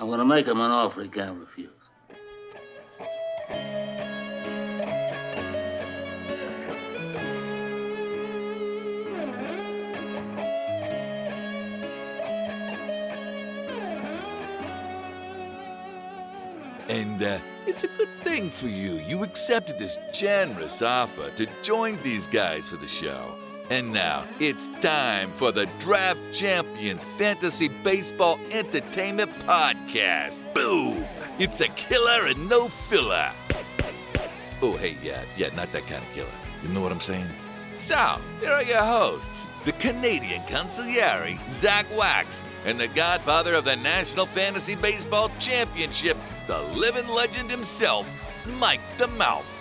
I'm going to make him an offer he can't refuse. And uh, it's a good thing for you. You accepted this generous offer to join these guys for the show. And now it's time for the Draft Champions Fantasy Baseball Entertainment Podcast. Boom! It's a killer and no filler. Oh, hey, yeah, yeah, not that kind of killer. You know what I'm saying? So, here are your hosts the Canadian consigliere, Zach Wax, and the godfather of the National Fantasy Baseball Championship, the living legend himself, Mike the Mouth.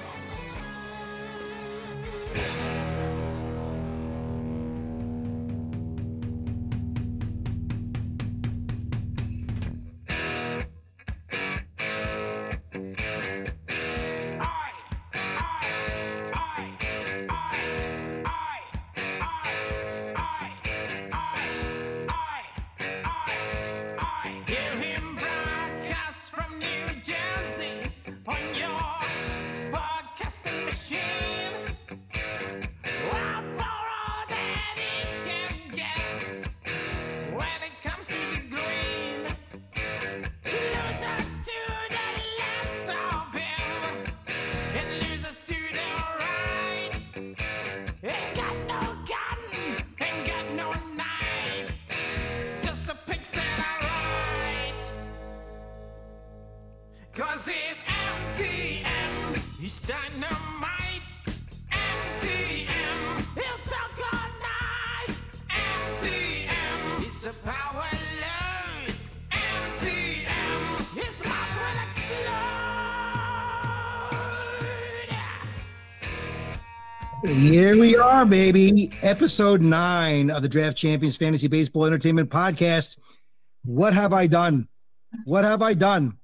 We are, baby. Episode nine of the Draft Champions Fantasy Baseball Entertainment Podcast. What have I done? What have I done?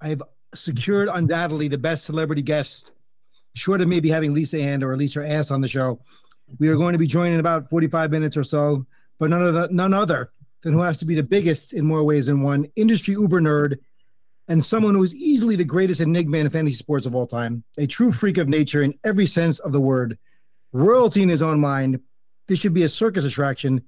I've secured undoubtedly the best celebrity guest, short of maybe having Lisa Ann or her ass on the show. We are going to be joined in about 45 minutes or so, but none, of the, none other than who has to be the biggest in more ways than one industry uber nerd and someone who is easily the greatest enigma in fantasy sports of all time, a true freak of nature in every sense of the word, royalty in his own mind. This should be a circus attraction.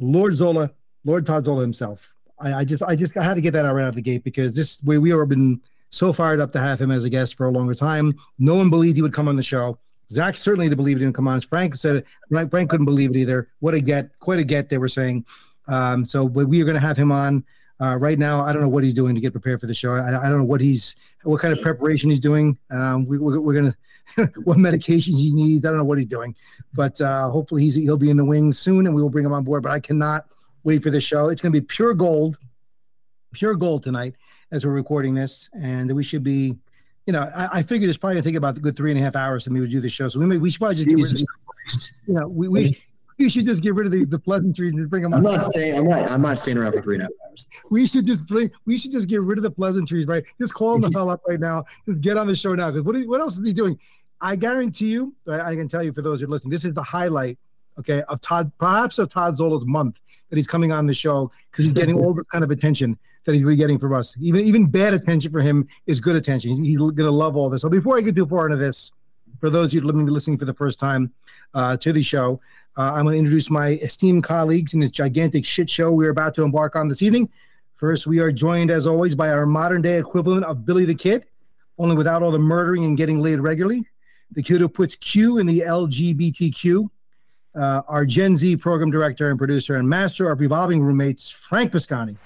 Lord Zola, Lord Todd Zola himself. I, I just, I just, I had to get that out right out of the gate because this way we have been so fired up to have him as a guest for a longer time. No one believed he would come on the show. Zach certainly didn't believe he didn't come on. Frank said it. Frank, Frank couldn't believe it either. What a get, quite a get. They were saying. Um, so but we are going to have him on. Uh, right now, I don't know what he's doing to get prepared for the show. I, I don't know what he's, what kind of preparation he's doing. Um, we, we're, we're gonna, what medications he needs. I don't know what he's doing, but uh, hopefully he's he'll be in the wings soon, and we will bring him on board. But I cannot wait for this show. It's gonna be pure gold, pure gold tonight as we're recording this, and we should be. You know, I, I figured it's probably gonna take about a good three and a half hours for me to do the show. So we may we should probably just get rid you know we, we we should just get rid of the, the pleasantries and bring them I'm not staying. I'm not. I'm not staying around for three and a half hours. We should just bring. We should just get rid of the pleasantries, right? Just call him the hell up right now. Just get on the show now. Because what, is- what else is he doing? I guarantee you. I, I can tell you for those who are listening. This is the highlight, okay, of Todd, perhaps of Todd Zola's month that he's coming on the show because he's getting all the kind of attention that he's really getting from us. Even even bad attention for him is good attention. He's, he's gonna love all this. So before I get too far into this, for those of you listening for the first time uh, to the show, uh, I'm going to introduce my esteemed colleagues in this gigantic shit show we're about to embark on this evening. First, we are joined, as always, by our modern day equivalent of Billy the Kid, only without all the murdering and getting laid regularly. The kid who puts Q in the LGBTQ. Uh, our Gen Z program director and producer and master of revolving roommates, Frank Piscani.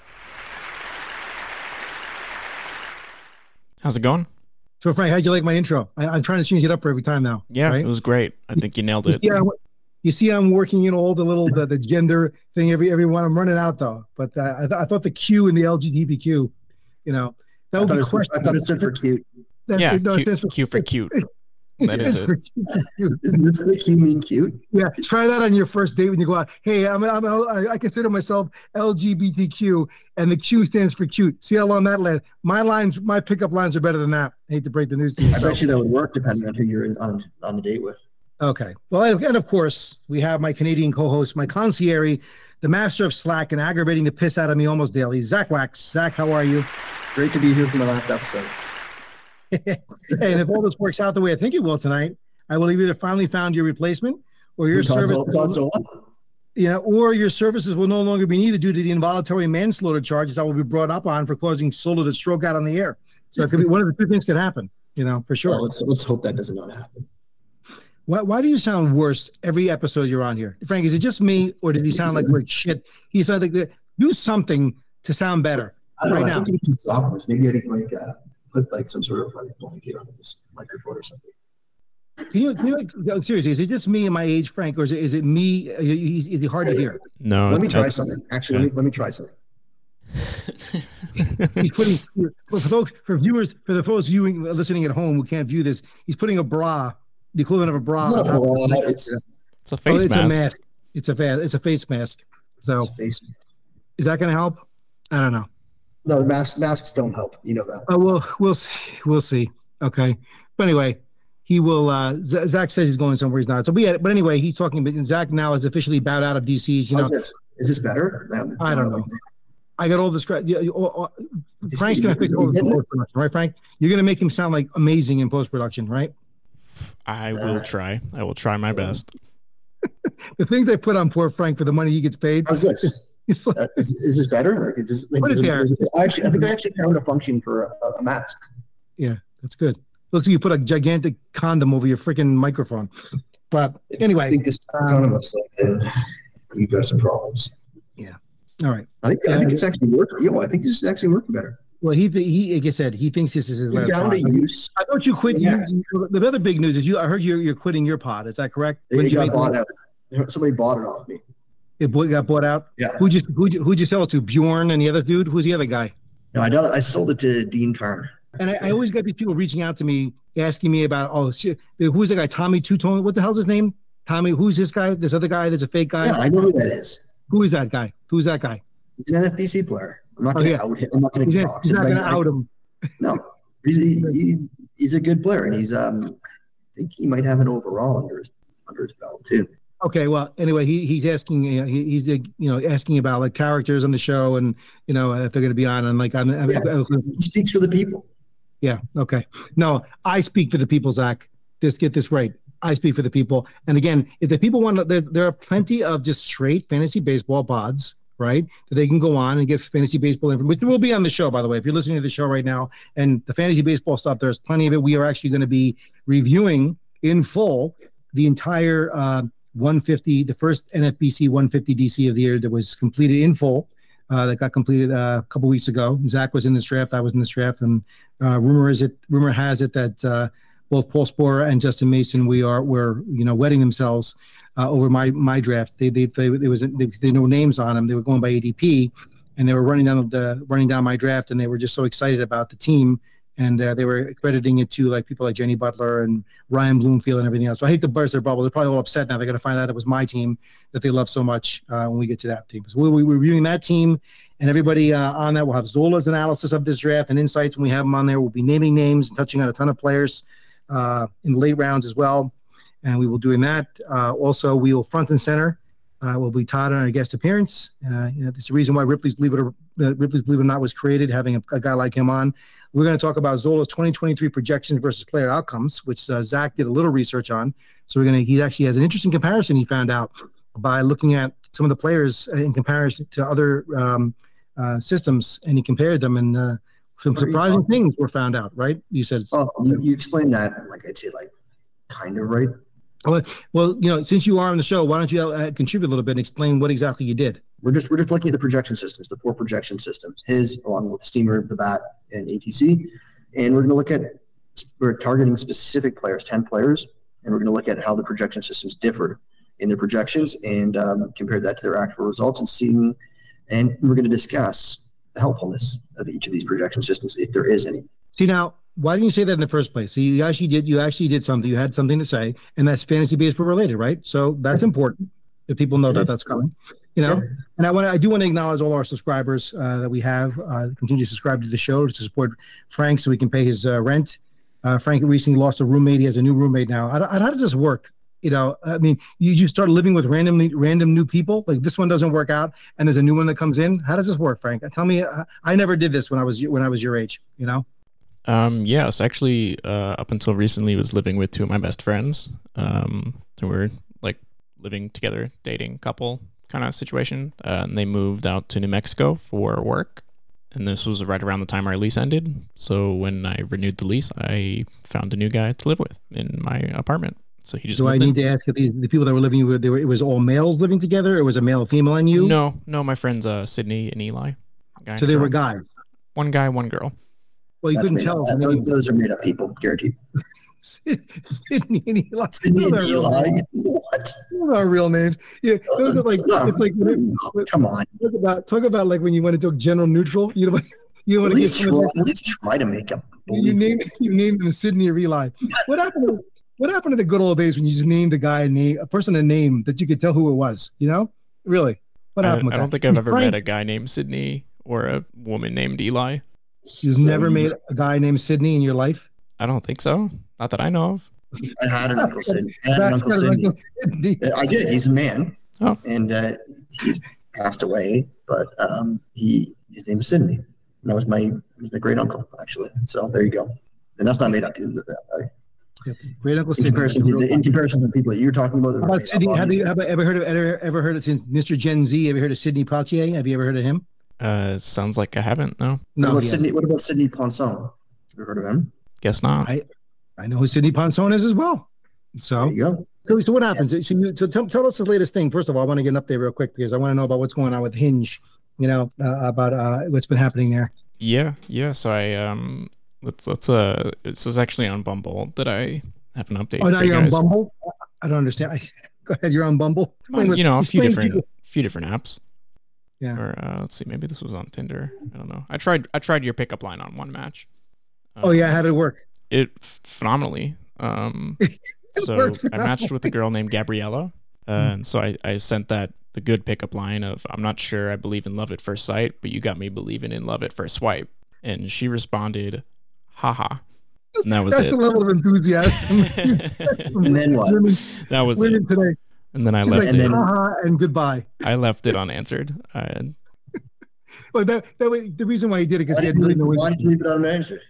How's it going? So, Frank, how'd you like my intro? I, I'm trying to change it up for every time now. Yeah, right? it was great. I think you nailed You it. see, I'm, you see, I'm working in all the little the, the gender thing. Every everyone, I'm running out though. But uh, I, th- I thought the Q in the LGBTQ, you know, that I would thought, be it stood, I thought it stood for cute. That- Yeah, no, it Q, stands for Q for cute. it That is stands it. for cute. Does the Q mean cute? Yeah, try that on your first date when you go out. Hey, I'm, I'm I I consider myself LGBTQ, and the Q stands for cute. See how long that lasts? My lines, my pickup lines are better than that. I hate to break the news to you. I so- bet you that would work depending on who you're on on the date with. Okay. Well, and of course, we have my Canadian co-host, my concierge, the master of slack and aggravating the piss out of me almost daily, Zach Wax. Zach, how are you? Great to be here for my last episode. and if all this works out the way I think it will tonight, I will either finally found your replacement or your service, Zola? yeah, or your services will no longer be needed due to the involuntary manslaughter charges I will be brought up on for causing Zola to stroke out on the air. So it could be one of the two things could happen, you know, for sure. Well, let's let's hope that does not happen. Why, why do you sound worse every episode you're on here? Frank, is it just me or did he sound like we're shit? He sounded like do something to sound better. Right know. now. I think you should stop this. Maybe I could like uh, put like some sort of like blanket on this microphone or something. Can you, can you like, no, seriously, is it just me and my age, Frank, or is it, is it me? uh, Is, is he hard to hear? No. let me try that's- something. Actually, let me let me try something. He's putting, for, for folks, for viewers, for the folks viewing, listening at home who can't view this, he's putting a bra, the equivalent of a bra. on top of No, the mic. it's, It's a Oh, face it's mask. a mask. It's a fa- it's a face mask. So it's face. is that going to help? I don't know. No, masks masks don't help. You know that. Oh, we'll we'll see. We'll see. Okay, but anyway, he will. uh Z- Zach says he's going somewhere he's not. So we had, but anyway, he's talking. But Zach now has officially bowed out of DC's. You know, How's this? Is this better? No, I don't know. I got all this. gra- Yeah, you- oh, oh, Is Frank's going to fix all he this post production, right, Frank? You're going to make him sound like amazing in post production, right? I will try. I will try my best. The things they put on poor Frank for the money he gets paid. How's this? It's like, Uh, is, is this better? Like, is this, like, it is there. is I actually, I think I actually found a function for a, a mask. Yeah, that's good. Looks like you put a gigantic condom over your freaking microphone. But I anyway, think this kind of looks like you've got some problems. Yeah. All right. I think I think it's actually working. Yo, I think this is actually working better. Well, he th- he like I said, he thinks this is his last down to use. I thought you quit. Yeah. You, the other big news is you. I heard you're you're quitting your pod. Is that correct? It you got bought out. Somebody bought it off me. It got bought out. Yeah. Who'd you who'd you, who'd you sell it to? Bjorn and the other dude. Who's the other guy? No, I don't. I sold it to Dean Carr. And I, I always got these people reaching out to me asking me about oh shit, who's the guy? Tommy Two Tone. What the hell's his name? Tommy. Who's this guy? This other guy. There's a fake guy. Yeah, I know who that is. Who is that guy? Who's that guy? He's an NFBC player. I'm not Oh, going to yeah. out him. I'm not going to dox he's not going to out him. No, he's he, he, he's a good player, and he's um. I think he might have an overall under his under his belt too. Okay, well, anyway, he he's asking, you know, he, he's you know asking about like characters on the show and you know if they're going to be on and like on. Yeah. He speaks for the people. Yeah. Okay. No, I speak for the people, Zach. Just get this right. I speak for the people. And again, if the people want to, there, there are plenty of just straight fantasy baseball pods, right? That they can go on and get fantasy baseball information, which will be on the show, by the way. If you're listening to the show right now and the fantasy baseball stuff, there's plenty of it. We are actually going to be reviewing in full the entire uh, 150, the first NFBC 150 DC of the year that was completed in full. Uh, that got completed uh, a couple weeks ago. Zach was in this draft. I was in this draft, and uh, rumor is it rumor has it that uh, both Paul Sporer and Justin Mason we are were you know wetting themselves uh, over my my draft. They they they was they, they no names on them. They were going by ADP, and they were running down the running down my draft, and they were just so excited about the team. And uh, they were crediting it to like people like Jenny Butler and Ryan Bloomfield and everything else. So I hate to burst their bubble. They're probably all upset now. They're going to find out it was my team that they love so much uh, when we get to that team. So we'll be reviewing that team and everybody uh, on that We'll have Zola's analysis of this draft and insights when we have them on there. We'll be naming names and touching on a ton of players uh, in the late rounds as well, and we will doing that. Uh, also, we will front and center. Uh, will be Todd on our guest appearance. You know, that's the reason why Ripley's Believe It or Ripley's Believe It or Not was created, having a, a guy like him on. We're going to talk about Zola's 2023 projections versus player outcomes, which uh, Zach did a little research on. So we're going to. He actually has an interesting comparison he found out by looking at some of the players in comparison to other um, uh, systems, and he compared them, and uh, some What are you surprising things were found out. Right? You said. Oh, you, you explained that, like I'd say, like kind of right. Well, you know, since you are on the show, why don't you uh, contribute a little bit and explain what exactly you did? We're just we're just looking at the projection systems, the four projection systems, his along with Steamer, the Bat, and ATC, and we're going to look at we're targeting specific players, ten players, and we're going to look at how the projection systems differ in their projections and um, compare that to their actual results and seeing, and we're going to discuss the helpfulness of each of these projection systems if there is any. See now, why didn't you say that in the first place? See, you actually did. You actually did something. You had something to say, and that's fantasy baseball related, right? So that's important if people know that that is. coming. You know, and I want I do want to acknowledge all our subscribers uh, that we have. Uh, continue to subscribe to the show to support Frank, so we can pay his uh, rent. Uh, Frank recently lost a roommate. He has a new roommate now. How, how does this work? You know, I mean, you just start living with randomly random new people. Like this one doesn't work out, and there's a new one that comes in. How does this work, Frank? Tell me. uh, I never did this when I was when I was your age. You know. Um, yeah, so actually, uh, up until recently, was living with two of my best friends. Um, they were like living together, dating couple kind of situation. Uh, and they moved out to New Mexico for work. And this was right around the time our lease ended. So when I renewed the lease, I found a new guy to live with in my apartment. So he just Do I moved in. need to ask the, the people that were living with? They were, it was all males living together. It was a male, female, and you. No, no, my friends uh, Sydney and Eli. So they were guys. one guy, one girl. Well, you That's couldn't tell. up. from Those, those are made up people, guaranteed. Sydney and Eli. Sydney and Eli. What? Those are real names. Yeah, those are like No, it's like no, come on. talk about talk about like when you went into General Neutral. You know, you don't At want to get least, try, someone at least try to make up. you name you named them Sydney or Eli. What happened? To, what happened to the good old days when you just named a guy a name, a person a name that you could tell who it was? You know, really. What I, happened with I don't that? think I've ever Frank, met a guy named Sydney or a woman named Eli. You've So never you made just- a guy named Sydney in your life. I don't think so. Not that I know of. I had an uncle Sydney. I had an uncle kind Sydney. like Sydney. Uh, I did. He's a man. Oh. And uh, he's passed away, but um, he his name is Sydney. And that was my was my great uncle actually. So there you go. And that's not made up. either, that, uh, That's Great Uncle Sydney. In comparison, to the, in comparison to the people that you're talking about. How about Sydney? Have you, have you ever heard of ever, ever heard of Mr. Gen Z? Have you heard of Sidney Poitier? Have you ever heard of him? Uh, sounds like I haven't. No, What No, about he Sydney? What about Sydney Ponson? Have you heard of him? guess not. I- I know who Sidney Ponson is as well. There So, you go. so, so what happens? So, you, so tell, tell us the latest thing. First of all, I want to get an update real quick because I want to know about what's going on with Hinge. You know uh, about uh, what's been happening there. Yeah, yeah. So I um, let's let's uh, this is actually on Bumble that I have an update. Oh, now for you you're on. Bumble. I don't understand. I, go ahead. You're on Bumble. Well, Explain what- you know, a few different, people- few different apps. Yeah. Or uh, let's see, maybe this was on Tinder. I don't know. I tried I tried your pickup line on one match. Oh yeah, Um, how did it work? it f- phenomenally. Um, so I matched with a girl named Gabriella, uh, and so I, I sent that the good pickup line of I'm not sure I believe in love at first sight, but you got me believing in love at first swipe, and she responded, "Haha," and that was That's it. the level of enthusiasm. And then what? Women, that was it. today. And then I She's left like, And then- and goodbye. I left it unanswered. Uh, Well, that, that way, the reason why he did it because he had did, you really leave, no why did you leave it unanswered?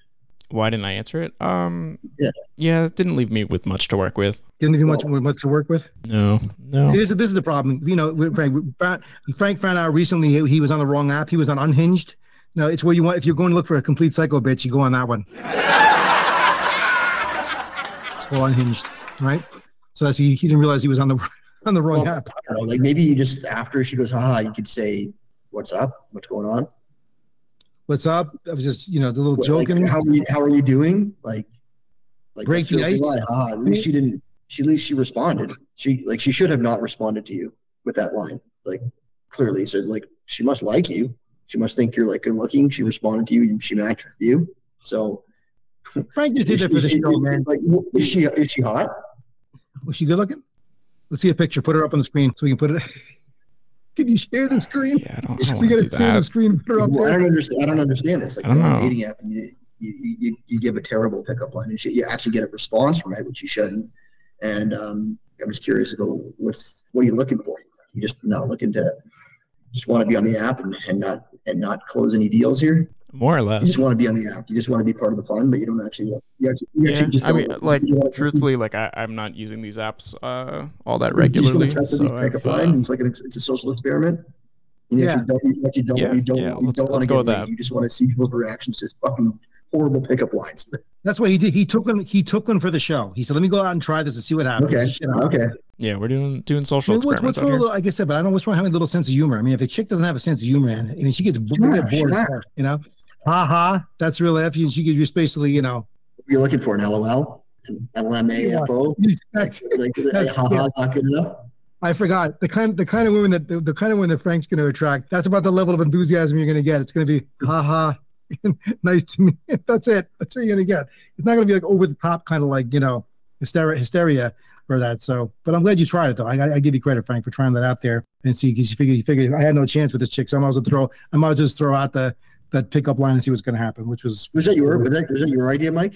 why didn't I answer it? Um, Yeah. yeah, it didn't leave me with much to work with. didn't give you much much to work with. No, no. This, is- this is the problem. You know, with Frank, Frank- Frank found out recently he, he was on the wrong app. He was on Unhinged. No, it's where you want if you're going to look for a complete psycho bitch, you go on that one. it's called Unhinged, right? So that's he, he didn't realize he was on the on the wrong Well, app. I don't know, like maybe you just after she goes, haha, you could say, "What's up? What's going on?" What's up? I was just you know the little What, joke. like, how are you? How are you doing? Like, like Break the ice. Haha, at least she didn't. She at least she responded. She like she should have not responded to you with that line. Like clearly, so like she must like you. She must think you're like good looking. She responded to you. She matched with you. So Frank just did that for the show, man. Like, is she is she hot? Was she good looking? Let's see a picture. Put her up on the screen so we can put it. Can you share the screen? Yeah, I don't, I We don't We gotta do share the screen. Put her up Well, I don't understand. I don't understand this. Like, I don't you're know. dating app and you, you, you, you give a terrible pickup line and she, you actually get a response from it, which you shouldn't. And um, I'm just curious to go, what's what are you looking for? You just not looking to just want to be on the app and, and not and not close any deals here. More or less. You just want to be on the app. You just want to be part of the fun, but you don't actually. You actually, you Yeah, actually just I mean, don't- like truthfully, like I, I'm not using these apps uh all that you just wanna regularly. test So these I've, pickup uh, lines. It's like it's, it's a social experiment. And Yeah. if you don't, you don't, Yeah, you don't, yeah, you let's- don't want let's to go get with laid. that. You just want to see people's reactions to fucking horrible pickup lines. That's what he did. He took one. He took one for the show. He said, "Let me go out and try this and see what happens." Okay. Shit, Okay. yeah, we're doing doing I social mean, what's, what's wrong here. with, like I said, but I don't know what's wrong having a little sense of humor. I mean, if a chick doesn't have a sense of humor, man, I mean, she gets, she Sure, gets bored, sure. you know. Ha ha, that's real F you. And she gives you basically, you know, You're looking for an LOL, an LMAFO. respect. Like, haha's not good enough. I forgot the kind, the kind of women that the, the kind of women that Frank's going to attract. That's about the level of enthusiasm you're going to get. It's going to be ha ha, nice to meet. you. That's it. That's what you're going to get. It's not going to be like over the top, kind of like you know, hysteria, hysteria for that. So, but I'm glad you tried it though. I, I give you credit, Frank, for trying that out there and see because you figured you figured I had no chance with this chick, so I might as well throw. I might as well just throw out the that pickup line and see what's going to happen, which was Was that your was that was that your idea, Mike?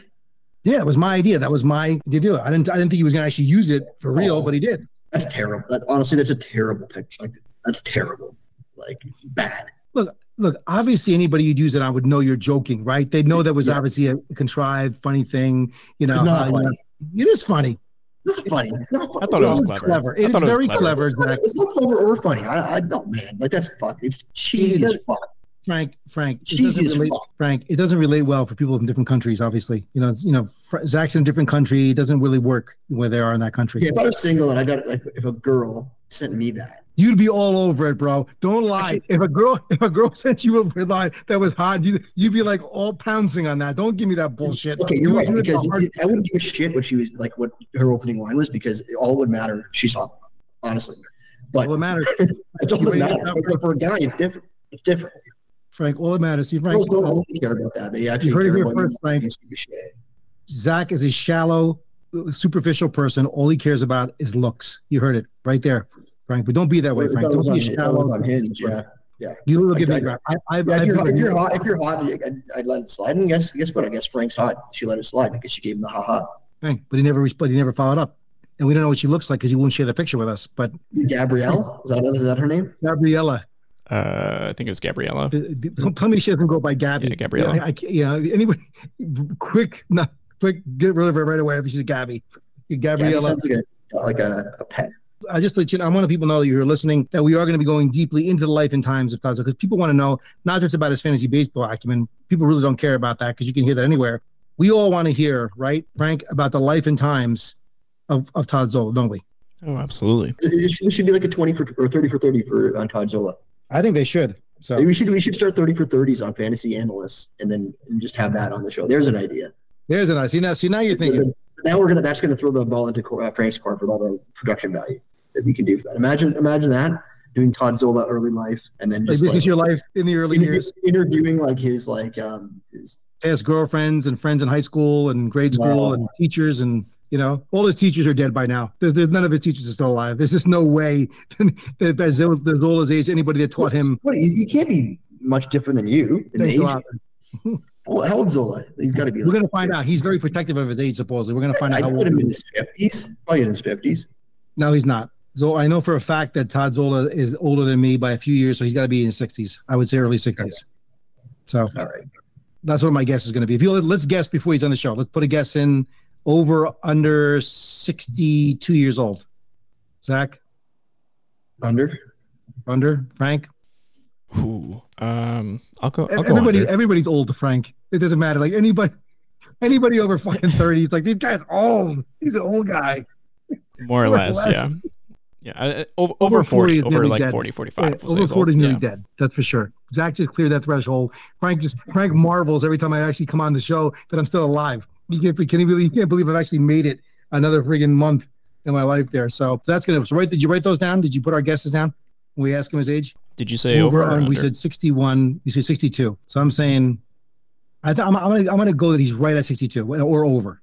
Yeah, it was my idea. That was my to do it. I didn't I didn't think he was gonna actually use it for real, Oh. but he did. That's terrible. That honestly, that's a terrible picture. Like that's terrible. Like bad. Look, look. obviously anybody you'd use it on would know you're joking, right? They'd know that was Yeah. obviously a contrived, funny thing. You know, It's not uh, you know, funny. it is funny. It's not funny. It's not funny. I thought it was It's clever. clever. It is it very clever. clever, Zach. It's not clever or funny. I, I don't, man. Like that's fuck. It's cheesy as fuck. Frank, Frank, it Cheesy doesn't relate. Frank, it doesn't relate well for people from different countries. Obviously, you know, it's, you know, Zach's in a different country. It doesn't really work where they are in that country. Yeah, if I was single and I got like, if a girl sent me that, You'd be all over it, bro. Don't lie. If a girl, if a girl sent you a line that was hot, you you'd be like all pouncing on that. Don't give me that bullshit. okay, you're You- right Because hard- I wouldn't give a shit what she was like, what her opening line was, because all it would matter if she saw them, honestly. But all that matters, it doesn't matter. But for a guy, it's different. It's different. Frank. All that matters. See, Frank, don't only um, care about that. They actually heard it care here about first. Frank. They give a shit. Zach is a shallow, superficial person. All he cares about is looks. You heard it right there, Frank. But don't be that way, Frank. I Don't be a on, if I shallow. on Hinge, yeah. You look at me. I- I, I, Yeah, if you're, if you're hot, if you're hot, I'd, I'd let it slide. And guess guess what? I guess Frank's hot. She let it slide because she gave him the ha ha. Frank, but he never, responded. he never followed up, and we don't know what she looks like because he won't share the picture with us. But Gabrielle is that is that her name? Gabriella, Uh, I think it was Gabriella. d- d- don't tell me she doesn't go by Gabby. Yeah, Gabriella. I, I, can't- you know, anybody, quick, not quick, get rid of her right away. If she's Gabby, Gabby Gabriella. sounds like a like a, a pet. I just let you know, I want people to know that you're listening, that we are going to be going deeply into the life and times of Tazo because people want to know not just about his fantasy baseball acumen. People really don't care about that because you can hear that anywhere. We all want to hear, right, Frank, about the life and times of, of Todd Zola, don't we? Oh, absolutely. This should, should be like a twenty for or thirty for thirty for on Todd Zola. I think they should. So We should we should start thirty for thirties on fantasy analysts and then and just have that on the show. There's an idea. there's an idea. See now, see now you're thinking. Now we're gonna that's gonna throw the ball into uh, Frank's court with all the production value that we can do for that. Imagine imagine that doing Todd Zola early life and then Like this like, is your life in the early interview- years, interviewing like his like um his past girlfriends and friends in high school and grade school Wow. and teachers and you know all his teachers are dead by now. There's, there's none of his teachers are still alive. There's just no way that as old as old as age anybody that taught him. What, he, he can't be much different than you in age. How, old's Zola? He's got to be. We're Like, gonna find out. He's very protective of his age. Supposedly, we're gonna find out I how put old. him in his fifties. Probably in his fifties. No, he's not. So I know for a fact that Todd Zola is older than me by a few years, so he's got to be in his sixties. I would say early sixties. So All right. that's what my guess is going to be. If you let's guess before he's on the show, let's put a guess in over under sixty-two years old. Zach, Under. under Frank. Ooh. Um, I'll go. I'll go Everybody, under. everybody's old Frank. It doesn't matter. Like anybody, anybody over fucking thirties, like these guys old. He's an old guy. more or more or less, less. yeah. Yeah, I- I- over, Over over 40 40, is over nearly like dead. 40, 45. Yeah, over 40 is nearly Yeah. dead. That's for sure. Zach just cleared that threshold. Frank just Frank marvels every time I actually come on the show that I'm still alive. You can't, can you really you can't believe I've actually made it another friggin' month in my life there. So that's gonna. So write. Did you write those down? Did you put our guesses down? When we asked him his age. Did you say over, or under? we said 61. We said 62. So I'm saying, I th- I'm, I'm gonna I'm gonna go that he's right at 62 or over.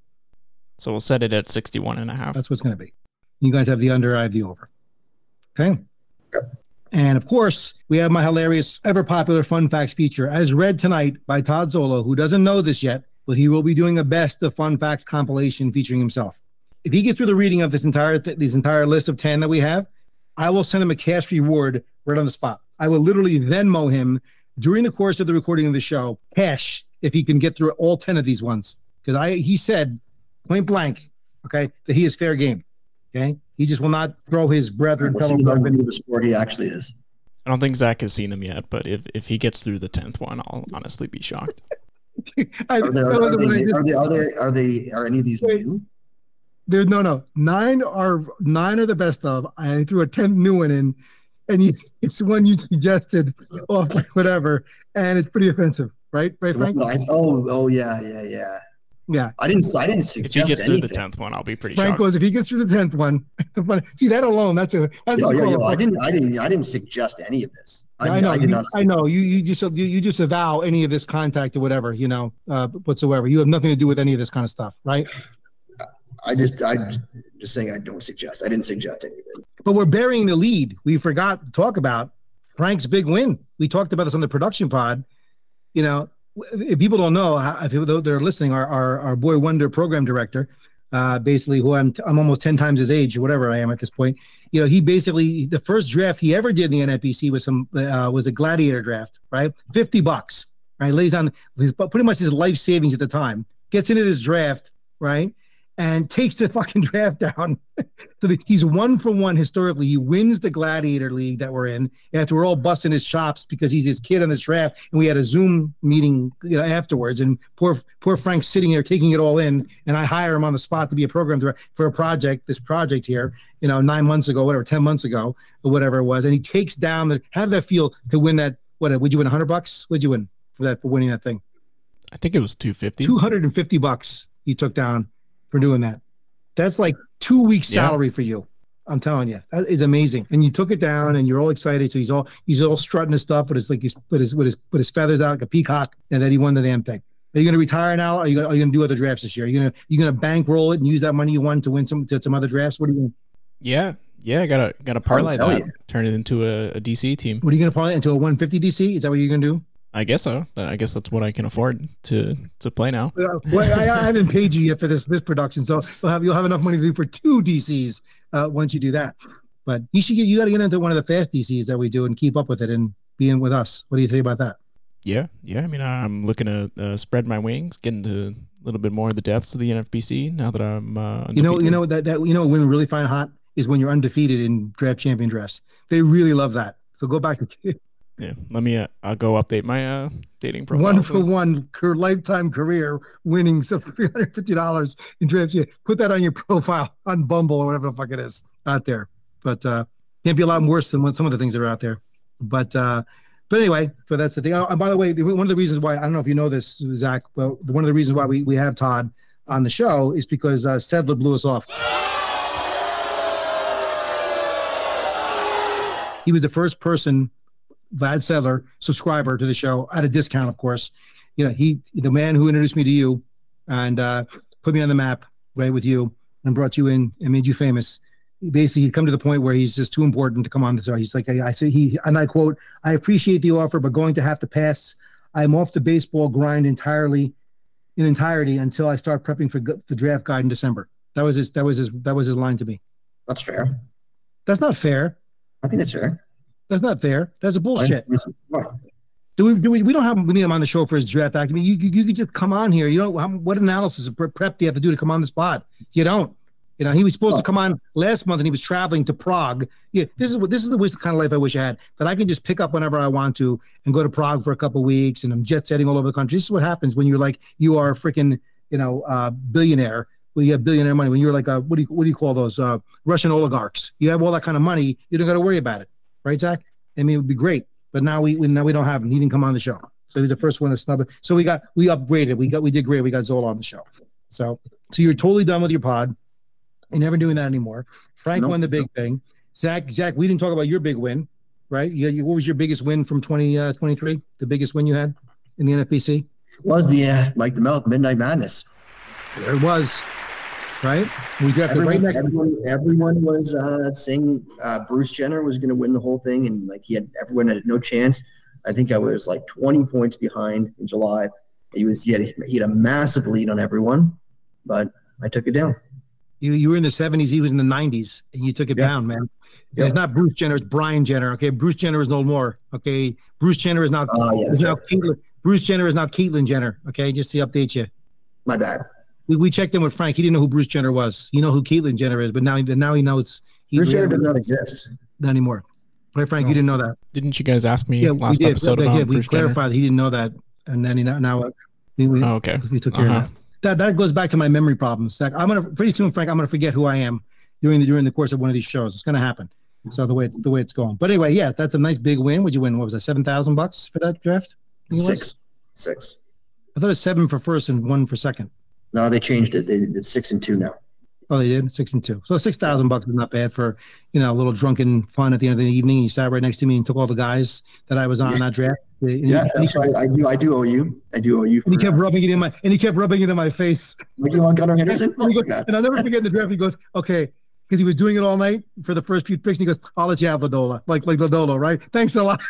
so we'll set it at 61 and a half. That's what's going to be. You guys have the under, I have the over. Okay. Yep. And of course, we have my hilarious, ever popular fun facts feature, as read tonight by Todd Zola, who doesn't know this yet, but he will be doing a best of fun facts compilation featuring himself. If he gets through the reading of this entire th- this entire list of 10 that we have, I will send him a cash reward right on the spot. I will literally Venmo him during the course of the recording of the show, cash, if he can get through all 10 of these ones. Because I he said point blank, okay, that he is fair game. Okay. He just will not throw his brethren, We'll fellow see how brethren. good of a sport he actually is. I don't think Zach has seen them yet, but if, if he gets through the 10th one, I'll honestly be shocked. I, Are, there, are, wasn't I they, did. are they? Are they? Are they? Are any of these Wait. new? There's no, no. Nine are nine are the best of. I threw a tenth new one in, and you, it's one you suggested, or oh, whatever, and it's pretty offensive, right? Right, The one Frank? that I- oh, oh yeah, yeah, yeah. Yeah. I didn't. I didn't suggest. If he suggest gets through the 10th one, I'll be pretty Frank shocked. goes if he gets through the tenth one. see that alone, that's a. That's Yo, what yo, yo, call a I didn't. I didn't. I didn't suggest any of this. I, I know. I you. I know. You you just you, you just avow any of this contact or whatever you know uh, whatsoever. You have nothing to do with any of this kind of stuff, right? I just. I just saying. I don't suggest. I didn't suggest any of it. But we're burying the lead. We forgot to talk about Frank's big win. We talked about this on the production pod. You know, if people don't know, if people- they're listening, our, our, our boy Wonder program director, uh, basically who I'm, I'm almost 10 times his age whatever I am at this point. You know, he basically, the first draft he ever did in the NFBC was some, uh, was a gladiator draft, right? 50 bucks, right? Lays on his, pretty much his life savings at the time, gets into this draft, right? And takes the fucking draft down. so the, he's one for one historically. He wins the gladiator league that we're in after we're all busting his chops because he's this kid on this draft, and we had a Zoom meeting, you know, afterwards. And poor poor Frank's sitting there taking it all in, and I hire him on the spot to be a program director for a project, this project here, you know, nine months ago, whatever, ten months ago, or whatever it was, and he takes down the. How did that feel to win that? What would you win? hundred bucks? Would you win for that for winning that thing? I think it was 250. Two hundred and fifty bucks He took down for doing that. That's like two weeks Yeah. salary for you. I'm telling you, that is amazing. And you took it down, and you're all excited. So he's all he's all strutting his stuff with his like he's with his with his with his feathers out like a peacock, and then he won the damn thing. Are you going to retire now? Are you gonna, are you going to do other drafts this year? Are you going to you going to bankroll it and use that money you won to win some to some other drafts? What are you gonna, Yeah, yeah, I gotta gotta parlay hell that, yeah. turn it into a, a DC team. what are you going to parlay into a 150 DC? Is that what you're going to do? I guess so. I guess that's what I can afford to to play now. Uh, well, I, I haven't paid you yet for this this production, so you'll have you'll have enough money to do for two DCs uh, once you do that. But you should get you got to get into one of the fast DCs that we do and keep up with it and be in with us. What do you think about that? Yeah, yeah. I mean, I'm looking to uh, spread my wings, get into a little bit more of the depths of the NFBC now that I'm. Uh, You know, you know that that you know women really find hot is when you're undefeated in draft champion dress. They really love that. So go back to Yeah, let me. Uh, I'll go update my uh, dating profile. one for one career, lifetime career winnings of three hundred fifty dollars in draft. Put that on your profile on Bumble or whatever the fuck it is out there. But uh, can't be a lot worse than what some of the things that are out there. But uh, but anyway, so that's the thing. Oh, and by the way, one of the reasons why I don't know if you know this, Zach. Well, one of the reasons why we we have Todd on the show is because uh, Sedler blew us off. He was the first person, Vlad Sedler, subscriber to the show at a discount, of course. You know, he the man who introduced me to you and uh, put me on the map, right, with you and brought you in and made you famous. Basically, he'd come to the point where he's just too important to come on the show. He's like, I, I say he and I quote, I appreciate the offer, but going to have to pass. I'm off the baseball grind entirely, in entirety until I start prepping for the draft guide in December. That was his. That was his. That was his line to me. That's fair. That's not fair. I think that's fair. That's not fair. That's a bullshit. Do we, do we, we don't have we need him on the show for his draft acumen. You, you, you could just come on here. You don't, what analysis of prep do you have to do to come on the spot? You don't. You know, he was supposed to come on last month and he was traveling to Prague. Yeah, this is what this is the kind of life I wish I had that I can just pick up whenever I want to and go to Prague for a couple weeks and I'm jet setting all over the country. This is what happens when you're like you are a freaking you know uh, billionaire. Well, you have billionaire money. When you're like a, what do you what do you call those uh, Russian oligarchs? You have all that kind of money. You don't got to worry about it, right, Zach? I mean, it would be great, but now we, we now we don't have him. He didn't come on the show, so he was the first one to snub it. So we got we upgraded. We got we did great. We got Zola on the show. So so you're totally done with your pod. You're never doing that anymore. Frank Nope. won the big thing. Zach Zach, we didn't talk about your big win, right? You, you, what was your biggest win from 2023? the biggest win you had in the NFBC? Was the uh, Mike the Midnight Madness? There it was, right? We drafted Everyone, right next. everyone, everyone was uh, saying uh, Bruce Jenner was going to win the whole thing, and like he had everyone had no chance. I think I was like 20 points behind in July. He was he had, he had a massive lead on everyone, but I took it down. You, you were in the 70s. He was in the 90s, and you took it Yeah. down, man. Yeah. It's not Bruce Jenner. It's Brian Jenner. Okay, Bruce Jenner is no more. Okay, Bruce Jenner is now. Oh yeah, is now right. Bruce Jenner is now Caitlyn Jenner. Okay, just to update you. my bad. We, we checked in with Frank. He didn't know who Bruce Jenner was. You know who Caitlyn Jenner is, but now now he knows. He, Bruce Jenner does not exist. not anymore. Right, Frank? You didn't know that. Didn't you guys ask me Yeah, last we did. episode Yeah, about yeah, we Bruce Jenner? he didn't know that, and then he now, now uh, we, we, Oh, okay. we took care Uh-huh. of that. That that goes back to my memory problems. Zach, I'm gonna pretty soon, Frank. I'm gonna forget who I am during the during the course of one of these shows. It's gonna happen. So the way the way it's going. But anyway, yeah, that's a nice big win. Would you win? What was that? Seven thousand bucks for that draft? I was? Six, six. I thought it was seven for first and one for second. No, they changed it. They did six and two now. Oh, they did six and two. So six thousand bucks is not bad for you know a little drunken fun at the end of the evening. You sat right next to me and took all the guys that I was on Yeah. that draft. And Yeah, he, that's right. I do. I do owe you. I do owe you. And he kept rubbing it in my and he kept rubbing it in my face. Like you want Gunnar Henderson? Oh goes- and I'll never forget the draft. He goes, okay, because he was doing it all night for the first few picks. And he goes, I'll let you have Lodolo, like like Lodolo, right? Thanks a lot.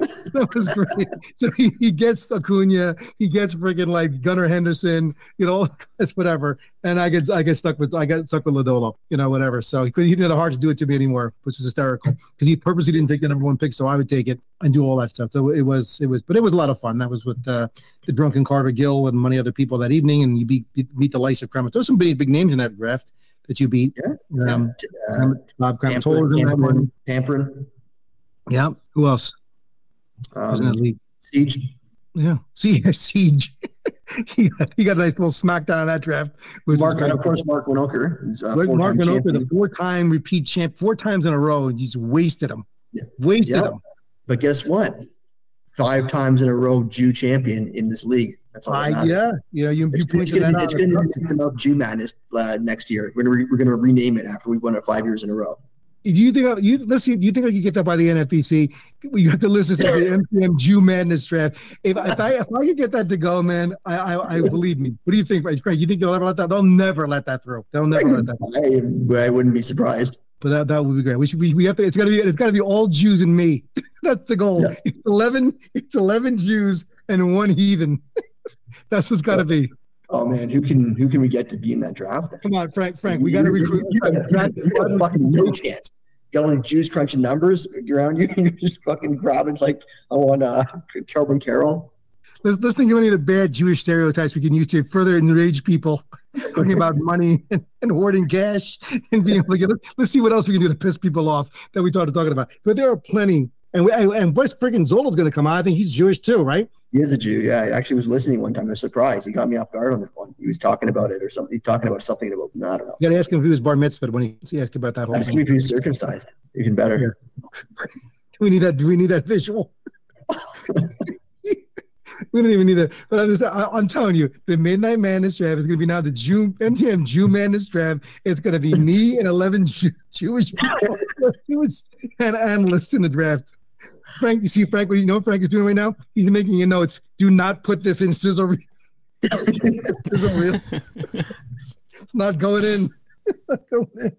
that was great. So he, he gets Acuna, he gets freaking like Gunnar Henderson, you know, it's whatever. And I get I get stuck with I got stuck with Lodolo, you know, whatever. So he, he didn't have the heart to do it to me anymore, which was hysterical because he purposely didn't take the number one pick, so I would take it and do all that stuff. So it was it was, but it was a lot of fun. That was with uh, the drunken Carter Gill and many other people that evening, and you beat meet the likes of Kremers. There's some big big names in that draft that you beat. Yeah. Um, Uh, Bob Kremers Tampering, in that one. tampering, tampering. Yeah. Who else was in that Um, league? Siege. Yeah, see, Siege. he, got, he got a nice little smackdown in that draft. Mark, and of course, Mark Winokur. is, uh, Mark four-time the four-time repeat champ, four times in a row, and he's wasted him. Yeah. Wasted Yeah. him. But guess what? Five times in a row, Jew champion in this league. That's all. Matters. yeah, you know, you, you It's, it's gonna, out. it's gonna be the mouth Jew Madness uh, next year. We're gonna re, we're gonna rename it after we've won it five years in a row. Do you think you let's see? Do you think I could get that by the NFBC? You have to listen to the MTM Jew Madness draft. If, if I if I could get that to go, man, I, I I believe me. What do you think, Frank? You think they'll ever let that? They'll never let that through. They'll never let that. I, I wouldn't be surprised. But that, that would be great. We should we, we have to. It's gotta be it's gotta be all Jews and me. That's the goal. Yeah. It's eleven. It's eleven Jews and one heathen. That's what's gotta be. Oh man, who can who can we get to be in that draft? Then? Come on, Frank. Frank, we gotta recruit. You, have, you have fucking no chance. You got all the Jews crunching numbers around you. You're just fucking grabbing like on uh, Kelvin Carroll. Let's let's think of any of the bad Jewish stereotypes we can use to further enrage people. Talking about money and, and hoarding cash and being to get. Let's see what else we can do to piss people off that we started talking about. But there are plenty. And we, and, West friggin' Zola's going to come out. I think he's Jewish too, right? He is a Jew. Yeah, I actually was listening one time. I was surprised. He got me off guard on this one. He was talking about it or something. He's talking about something about I don't know. You got to ask him if he was bar mitzvah when he, he asked about that whole Ask thing. me if he was circumcised. Even better. Do we need that? Do we need that visual? we don't even need that. But I'm just, I, I'm telling you, the Midnight Madness draft is going to be now the Jew MTM Jew Madness draft. It's going to be me and 11 Jew, Jewish people, Jewish and analysts in the draft. Frank, you see Frank, what you know what Frank is doing right now? He's making your notes. Do not put this in sizzle reel. It's not going in. Not going in.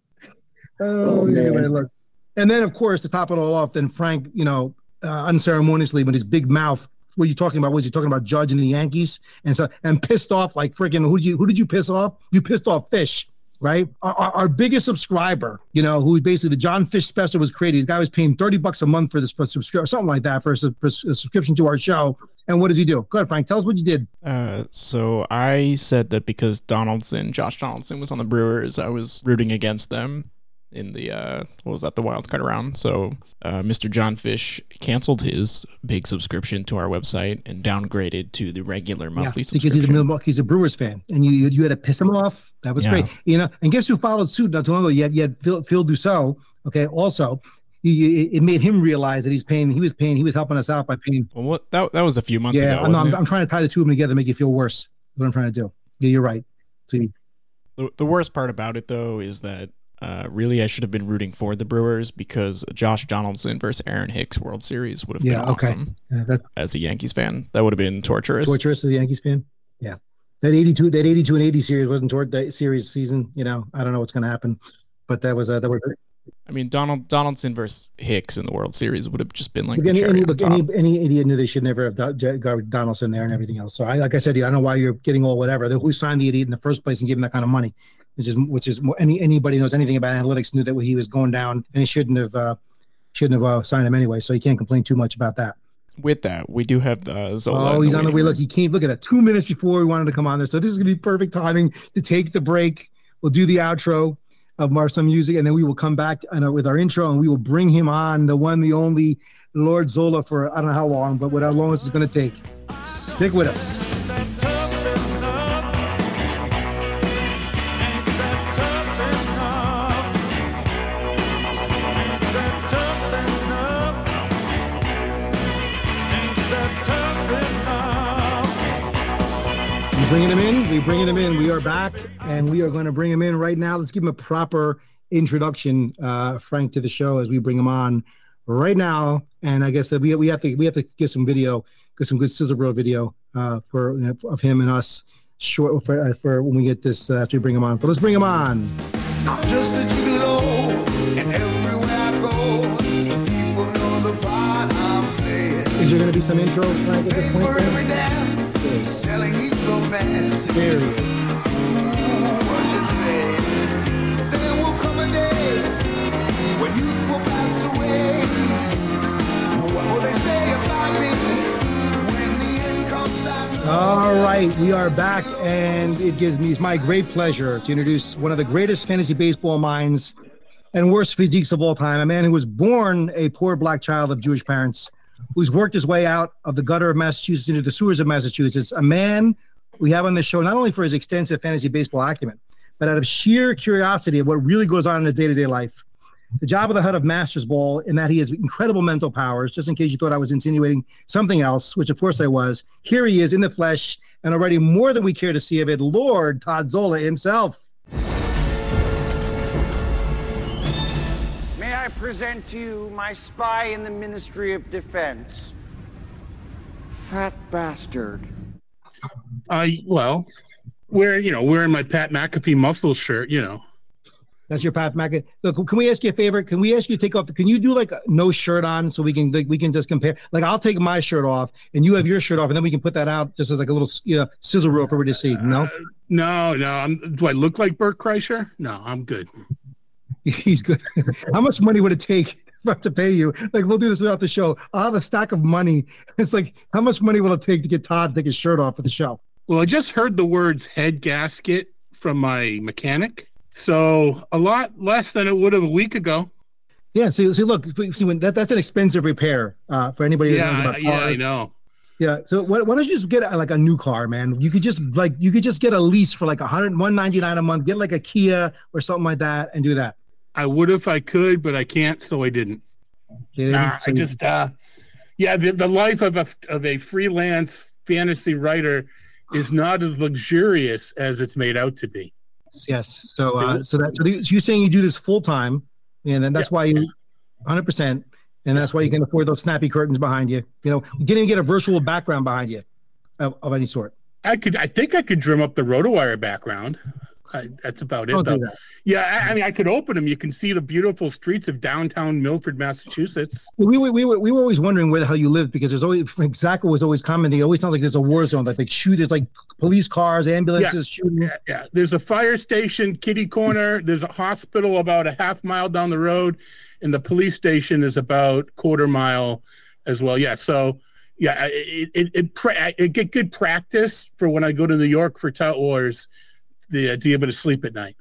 Oh, Oh, yeah, man. look. And then, of course, to top it all off, then Frank, you know, uh, unceremoniously with his big mouth. What are you talking about? Was he talking about Judge and the Yankees? And so, and pissed off like freaking who did you who did you piss off? You pissed off Fish, right? Our, our, biggest subscriber, you know, who basically the John Fish special was created. The guy was paying thirty bucks a month for this subscription, something like that, for a, for a subscription to our show. And what does he do? Go ahead, Frank. Tell us what you did. Uh, so I said that because Donaldson, Josh Donaldson, was on the Brewers, I was rooting against them in the uh, what was that, the wild card round. So uh, Mr. John Fish canceled his big subscription to our website and downgraded to the regular monthly subscription because he's a he's a Brewers fan, and you you, had to piss him off. That was Yeah. great, you know. And guess who followed suit not too long ago? You had, you had Phil, Phil Dussault. Okay, also, you, you, it made him realize that he's paying. He was paying. He was helping us out by paying. well, what, that that was a few months yeah, ago. I'm, I'm. I'm trying to tie the two of them together, to make you feel worse. What I'm trying to do. Yeah, you're right. See, The, the worst part about it, though, is that uh, really I should have been rooting for the Brewers because Josh Donaldson versus Aaron Hicks World Series would have Yeah, been awesome. uh, that's As a Yankees fan, that would have been torturous. torturous as a Yankees fan. Yeah, that 82, that 82 and 80 series wasn't toward that series season. You know, I don't know what's going to happen, but that was uh, that was I mean, Donald Donaldson versus Hicks in the World Series would have just been like any, any, look, any, any idiot knew they should never have got got Donaldson there and everything else. So I, like I said, I don't know why you're getting all whatever. Who signed the idiot in the first place and gave him that kind of money? Which is, which is more, any anybody knows anything about analytics knew that he was going down and he shouldn't have, uh, shouldn't have uh, signed him anyway. So you can't complain too much about that. With that, we do have uh, Zola. oh, he's on the way. Look, he came. Look at that. Two minutes before we wanted to come on there. So this is gonna be perfect timing to take the break. We'll do the outro of Mar some music, and then we will come back and, uh, with our intro, and we will bring him on, the one, the only Lord Zola, for I don't know how long, but what how long it's going to take. Stick with us. Bringing him in. We're bringing him in. We are back, and we are going to bring him in right now. Let's give him a proper introduction, uh, Frank, to the show as we bring him on right now. And I guess that we we have to we have to get some video, get some good Sizzle Bro video uh, for of him and us short for, uh, for when we get this uh, after we bring him on. But let's bring him on. Just a gigolo, and everywhere I go, people know the part I'm playing. Is there going to be some intro Frank, at this point? Dance, selling each romance. There he. What they say, there will come a day when youth will pass away. What will they say about me when the end comes? All right, we are back, and it gives me my great pleasure to introduce one of the greatest fantasy baseball minds and worst physiques of all time. A man who was born a poor black child of Jewish parents, who's worked his way out of the gutter of Massachusetts into the sewers of Massachusetts. A man we have on this show not only for his extensive fantasy baseball acumen, but out of sheer curiosity of what really goes on in his day-to-day life. The job of the head of Masters Ball in that he has incredible mental powers. Just in case you thought I was insinuating something else, which of course I was. Here he is in the flesh, and already more than we care to see of it, Lord Todd Zola himself. Present to you my spy in the Ministry of Defense? Fat bastard. I well, wearing you know wearing my Pat McAfee muscle shirt, you know. That's your Pat McAfee. Look, can we ask you a favor? Can we ask you to take off? Can you do like no shirt on so we can like, we can just compare? Like I'll take my shirt off and you have your shirt off, and then we can put that out just as like a little you know, sizzle reel for everybody to see. No, uh, No, no. I'm, do I look like Bert Kreischer? No, I'm good. he's good. How much money would it take to pay you? Like we'll do this without the show. I'll have a stack of money. It's like how much money will it take to get Todd to take his shirt off for the show? Well, I just heard the words head gasket from my mechanic, so a lot less than it would have a week ago. Yeah. So, see, look, see, when that, that's an expensive repair uh, for anybody. Yeah, about yeah. I know. Yeah. So why, why don't you just get like a new car, man? You could just like you could just get a lease for like a hundred one ninety nine a month. Get like a Kia or something like that, and do that. I would if I could, but I can't, so I didn't. Yeah, Nah, I just, uh, yeah, the, the life of a of a freelance fantasy writer is not as luxurious as it's made out to be. yes. So uh, so that so you- so you're saying you do this full time, and then that's why you hundred percent, and that's why you can afford those snappy curtains behind you. You know, you even get a virtual background behind you of, of any sort. I could, I think I could drum up the RotoWire background. I, that's about it. Though. that. Yeah, I, I mean, I could open them. You can see the beautiful streets of downtown Milford, Massachusetts. We were, we were we were always wondering where the hell you lived because there's always Zach was always commenting. It always sounds like there's a war zone. Like they shoot. There's like police cars, ambulances shooting. Yeah, yeah. There's a fire station, kitty corner. There's a hospital about a half mile down the road, and the police station is about quarter mile as well. Yeah, so yeah, I- it it it, it get good practice for when I go to New York for Tout Wars, the to be able to sleep at night.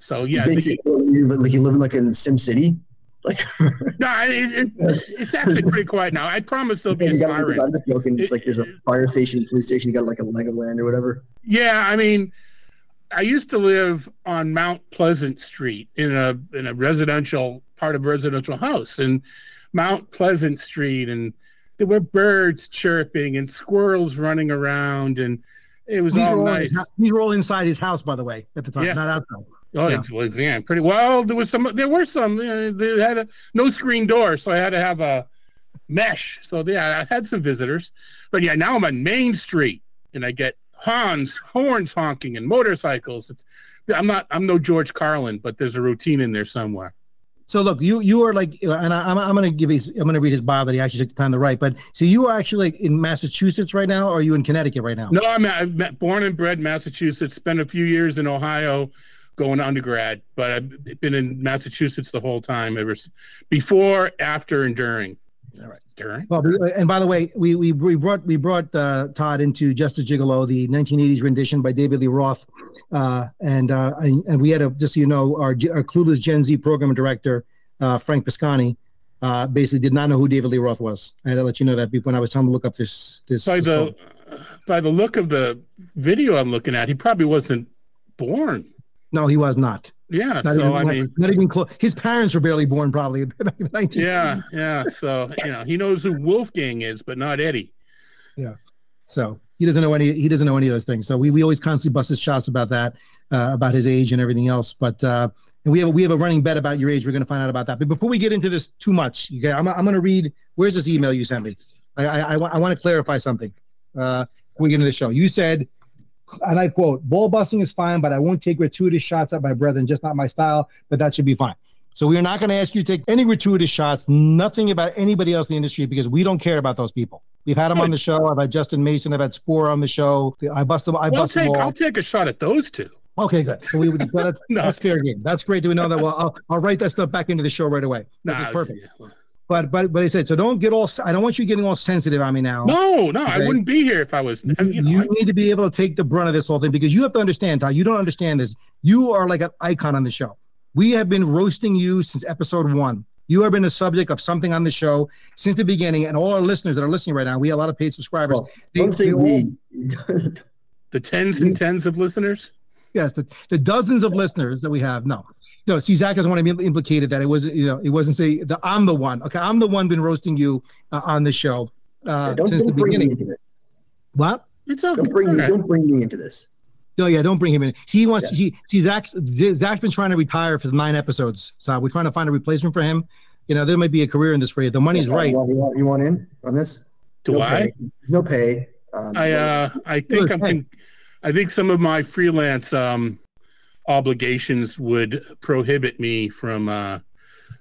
So yeah, Basically, you li- like you living like in Sim City. Like no, it, it, it's actually pretty quiet now. I promise there'll be a you got, like, siren. Joking. It's like there's a fire station, police station. You got like a Legoland or whatever. Yeah, I mean, I used to live on Mount Pleasant Street in a in a residential part of a residential house, and Mount Pleasant Street, and there were birds chirping and squirrels running around, and it was These all were all, nice. these were all inside his house, by the way, at the time, Yeah. not outside. Oh, Yeah. it's yeah, pretty well. There was some. There were some. Uh, they had a no screen door, so I had to have a mesh. So yeah, I had some visitors. But yeah, now I'm on Main Street, and I get horns, horns honking, and motorcycles. It's, I'm not. I'm no George Carlin, but there's a routine in there somewhere. So look, you you are like, uh, and I, I'm I'm gonna give his I'm gonna read his bio that he actually took the time to write. But so you are actually like in Massachusetts right now, or are you in Connecticut right now? No, I'm, I'm born and bred Massachusetts. Spent a few years in Ohio, going to undergrad, but I've been in Massachusetts the whole time. Ever before, after, and during. All right, during. Well, we- and by the way, we we, we brought we brought uh, Todd into Just a Gigolo, the 1980s rendition by David Lee Roth, uh, and uh, and we had a just so you know our, our clueless Gen Z program director uh, Frank Piscani. Uh, basically, did not know who David Lee Roth was. I had to let you know that when I was trying to look up this this. by the by the look of the video I'm looking at, he probably wasn't born. no, he was not. Yeah, Not so even, I not- mean, not even close. His parents were barely born, probably. back in the 1980s. yeah, yeah. So you know, he knows who Wolfgang is, but not Eddie. Yeah. So he doesn't know any. He doesn't know any of those things. So we, we always constantly bust his shots about that, uh, about his age and everything else. But uh, and we have we have a running bet about your age. We're going to find out about that. But before we get into this too much, okay, I'm I'm going to read. Where's this email you sent me? I I, I, I want to clarify something. Uh, we get into the show, you said, and I quote: "Ball busting is fine, but I won't take gratuitous shots at my brethren. Just not my style. But that should be fine." So we are not going to ask you to take any gratuitous shots, nothing about anybody else in the industry because we don't care about those people. We've had them on the show. I've had Justin Mason. I've had Sporer on the show. I bust them. I Well, I'll bust them take all. I'll take a shot at those two. Okay, good. So we would that, No. that's fair game. That's great. Do we know that? Well, I'll, I'll write that stuff back into the show right away. Nah, perfect. yeah. But but but I said so. Don't get all. I don't want you getting all sensitive on me now. No, no, I wouldn't be here if I was. You, You know, you I- need to be able to take the brunt of this whole thing because you have to understand, Todd. You don't understand this. You are like an icon on the show. We have been roasting you since episode one. You have been the subject of something on the show since the beginning, and all our listeners that are listening right now, we have a lot of paid subscribers. Well, They- don't say we. the tens and tens of listeners. yes, the, the dozens of listeners that we have. No, no. See, Zach doesn't want to be implicated that it was, you know, it wasn't say the I'm the one. Okay, I'm the one been roasting you uh, on the show uh, don't since the don't bring me beginning. into this. What? It's okay. Don't bring it's me. Don't bring me into this. No, yeah, don't bring him in. See, he wants. Yeah. See, see, Zach's Zach's been trying to retire for the nine episodes, so we're trying to find a replacement for him. You know, there might be a career in this for you. The money's You right. you want, you want in on this? Do no I? Pay. No pay. Um, I uh I think I'm con- I think some of my freelance um obligations would prohibit me from uh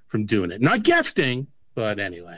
from doing it. Not guesting, but anyway.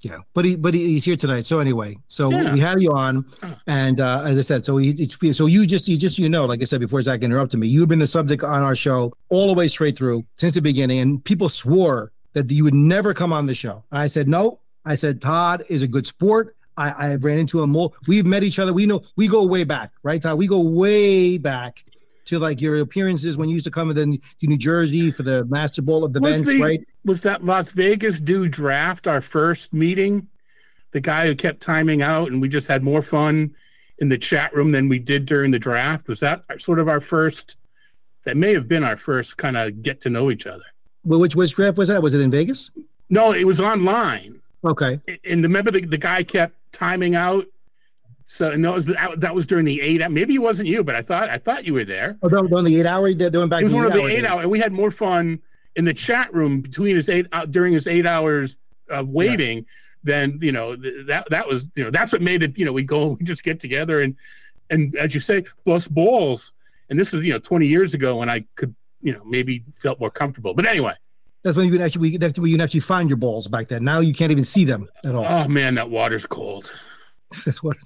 Yeah, but he but he's here tonight. So anyway, so Yeah. we have you on, and uh, as I said, so he, so you just you just you know, like I said before, Zach interrupted me. You've been the subject on our show all the way straight through since the beginning, and people swore that you would never come on the show. I said no. I said Todd is a good sport. I, I ran into him more. We've met each other. We know we go way back, right, Todd? We go way back to like your appearances when you used to come to New Jersey for the Master Bowl of the Was events, the- right? Was that Las Vegas do draft our first meeting? The guy who kept timing out and we just had more fun in the chat room than we did during the draft. Was that sort of our first that may have been our first kind of get to know each other. Well, which which draft was that? Was it in Vegas? No, it was online. Okay. and remember the, the guy kept timing out. So and that was that, that was during the eight. Maybe it wasn't you, but I thought I thought you were there. Oh, no, no, the eight hour. he They went back. It was one of the eight hour, and we had more fun in the chat room between his eight uh, during his eight hours of waiting than you know th- that that was you know that's what made it you know we go we just get together and and as you say bust balls and this is you know 20 years ago when I could you know maybe felt more comfortable but anyway That's when you could actually that's when you can actually find your balls back then. Now you can't even see them at all. oh man that water's cold That's what.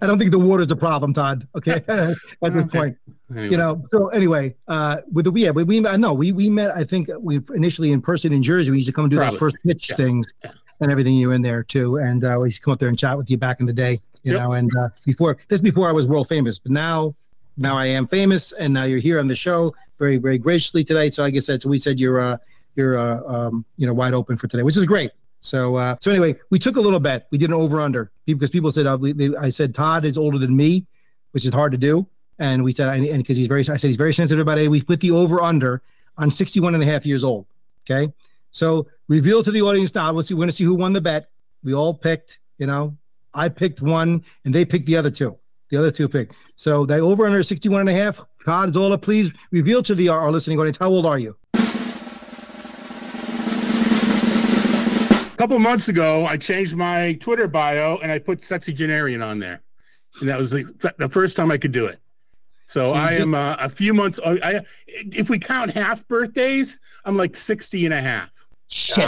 I don't think the water's a problem, Todd. Okay, at this point, Anyway. you know. So anyway, uh, with the yeah, we we no, we we met. I think we initially in person in Jersey. We used to come and do Probably. those first pitch Yeah. things Yeah. and everything. You were in there too, and uh, we used to come up there and chat with you back in the day. You Yep. know, and uh, before this before I was world famous, but now now I am famous, and now you're here on the show very very graciously today. So I said, so we said you're uh, you're uh, um, you know wide open for today, which is great. So uh, so anyway, we took a little bet. We did an over under because people said uh, we, they, I said Todd is older than me, which is hard to do, and we said and because he's very I said he's very sensitive about it. We put the over under on 61 and a half years old. Okay, so reveal to the audience now. We'll see. We're going to see who won the bet. We all picked. You know, I picked one, and they picked the other two. The other two picked. So the over under 61 and a half. Todd all. Please reveal to the our listening audience how old are you? Couple months ago, I changed my Twitter bio and I put "sexy Genarian" on there, and that was the, the first time I could do it. So, So I just- am uh, a few months. I, I, if we count half birthdays, I'm like 60 and a half. Shit.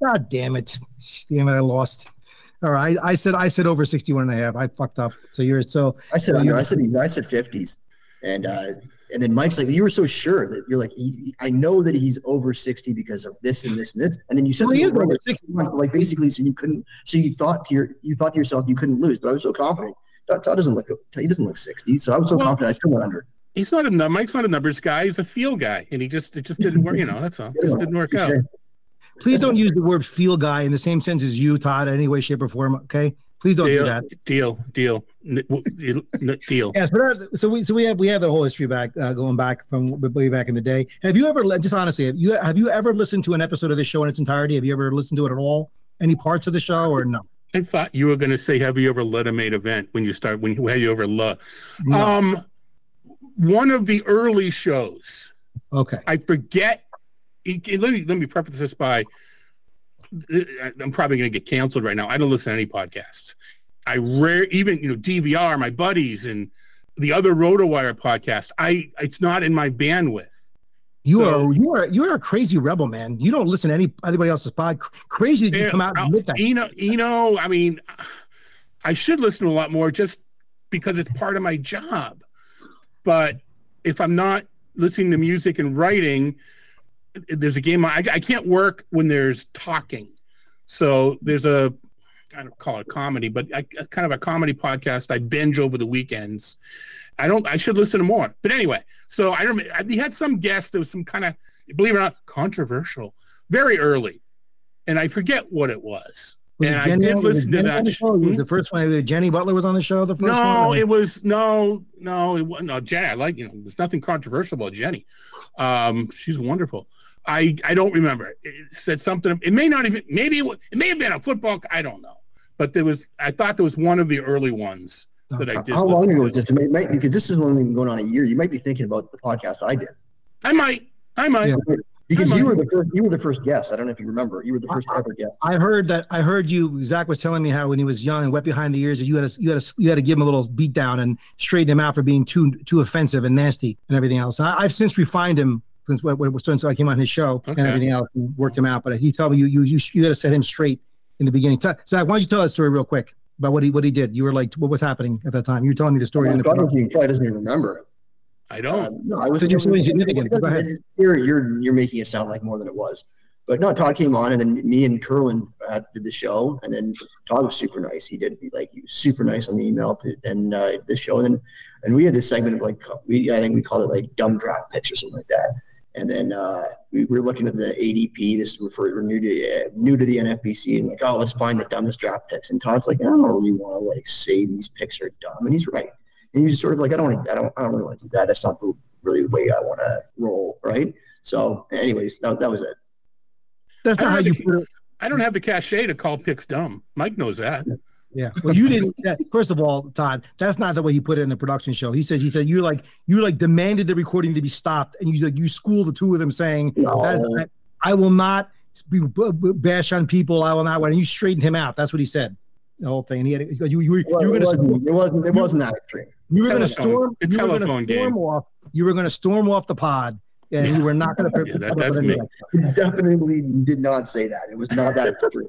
God damn it. Damn it, I lost. All right. I said I said over 61 and a half. I fucked up. So you're so I said Well, under. you- I said I said fifties, and uh, and then Mike's like, you were so sure that you're like, he, I know that he's over sixty because of this and this and this, and then you said Well, he is over over 60. like basically, so you couldn't, so you thought to your, you thought to yourself you couldn't lose, but I was so confident. Todd, Todd doesn't look, he doesn't look sixty, so I was so Well- confident I still went under. He's not a Mike's not a numbers guy. He's a feel guy, and he just it just didn't work. You know, that's all. Just didn't work out. please don't use the word feel guy in the same sense as you, Todd, in any way, shape, or form. Okay. Please don't do Deal, that. deal, deal, N- w- n- deal. Yes, but uh, so we so we have we have the whole history back uh, going back from way back in the day. Have you ever just honestly have you have you ever listened to an episode of this show in its entirety? Have you ever listened to it at all? Any parts of the show or no? I thought you were going to say, "Have you ever led a main event?" When you start, when you have you ever led? No. Um, one of the early shows. Okay. I forget. Let me let me preface this by. I'm probably going to get canceled right now. I don't listen to any podcasts. I rare even you know DVR, my buddies, and the other RotoWire podcast. I it's not in my bandwidth. You So- are you are you are a crazy rebel, man. You don't listen to any anybody else's pod. Crazy that you come out and admit that. You know, you know, I mean, I should listen to a lot more just because it's part of my job. But if I'm not listening to music and writing, there's a game I, I can't work when there's talking. So there's a I don't call it comedy, but I, kind of a comedy podcast I binge over the weekends. I don't. I should listen to more. But anyway, so I remember we had some guest that was some kind of believe it or not controversial very early, and I forget what it was. Was and I did listen to that. the show? Hmm? The first one, Jenny Butler was on the show. The first No, one. it was no, no, it was no Jenny. I like you know, there's nothing controversial about Jenny. Um, she's wonderful. I I don't remember. It said something. It may not even. Maybe it, wa- it may have been a football. I don't know. But there was. I thought there was one of the early ones that I did. How long ago was this? It might- because this is only been going on a year. You might be thinking about the podcast I did. I might. I might. Yeah. Because you were the first. You were the first guest. I don't know if you remember. You were the first ever guest. I heard that. I heard you. Zach was telling me how when he was young and wet behind the ears, that you had to, you had to, you had to give him a little beat down and straighten him out for being too too offensive and nasty and everything else. I, I've since refined him since when when- since I came on his show and everything else and worked him out. But he told me you you you, you had to set him straight in the beginning. Zach, why don't you tell that story real quick about what he what he did? You were like, what was happening at that time? You were telling me the story oh in the God, he probably doesn't even remember. I don't. Um, no, I was. Did you say significant? Go ahead. You're you're you're making it sound like more than it was. But no, Todd came on, and then me and Curlin uh, did the show, and then Todd was super nice. He did be like he was super nice on the email to, and uh, the show, and then and we had this segment of like we I think we called it like dumb draft picks or something like that. And then uh, we were looking at the ADP. This is for we're new to uh, new to the NFBC, and like, oh, let's find the dumbest draft picks. And Todd's like, I don't really want to like say these picks are dumb, and he's right. And he's sort of like, I don't, want to, I don't, I don't really want to do that. That's not the really way I want to roll, right? So, anyways, that, that was it. That's not how you the, put it. I don't have the cachet to call picks dumb. Mike knows that. Yeah. Well, you didn't. yeah, First of all, Todd, that's not the way he put it in the production show. He says he said you like you like demanded the recording to be stopped, and you like you schooled the two of them saying No. that, I will not be, b- b- bash on people. I will not. And you straightened him out. That's what he said. The whole thing. And he had you you were, you Well, were it, going to wasn't, it wasn't. It wasn't that extreme. You were going to storm the you were gonna telephone game. off. You were going to storm off the pod, and you were not going to. Yeah, that- that's me. Definitely did not say that. It was not that extreme.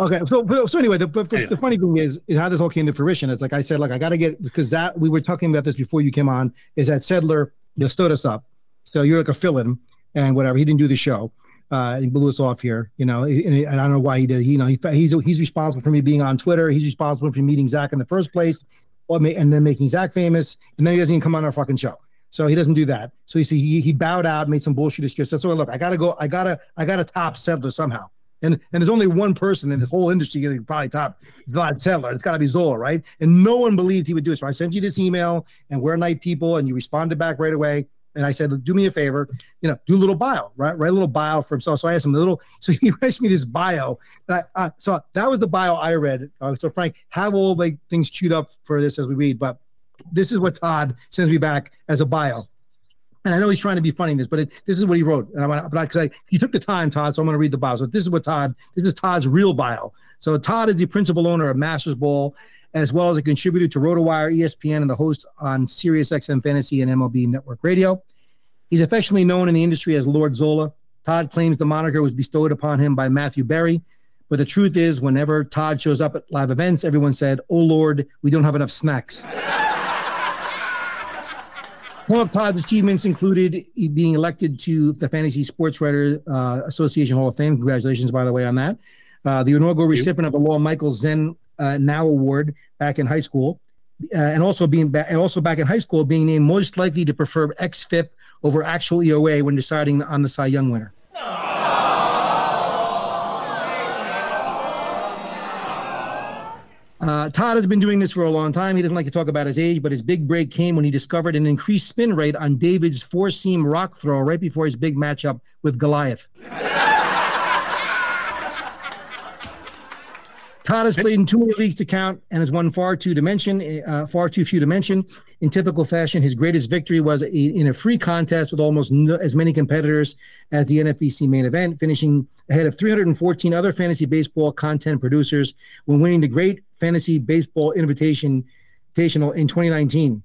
Okay, so so anyway, the but Yeah. the funny thing is, is how this all came to fruition. It's like I said, like I got to get because that we were talking about this before you came on. Is that Sedler you know, stood us up, so you're like a fill-in and whatever. He didn't do the show. Uh, he blew us off here, you know, and, and I don't know why he did. You know, he, he's he's responsible for me being on Twitter. He's responsible for meeting Zach in the first place, and then making Zach famous, and then he doesn't even come on our fucking show. So he doesn't do that. So you see, he, he bowed out, made some bullshit excuses. So look, I gotta go. I gotta I gotta top Sedler somehow. And and there's only one person in the whole industry that could probably top Vlad Sedler. It's got to be Zola, right? And no one believed he would do it. So I sent you this email, and we're night people, and you responded back right away. And I said, do me a favor, you know, do a little bio, right? Write a little bio for himself. So I asked him a little. So he writes me this bio. I, uh, so that was the bio I read. Uh, so Frank, have all the things chewed up for this as we read, but this is what Todd sends me back as a bio. And I know he's trying to be funny in this, but it, this is what he wrote. And I'm but because you took the time, Todd, so I'm going to read the bio. So this is what Todd. This is Todd's real bio. So Todd is the principal owner of Masters Ball, as well as a contributor to RotoWire, ESPN, and the host on SiriusXM Fantasy and MLB Network Radio. He's affectionately known in the industry as Lord Zola. Todd claims the moniker was bestowed upon him by Matthew Berry. But the truth is, whenever Todd shows up at live events, everyone said, Oh Lord, we don't have enough snacks. Some of Todd's achievements included being elected to the Fantasy Sports Writer uh, Association Hall of Fame. Congratulations, by the way, on that. Uh, the inaugural recipient of the Law Michael Zen uh, Now Award back in high school, uh, and also being back, and also back in high school, being named most likely to prefer XFIP over actual ERA when deciding on the Cy Young winner. Uh, Todd has been doing this for a long time. He doesn't like to talk about his age, but his big break came when he discovered an increased spin rate on David's four seam rock throw right before his big matchup with Goliath. Todd has played in too many leagues to count and has won far too to mention, uh, far too few to mention. In typical fashion, his greatest victory was in a free contest with almost no, as many competitors as the NFBC main event, finishing ahead of 314 other fantasy baseball content producers when winning the Great Fantasy Baseball Invitation Invitational in 2019.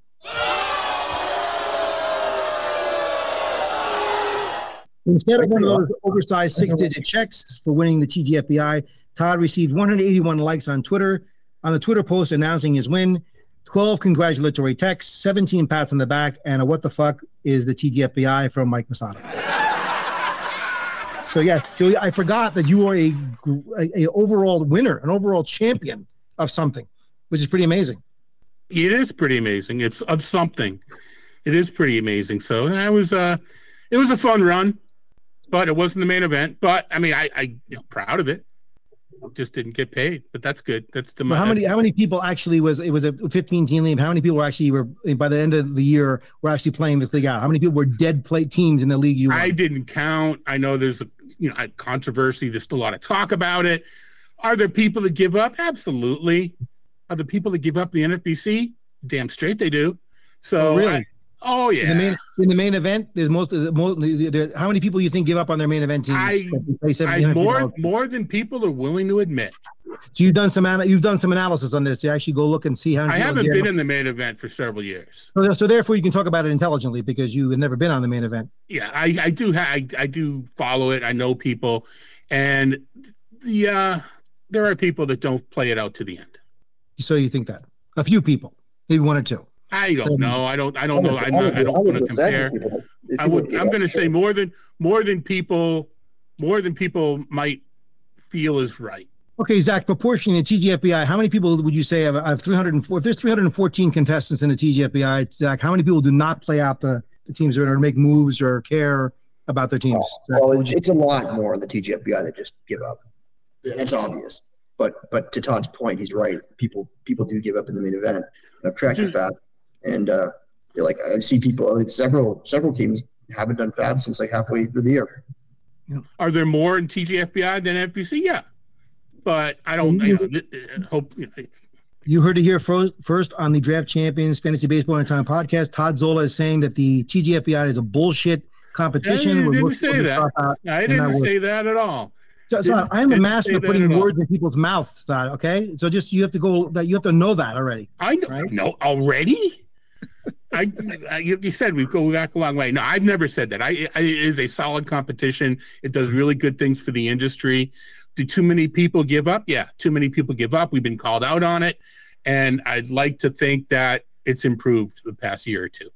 Instead of one of those oversized six-digit checks for winning the TGFBI, Todd received 181 likes on Twitter on the Twitter post announcing his win, 12 congratulatory texts, 17 pats on the back, and a what the fuck is the TGFBI from Mike Masada. so yes, so I forgot that you are a, a, a overall winner, an overall champion of something, which is pretty amazing. It is pretty amazing. It's of something. It is pretty amazing. So that was uh it was a fun run, but it wasn't the main event. But I mean, I I you know, proud of it. Just didn't get paid, but that's good. That's the Well, how many how many people actually was it was a 15 team league? How many people were actually were by the end of the year were actually playing this league out? How many people were dead play teams in the league you won? I didn't count. I know there's a you know a controversy. There's still a lot of talk about it. Are there people that give up? Absolutely. Are there people that give up the NFBC? Damn straight they do. So Oh, really? I- oh yeah. in the main in the main event, there's most of the most. the- the- How many people you think give up on their main event teams? I- that they play I, more more than people are willing to admit. So you've done some you've done some analysis on this. You actually go look and see how. many I haven't been in the main event for several years. So, so therefore, you can talk about it intelligently because you have never been on the main event. Yeah, I, I do ha- I, I do follow it. I know people, and the uh, there are people that don't play it out to the end. So you think that a few people, maybe one or two. I don't Um, know. I don't. I don't know. I'm not, I don't want to compare. I would. I'm going to say more than more than people, more than people might feel is right. Okay, Zach, proportionally in TGFBI, how many people would you say have, have 304? If there's 314 contestants in the TGFBI, Zach, how many people do not play out the, the teams or make moves or care about their teams? Zach, Well, it's, it's a lot more in the TGFBI that just give up. It's obvious. But but to Todd's point, he's right. People people do give up in the main event. And I've tracked the FAAB, and uh, like I see people. Like several several teams haven't done FAAB since like halfway through the year. Are there more in TGFBI than FBC? Yeah, but I don't. You know, th- uh, hope. You know, You heard it here first on the Draft Champions Fantasy Baseball and Time podcast. Todd Zola is saying that the TGFBI is a bullshit competition. I where didn't say that. I didn't that was- say that at all. So, so I am a master of putting at all. words in people's mouths. Todd, okay, so just you have to go. That you have to know that already. I know, Right? no already. I, I you said we've go back a long way. No, I've never said that. I, I it is a solid competition. It does really good things for the industry. Do too many people give up? Yeah, too many people give up. We've been called out on it, and I'd like to think that it's improved the past year or two.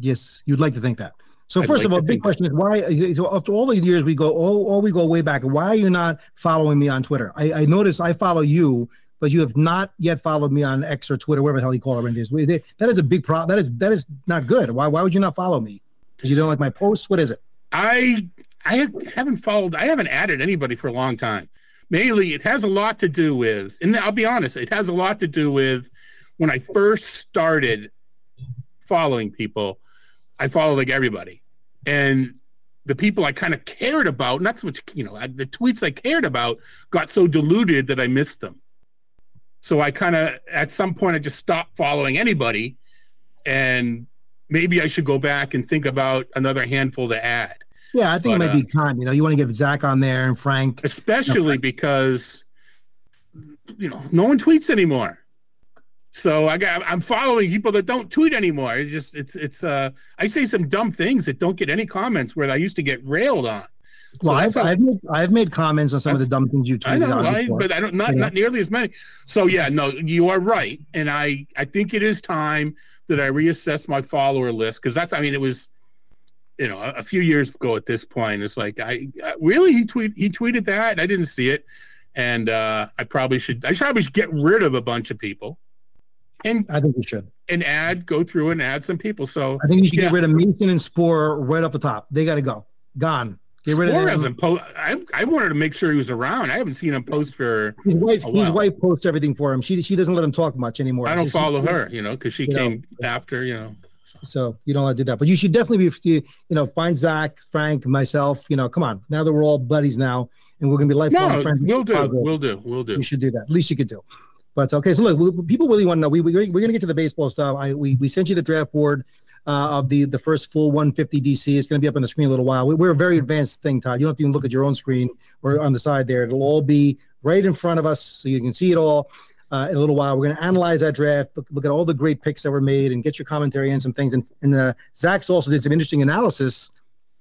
Yes, you'd like to think that. So I'd first like of all, big question is why? So after all the years we go, all, all we go way back. Why are you not following me on Twitter? I, I notice I follow you, but you have not yet followed me on X or Twitter, whatever the hell you call it, that is a big problem. That is that is not good. Why why would you not follow me? Because you don't like my posts. What is it? I I haven't followed. I haven't added anybody for a long time. Mainly, it has a lot to do with, and I'll be honest, it has a lot to do with when I first started following people. I followed like everybody, and the people I kind of cared about, not so much, you know, I, the tweets I cared about got so diluted that I missed them. So I kind of, at some point, I just stopped following anybody, and maybe I should go back and think about another handful to add Yeah, I think it But, might be time. You know, you want to get Zach on there and Frank. especially because you know no one tweets anymore so i got i'm following people that don't tweet anymore it's just it's it's uh i say some dumb things that don't get any comments where i used to get railed on Well, I've, I've made I've made comments on some of the dumb things you tweeted I know, on I, before. but I don't not Yeah. not nearly as many. So yeah, no, you are right, and I I think it is time that I reassess my follower list because that's I mean it was, you know, a, a few years ago at this point. It's like I, I really he tweet he tweeted that I didn't see it, and uh, I probably should I probably should get rid of a bunch of people, and I think we should. and add go through and add some people. So I think you should Yeah. get rid of Mason and Sporer right off the top. They got to go. Gone. Get rid Sporer of hasn't po- I I wanted to make sure he was around. I haven't seen him post for. His wife, his wife posts everything for him. She she doesn't let him talk much anymore. I don't She- she- follow her, you know, because she You know. came after, you know. So you don't want to do that. But you should definitely be, you know, find Zach, Frank, myself. You know, come on. Now that we're all buddies now, and we're gonna be lifelong No, friends. we'll do, Positive. we'll do, we'll do. You should do that. At least you could do. But okay, so look, people really want to know. We, we we're going to get to the baseball stuff. I we, we sent you the draft board uh, of the the first full 150 DC. It's going to be up on the screen a little while. We, we're a very advanced thing, Todd. You don't have to even look at your own screen or on the side there. It'll all be right in front of us, so you can see it all. Uh, in a little while, we're going to analyze that draft, look, look at all the great picks that were made, and get your commentary and some things. And, and uh, Zach's also did some interesting analysis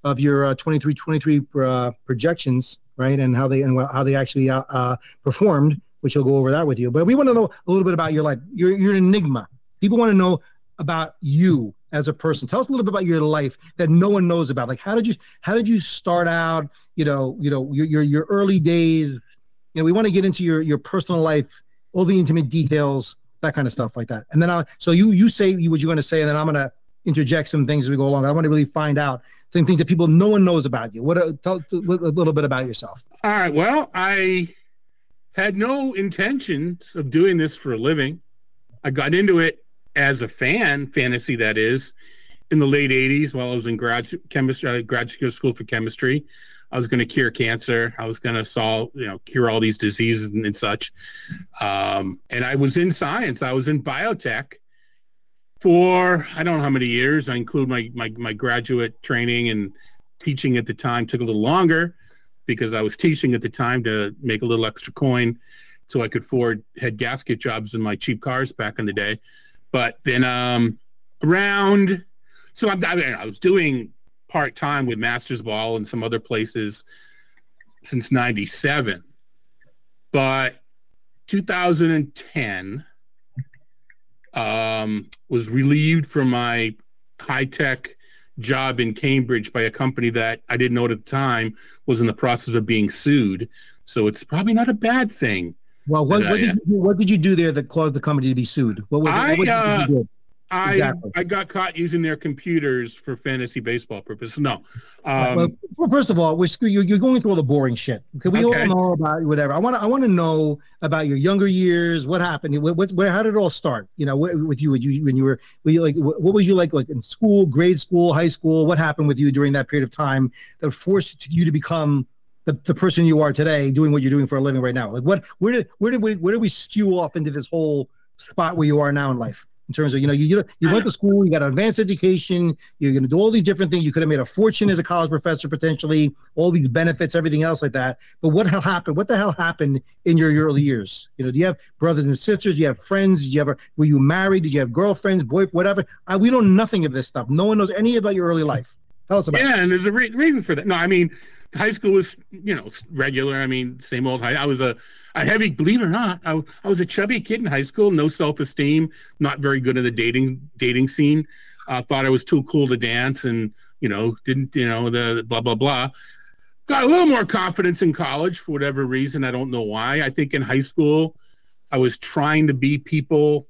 of your uh, 23 23 uh, projections, right? And how they and how they actually uh, performed, which I'll go over that with you. But we want to know a little bit about your life. You're you're an enigma. People want to know about you as a person. Tell us a little bit about your life that no one knows about. Like how did you how did you start out? You know, you know your your, your early days. You know, we want to get into your your personal life, all the intimate details, that kind of stuff like that. And then I so you you say what you're going to say, and then I'm going to interject some things as we go along. I want to really find out some things that people no one knows about you. What uh, tell a little bit about yourself. All right. Well, I had no intentions of doing this for a living. I got into it as a fan, fantasy that is, in the late '80s while I was in grad chemistry, uh, graduate school for chemistry. I was going to cure cancer. I was going to solve, you know, cure all these diseases and, and such. Um, and I was in science. I was in biotech for I don't know how many years. I include my my my graduate training and teaching at the time took a little longer because I was teaching at the time to make a little extra coin so I could afford head gasket jobs in my cheap cars back in the day. But then um, around, so I, I, I was doing part time with Masters Ball and some other places since '97. But 2010 um, was relieved from my high tech job in Cambridge by a company that I didn't know at the time was in the process of being sued. So it's probably not a bad thing. Well, what, Did what, did you, do- what did you do there that caused the company to be sued? What, was, I, what did uh, you do? I Exactly. I got caught using their computers for fantasy baseball purposes. No. Um, well, well, first of all, we're screw- you're, you're going through all the boring shit. Okay, we Okay. all know about whatever. I want to I want to know about your younger years. What happened? What, what, where, how did it all start? You know, with you, with you when you were, were you like, wh- what was you like, like in school, grade school, high school? What happened with you during that period of time that forced you to become the, the person you are today, doing what you're doing for a living right now? Like, what, where did, where did we, where did we skew off into this whole spot where you are now in life? In terms of, you know, you you, you went to school, you got an advanced education, you're going to do all these different things. You could have made a fortune as a college professor potentially, all these benefits, everything else like that. But what hell happened? What the hell happened in your early years? You know, do you have brothers and sisters? Do you have friends? Did you ever were you married? Did you have girlfriends, boyfriend, whatever? I, we know nothing of this stuff. No one knows any about your early life. Tell us about yeah, this. and there's a re- reason for that. No, I mean, high school was, you know, regular. I mean, same old high. I was a, a heavy, believe it or not, I, I was a chubby kid in high school, no self esteem, not very good in the dating dating scene. Uh, thought I was too cool to dance, and you know, didn't you know the blah blah blah. Got a little more confidence in college for whatever reason. I don't know why. I think in high school, I was trying to be people,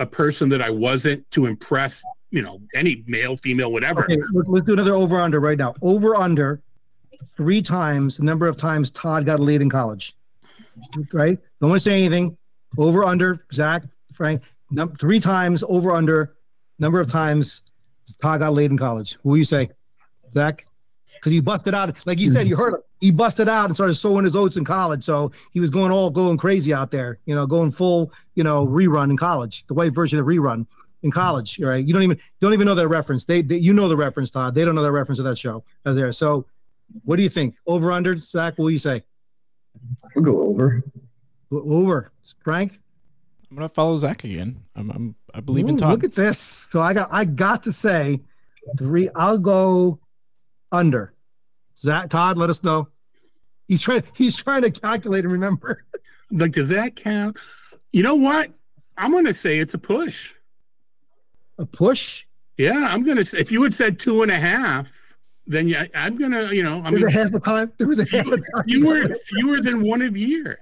a person that I wasn't to impress, you know, any male, female, whatever. Okay, let's, do another over under right now. Over under three times the number of times Todd got laid in college. Right? Don't want to say anything. Over under Zach, Frank, num- three times over under number of times Todd got laid in college. What will you say, Zach? Because he busted out, like you said, you heard him. He busted out and started sowing his oats in college. So he was going all going crazy out there, you know, going full, you know, rerun in college, the white version of rerun in college, right? You don't even don't even know that reference. They, they you know the reference, Todd. They don't know the reference of that show out there. So, what do you think? Over under, Zach? What do you say? We'll go over. O- Over, Frank. I'm gonna follow Zach again. I'm, I'm I believe in Todd. Look at this. So I got I got to say three. I'll go under. Zach, Todd, let us know. He's trying. He's trying to calculate and remember. Like, does that count? You know what? I'm going to say it's a push. A push. Yeah, I'm going to say, if you had said two and a half, then yeah, I'm going to, you know, I mean, a half a time. There was a half a time. fewer, fewer than one a year.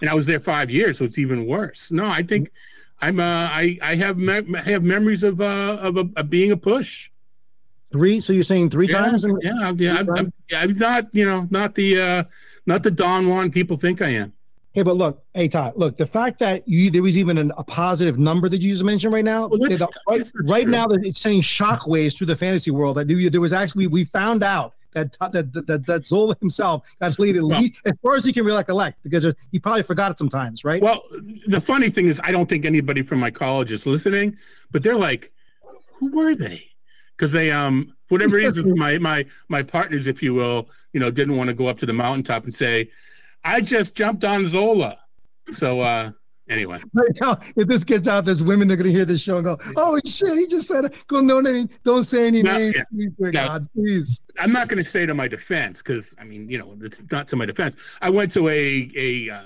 And I was there five years, so it's even worse. No, I think I'm, uh, I, I have, me- I have memories of, uh, of, a, of being a push. Three. So you're saying three Yeah, times? yeah, I'm- yeah, I'm, I'm, I'm not, you know, not the, uh, not the Don Juan people think I am. Hey, but look, hey Todd, look, the fact that you there was even an, a positive number that you just mentioned right now, Well, the- right, right now it's sending shockwaves through the fantasy world. That there, there was actually we found out that that that, that, Zola himself got laid at Well- least as far as he can recollect because he probably forgot it sometimes, right? Well, the funny thing is, I don't think anybody from my college is listening, but they're like, "Who were they?" Because they, um, whatever reason, my my my partners, if you will, you know, didn't want to go up to the mountaintop and say, "I just jumped on Zola." So, uh, Anyway, Right now, if this gets out, there's women that are going to hear this show and go, "Oh shit, he just said. Go, no, no, don't say any No, names, yeah. please, No. God, please. I'm not going to say to my defense because I mean, you know, it's not to my defense. I went to a a uh,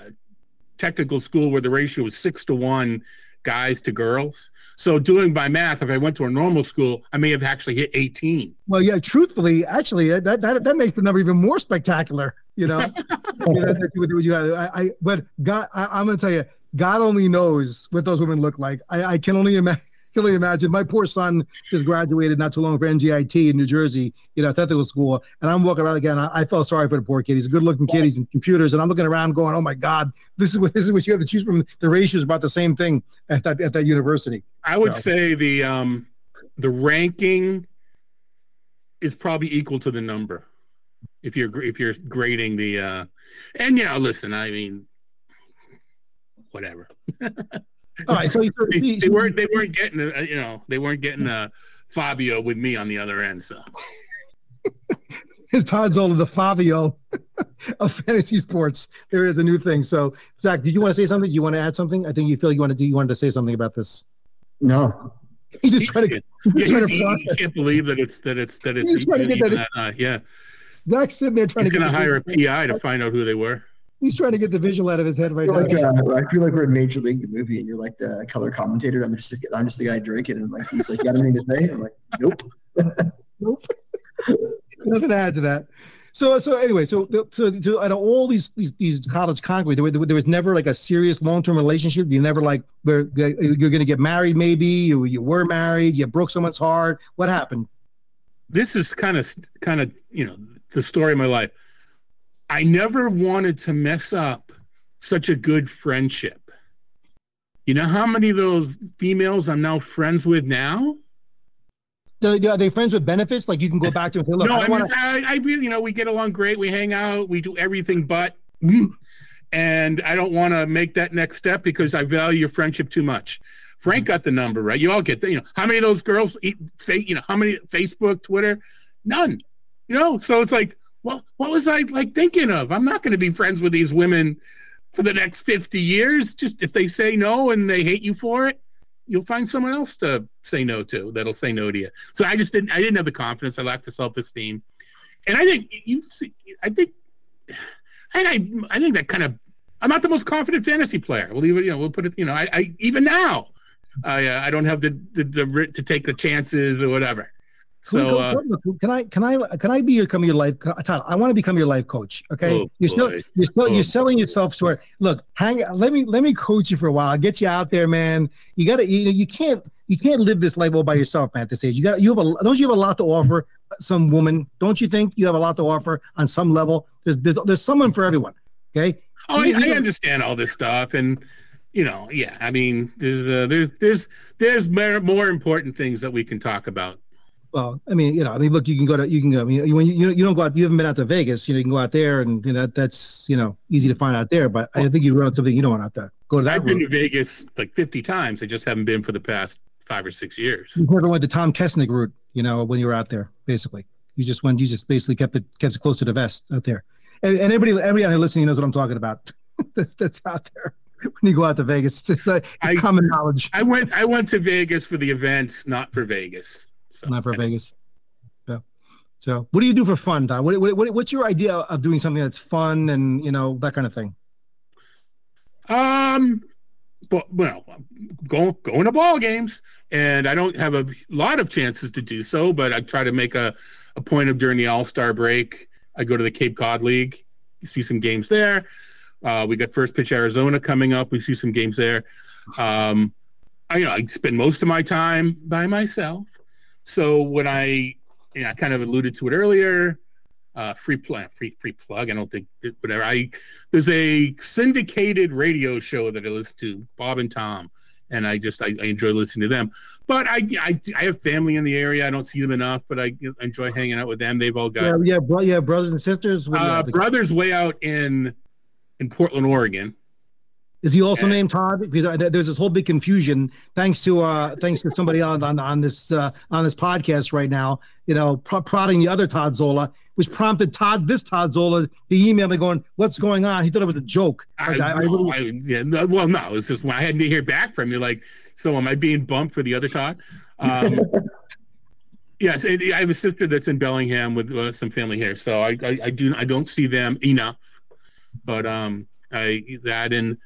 technical school where the ratio was six to one guys to girls. So doing by math, if I went to a normal school, I may have actually hit 18. Well, yeah, truthfully, actually, uh, that that, that makes the number even more spectacular. You know, Yeah, that's what you- you- I, I, but God, I, I'm going to tell you, God only knows what those women look like. I, I can only imagine. Can only imagine. My poor son just graduated not too long for NJIT in New Jersey, you know, technical school, and I'm walking around again. I, I felt sorry for the poor kid. He's a good-looking kid. He's in computers, and I'm looking around, going, "Oh my God, this is what this is what you have to choose from." The ratio is about the same thing at that at that university. I would So- say the um the ranking is probably equal to the number if you're if you're grading the uh and you know listen I mean whatever All right, so, so, they, they weren't they weren't getting uh, you know they weren't getting uh Fabio with me on the other end so Todd of the Fabio of fantasy sports. There is a new thing. So, Zach, did you want to say something? Do you want to add something? I think you feel you want to do. You wanted to say something about this. No, He's just trying to. yeah, trying he's- to he, he can't believe that it's that it's that it's He's to get that- that, uh, yeah Zach's sitting there trying he's to gonna get hire a PI to find out who they were He's trying to get the visual out of his head I right feel like now. uh, I feel like we're in Major League the movie, and you're like the color commentator. I'm just I'm just the guy drinking, and like he's like, "You got anything to say?" I'm like, "Nope." Nope. Nothing to add to that. So, so anyway, so, so, so out of all these these, these college concrete, there, was- there was never like a serious long term relationship. You never like where you're going to get married, maybe you you were married, you broke someone's heart. What happened? this is kind of kind of you know the story of my life. I never wanted to mess up such a good friendship. You know how many of those females I'm now friends with now? Are they, friends with benefits? Like you can go back to and say, look, no, I I, mean, want to. I, I really, you know, we get along great. We hang out. We do everything but. And I don't want to make that next step because I value your friendship too much. Frank got the number right. You all get the, you know, how many of those girls eat, fa- you know, how many Facebook, Twitter, none. You know, so it's like, well, what was I like thinking of? I'm not going to be friends with these women for the next 50 years. Just if they say no and they hate you for it, you'll find someone else to say no to that'll say no to you. So I just didn't, I didn't have the confidence. I lacked the self esteem. And I think you see, I think, and I, I think that kind of, I'm not the most confident fantasy player. We'll it, you know, we'll put it, you know, I, I even now, I, uh, I don't have the, the, the to take the chances or whatever. So, uh, can I can I can I be your come your life co- Todd? I want to become your life coach. Okay, Oh, you're still you're still Oh. you're selling yourself short. Look, hang. Let me let me coach you for a while. I'll get you out there, man. You got to you know you can't you can't live this life all by yourself, man. At this age, you got you have a don't you have a lot to offer some woman? Don't you think you have a lot to offer on some level? There's there's there's someone for everyone. Okay. Oh, I, You- you I understand all this stuff, and you know, yeah. I mean, there's uh, there's there's there's more, more important things that we can talk about. Well, I mean, you know, I mean, look, you can go to, you can go. I mean, when you you, you don't go out, you haven't been out to Vegas. You know, you can go out there, and you know that's you know easy to find out there. But I think you run into something you don't want out there. Go to that I've been to Vegas like 50 times. I just haven't been for the past five or six years. You never went the Tom Kessenich route. You know, when you were out there, basically, you just went. You just basically kept it kept it close to the vest out there. And, and everybody, everybody listening knows what I'm talking about. that's that's out there when you go out to Vegas. It's like I- common knowledge. I went I went to Vegas for the events, not for Vegas. So not for Vegas. Yeah. So, what do you do for fun? What, what, what, what's your idea of doing something that's fun and you know that kind of thing? Um, but well, going going to ball games, and I don't have a lot of chances to do so. But I try to make a, a point of during the All Star break. I go to the Cape Cod League, see some games there. Uh, we got first pitch Arizona coming up. We see some games there. Um, I you know I spend most of my time by myself. So when I you know I kind of alluded to it earlier. Uh, free plug, free free plug. I don't think it, whatever. I there's a syndicated radio show that I listen to, Bob and Tom, and I just I, I enjoy listening to them. But I, I I have family in the area. I don't see them enough, but I enjoy hanging out with them. They've all got Yeah, yeah, bro, yeah, brothers and sisters. What do you uh, brothers way out in in Portland, Oregon. Is he also named Todd? Because uh, there's this whole big confusion. Thanks to uh, thanks to somebody on on, on this uh, on this podcast right now. You know, pro- prodding the other Todd Zola, which prompted Todd this Todd Zola the email me going, "What's going on?" He thought it was a joke. Like, I- I no, really- I- yeah, no, well, no, it's just when I hadn't hear back from you. Like, so am I being bumped for the other Todd? Um, yes, and I have a sister that's in Bellingham with uh, some family here, so I, I, I do I don't see them enough. But um, I that and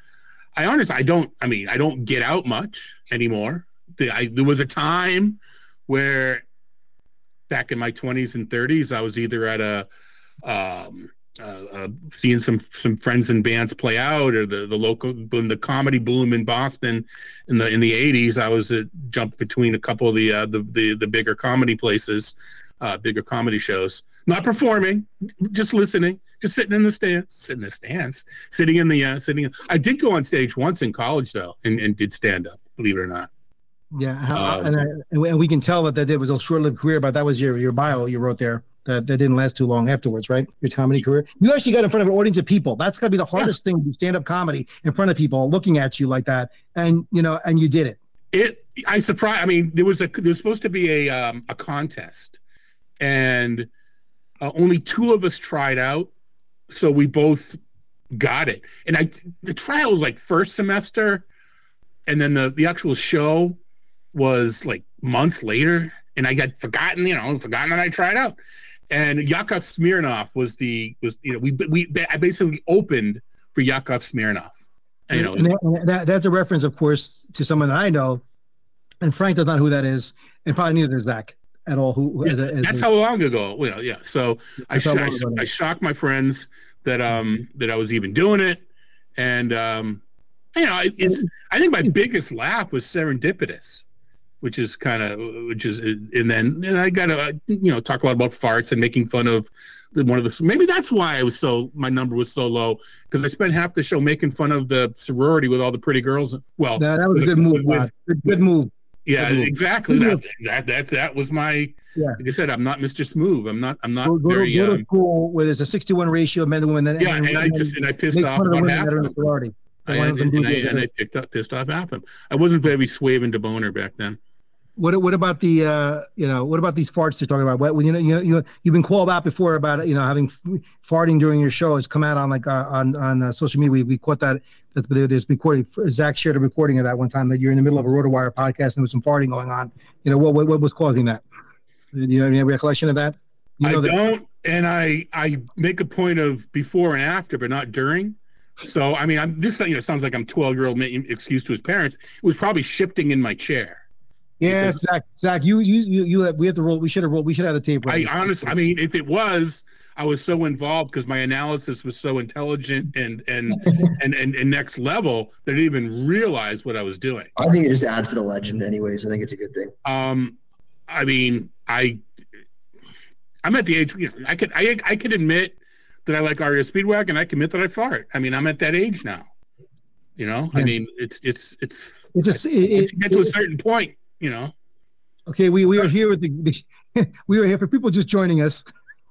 I honestly I don't I mean I don't get out much anymore. The, I, there was a time where back in my 20s and 30s I was either at a um, uh, uh, seeing some some friends and bands play out, or the the local when the comedy boom in Boston in the in the eighties. I was uh, jumped between a couple of the uh, the, the the bigger comedy places, uh, bigger comedy shows. Not performing, just listening, just sitting in the stands, sitting in the stands, sitting in the uh, sitting. In, I did go on stage once in college though, and, and did stand up. Believe it or not. Yeah, how, Um, and, I, and we- can tell that, that it was a short-lived career, but that was your your bio you wrote there. That, that didn't last too long afterwards, right? Your comedy career. You actually got in front of an audience of people. That's got to be the hardest thing to stand up comedy in front of people looking at you like that, and you know, and you did it. it i surprised i mean there was a there was supposed to be a um a contest and uh, only two of us tried out so we both got it. And i the trial was like first semester and then the the actual show was like months later and i got forgotten you know forgotten that i tried out. And yakov smirnoff was the was you know we we i basically opened for yakov smirnoff you know. And that, that, that's a reference, of course, to someone that I know, and Frank does not know who that is, and probably neither does Zach at all. Who, Yeah, as a- as that's a- how long ago you know yeah so I, sh- I, long sh- ago it I shocked my friends that um that i was even doing it and um you know it- it's i think my biggest laugh was serendipitous which is kind of which is and then and i gotta uh, you know talk a lot about farts and making fun of the, one of the maybe that's why i was so my number was so low because i spent half the show making fun of the sorority with all the pretty girls well that, that was a good move. with-. Good, good move. Yeah exactly that, that that that was my Yeah. like i said i'm not mr smooth i'm not i'm not Go, go, very to, go um, to school where there's a 61 ratio of men to women. yeah, and I just and I pissed off fun of the about half of them. I, and, and I, and I picked up pissed off half of them. I wasn't very swaven to boner back then. What what about the uh you know what about these farts they're talking about? What you know you you you've been called out before about you know having f- farting during your show has come out on like uh, on on uh, social media. We, we caught that that's there's recording. Zach shared a recording of that one time that you're in the middle of a RotoWire podcast and there was some farting going on. You know what what, what was causing that? Do you have any recollection of that? You know I that- don't, and I I make a point of before and after, but not during. So I mean, I'm this you know sounds like I'm 12 year old making excuse to his parents. It was probably shifting in my chair. Yeah, because- Zach. Zach, you you you you have, we have to roll. We should have rolled. We should have the tape. I ready. honestly, I mean, if it was, I was so involved because my analysis was so intelligent and and and and, and next level that I didn't even realize what I was doing. I think it just adds to the legend, anyways. I think it's a good thing. Um, I mean, I, I'm at the age. You know, I could, I, I could admit that I like REO Speedwagon. I can admit that I fart. I mean, I'm at that age now. You know, I mean, it's, it's, it's. It just it, Once you get to a it- certain point, you know. Okay, we, we are here with the, the we are here for people just joining us.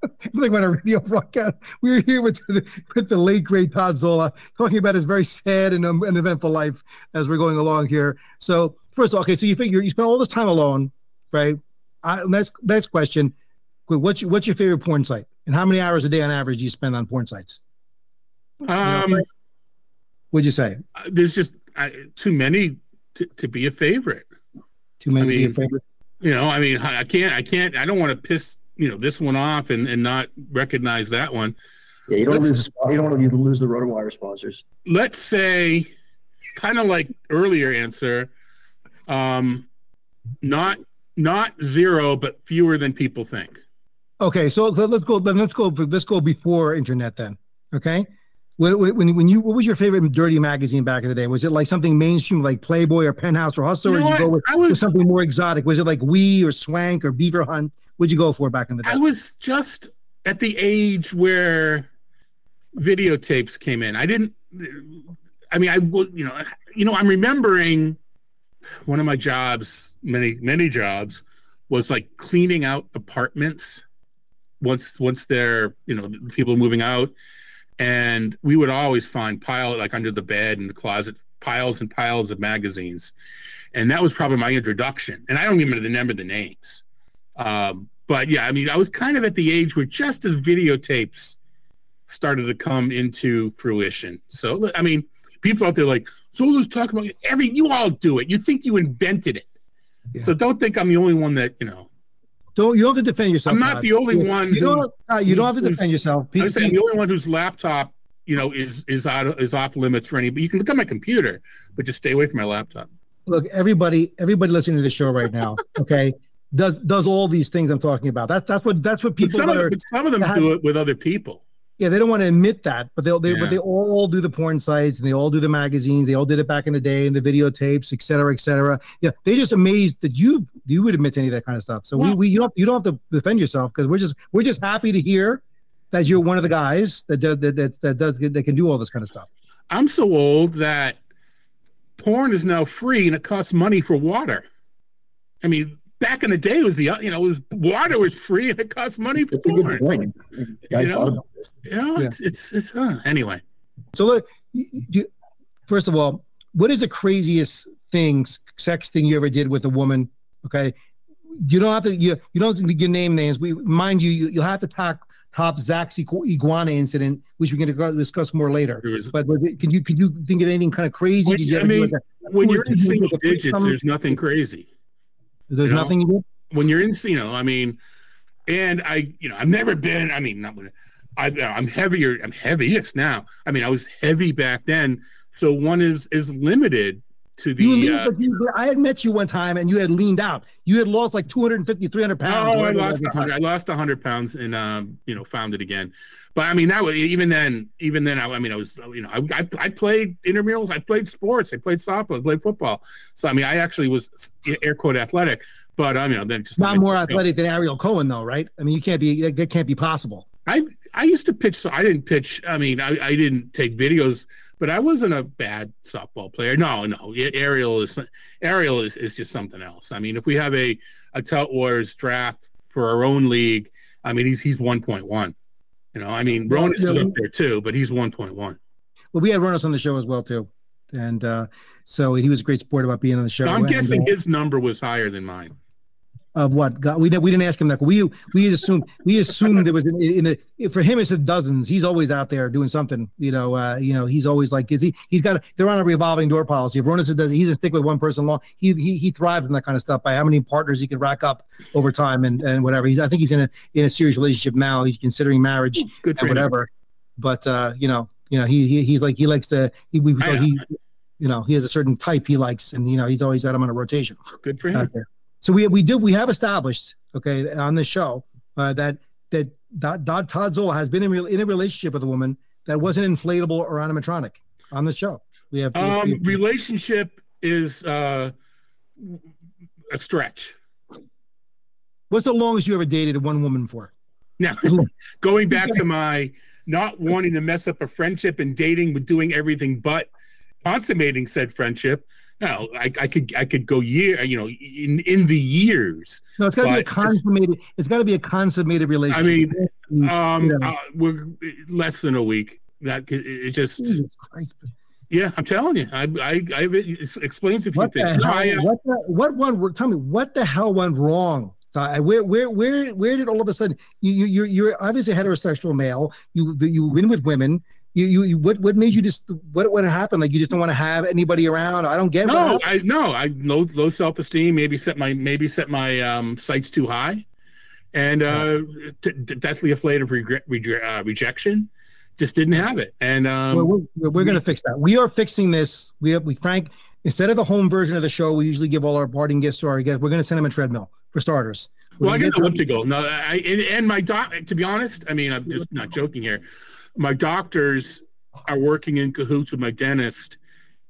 like when a radio broadcast, we are here with the, with the late great Todd Zola talking about his very sad and, um, and eventful life as we're going along here. So first, of all, okay, so you figure you spent all this time alone, right? I, next next question, what's your, what's your favorite porn site, and how many hours a day on average do you spend on porn sites? Um, What'd you say? there's just I, too many to, to be a favorite. Too many I to be your mean. You know, I mean, I I can't, I can't, I don't want to piss, you know, this one off and, and not recognize that one. Yeah, you don't Let's- lose. The, spot- you don't want to lose the RotoWire sponsors. let's say kind of like earlier answer um not not zero but fewer than people think Okay, so so let's go. Then let's go. Let's go before internet. Then, okay. When, when, when you what was your favorite dirty magazine back in the day? Was it like something mainstream like Playboy or Penthouse or Hustler, You or know did you go with, I with something more exotic? Was it like Wee or Swank or Beaver Hunt? What'd you go for back in the day? i was just at the age where videotapes came in i didn't i mean i would you know you know i'm remembering one of my jobs many many jobs was like cleaning out apartments once once they're you know people moving out and we would always find pile like under the bed and the closet piles and piles of magazines, and that was probably my introduction. And I don't even remember the names, um, but yeah, I mean, I was kind of at the age where just as videotapes started to come into fruition. So I mean, people out there like Zola's talking about every you all do it. You think you invented it. So don't think I'm the only one that you know. Don't you don't have to defend yourself. I'm not Todd. the only You- one You don't. uh, you don't have to defend yourself. I was saying People- the only one whose laptop, you know, is is out is off limits for any. But you can look at my computer, but just stay away from my laptop. look, everybody, everybody listening to the show right now, okay, does does all these things I'm talking about. That's that's what that's what But people some, that of, are. but some of them have- do it with other people. Yeah, they don't want to admit that, but they'll they Yeah. but they all do the porn sites and they all do the magazines. They all did it back in the day and the videotapes, et cetera, et cetera. Yeah, they're just amazed that you you would admit to any of that kind of stuff. So we, we you don't you don't have to defend yourself because we're just we're just happy to hear that you're one of the guys that does that that, that does that can do all this kind of stuff. I'm so old that porn is now free and it costs money for water. I mean, back in the day, it was the you know, it was water was free and it cost money for That's a good porn. point. Guys You know? thought about this. You know, Yeah. it's it's, it's uh, anyway. So look, you, you, first of all, what is the craziest thing, sex thing you ever did with a woman? Okay, you don't have to. You you don't have to give name names. We mind you, you you'll have to talk top Zach's iguana incident, which we're going to discuss more later. Was- But was it, could you could you think of anything kind of crazy? Well, Did you I mean, When you're in single do with a digits, there's nothing crazy. There's you know? nothing you did? when you're in, you know, I mean, and I, you know, I've never been. I mean, not when I, I'm heavier. I'm heaviest now. I mean, I was heavy back then. So one is is limited to You the. leaned, Uh, you, I had met you one time and you had leaned out. You had lost like 250, 300 pounds. oh, I lost 100. I lost 100 pounds and um, you know, found it again. But I mean, that was even then. Even then, I, I mean, I was, you know, I, I, I played intramurals. I played sports. I played softball. I played football. So I mean, I actually was air quote athletic. But I mean, then just Not more athletic than Ariel Cohen, though, right? I mean, you can't be. That can't be possible. I I used to pitch. So I didn't pitch. I mean, I, I didn't take videos, but I wasn't a bad softball player. No, no. Ariel is Ariel is, is just something else. I mean, if we have a a Tout Wars draft for our own league, I mean, he's he's one point one. You know, I mean, Well, Ronis is yeah, up there too, but he's one point one. Well, we had Ronos on the show as well too, and uh, so he was a great sport about being on the show. I'm And, guessing uh, his number was higher than mine. Of what God, we didn't we didn't ask him that. We we assumed we assumed there was in, in the for him it's a dozens. He's always out there doing something. You know, uh, you know, he's always like is he he's got a, they're on a revolving door policy. If Ronas does he doesn't stick with one person long. He he he thrives in that kind of stuff by how many partners he can rack up over time and and whatever. He's I think he's in a in a serious relationship now. He's considering marriage Good for and him. whatever. But uh, you know, you know, he, he he's like he likes to he we he you know he has a certain type he likes, and you know he's always got him on a rotation Good for him. So we we do we have established okay on this show uh, that that Todd, Zola has been in, real in a relationship with a woman that wasn't inflatable or animatronic on the show. We have, have- we Um, have- relationship is uh, a stretch. what's the longest you ever dated one woman for? Now, going back to my not wanting to mess up a friendship and dating, but doing everything but consummating said friendship. No, I, I could I could go year, you know, in in the years. No, it's got to be a consummated. It's got to be a consummated relationship. I mean, um, Yeah. uh, we're less than a week. That it it just yeah, I'm telling you, I I, I it explains a few What things. No, I, uh, What the, what one? Tell me what the hell went wrong? Where where where where did all of a sudden you you you're, you're obviously a heterosexual male. You you win with women. You, you you what what made you just what what happened? Like you just don't want to have anybody around. I don't get. no. I no, I low low self esteem. Maybe set my maybe set my um, sights too high, and uh, t- t- deathly afraid of regret, rege- uh, rejection. Just didn't have it, and um, we're, we're, we're going to fix that. We are fixing this. We have, we Frank instead of the home version of the show, we usually give all our parting gifts to our guests. We're going to send them a treadmill for starters. We're well, I got the elliptical. No, I and, and my doc. To be honest, I mean, I'm just not joking here. My doctors are working in cahoots with my dentist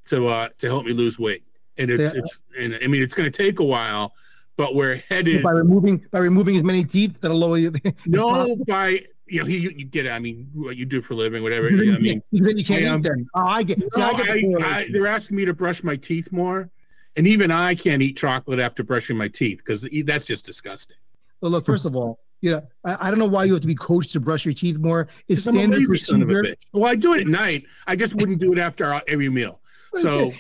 to uh to help me lose weight, and it's Yeah. it's and I mean it's going to take a while, but we're headed. by removing by removing as many teeth that'll lower you. No, possible. by you know, you, you get it. I mean, what you do for a living, whatever. I mean, then you can't I, um, eat them. Oh, I get. see, no, I get the I. I, they're asking me to brush my teeth more, and even I can't eat chocolate after brushing my teeth because that's just disgusting. Well, look, first of all, You know, I, I don't know why you have to be coached to brush your teeth more. It's Because I'm a standard lazy son of a procedure. bitch. Well, I do it at night. I just wouldn't do it after every meal. So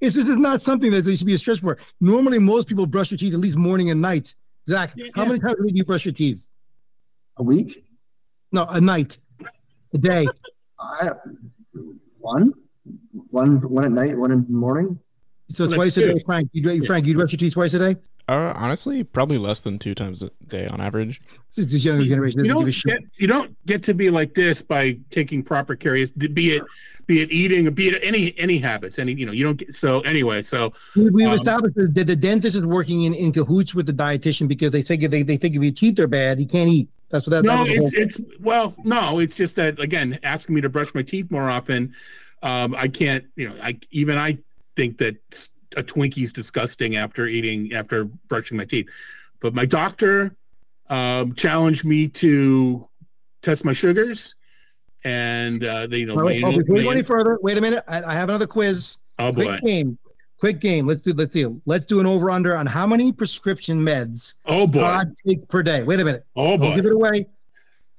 It's this is not something that there should be a stress for. Normally, most people brush their teeth at least morning and night. Zach, how many times a week do you brush your teeth? A week? No, a night, a day. I one, one, one at night, one in the morning. So Well, twice a day, good. Frank. You, Frank, you brush your teeth twice a day. Uh, honestly, probably less than two times a day on average. This is younger generation you doesn't give don't a get you don't get to be like this by taking proper care. Be it be it eating, be it any any habits. Any you know you don't get so anyway. So We, we've Um, established that the dentist is working in, in cahoots with the dietitian because they think if they, they think if your teeth are bad, you can't eat. That's what that. that no, was the whole- it's it's well, no, it's just that again, asking me to brush my teeth more often. Um, I can't, you know, I even I think that a Twinkie's disgusting after eating after brushing my teeth. But my doctor um, challenged me to test my sugars, and uh, they you know All right, my- oh, before we go any further, wait a minute. I, I have another quiz. oh boy, Quick game. Quick game. Let's do. Let's do. Let's do an over under on how many prescription meds oh boy, Todd takes per day. Wait a minute. oh boy. Don't give it away.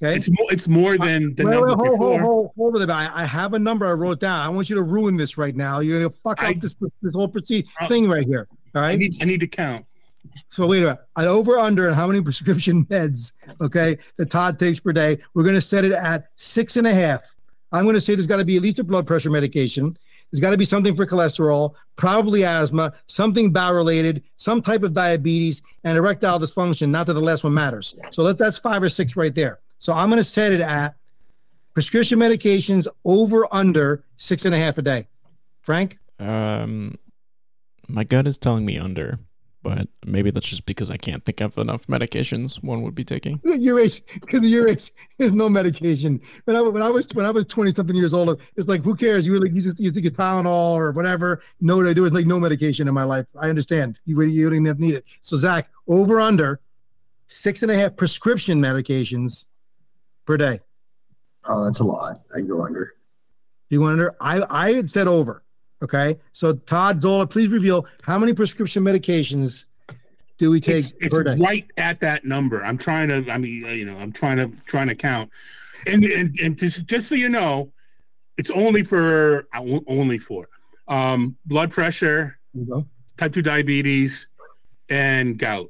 Okay. It's more, it's more uh, than the wait, number wait, hold, before. hold, hold, hold it. I, I have a number I wrote down. I want you to ruin this right now. You're gonna fuck I- up this this whole proceed Oh. thing right here. All I need I need to count. So wait a minute. An over under on how many prescription meds, okay, that Todd takes per day. We're gonna set it at six and a half. I'm gonna say there's got to be at least a blood pressure medication. There's got to be something for cholesterol, probably asthma, something bowel related, some type of diabetes, and erectile dysfunction. Not that the last one matters. So let that's five or six right there. So I'm gonna set it at prescription medications over under six and a half a day. Frank, Um, my gut is telling me under, but maybe that's just because I can't think of enough medications one would be taking. your age because your age is no medication. When I when I was when I was twenty something years old, it's like who cares? You really you just you think of Tylenol or whatever. No, there was like no medication in my life. I understand. You really you don't even need it. So Zach, over under six and a half prescription medications per day. Oh, that's a lot. I'd go under. Do you want under? I I had said over. Okay. So Todd Zola, please reveal how many prescription medications do we take It's, it's per day? right at that number. I'm trying to. I mean, you know, I'm trying to trying to count, and and, and just just so you know, it's only for only for um, blood pressure, There you go. type two diabetes, and gout.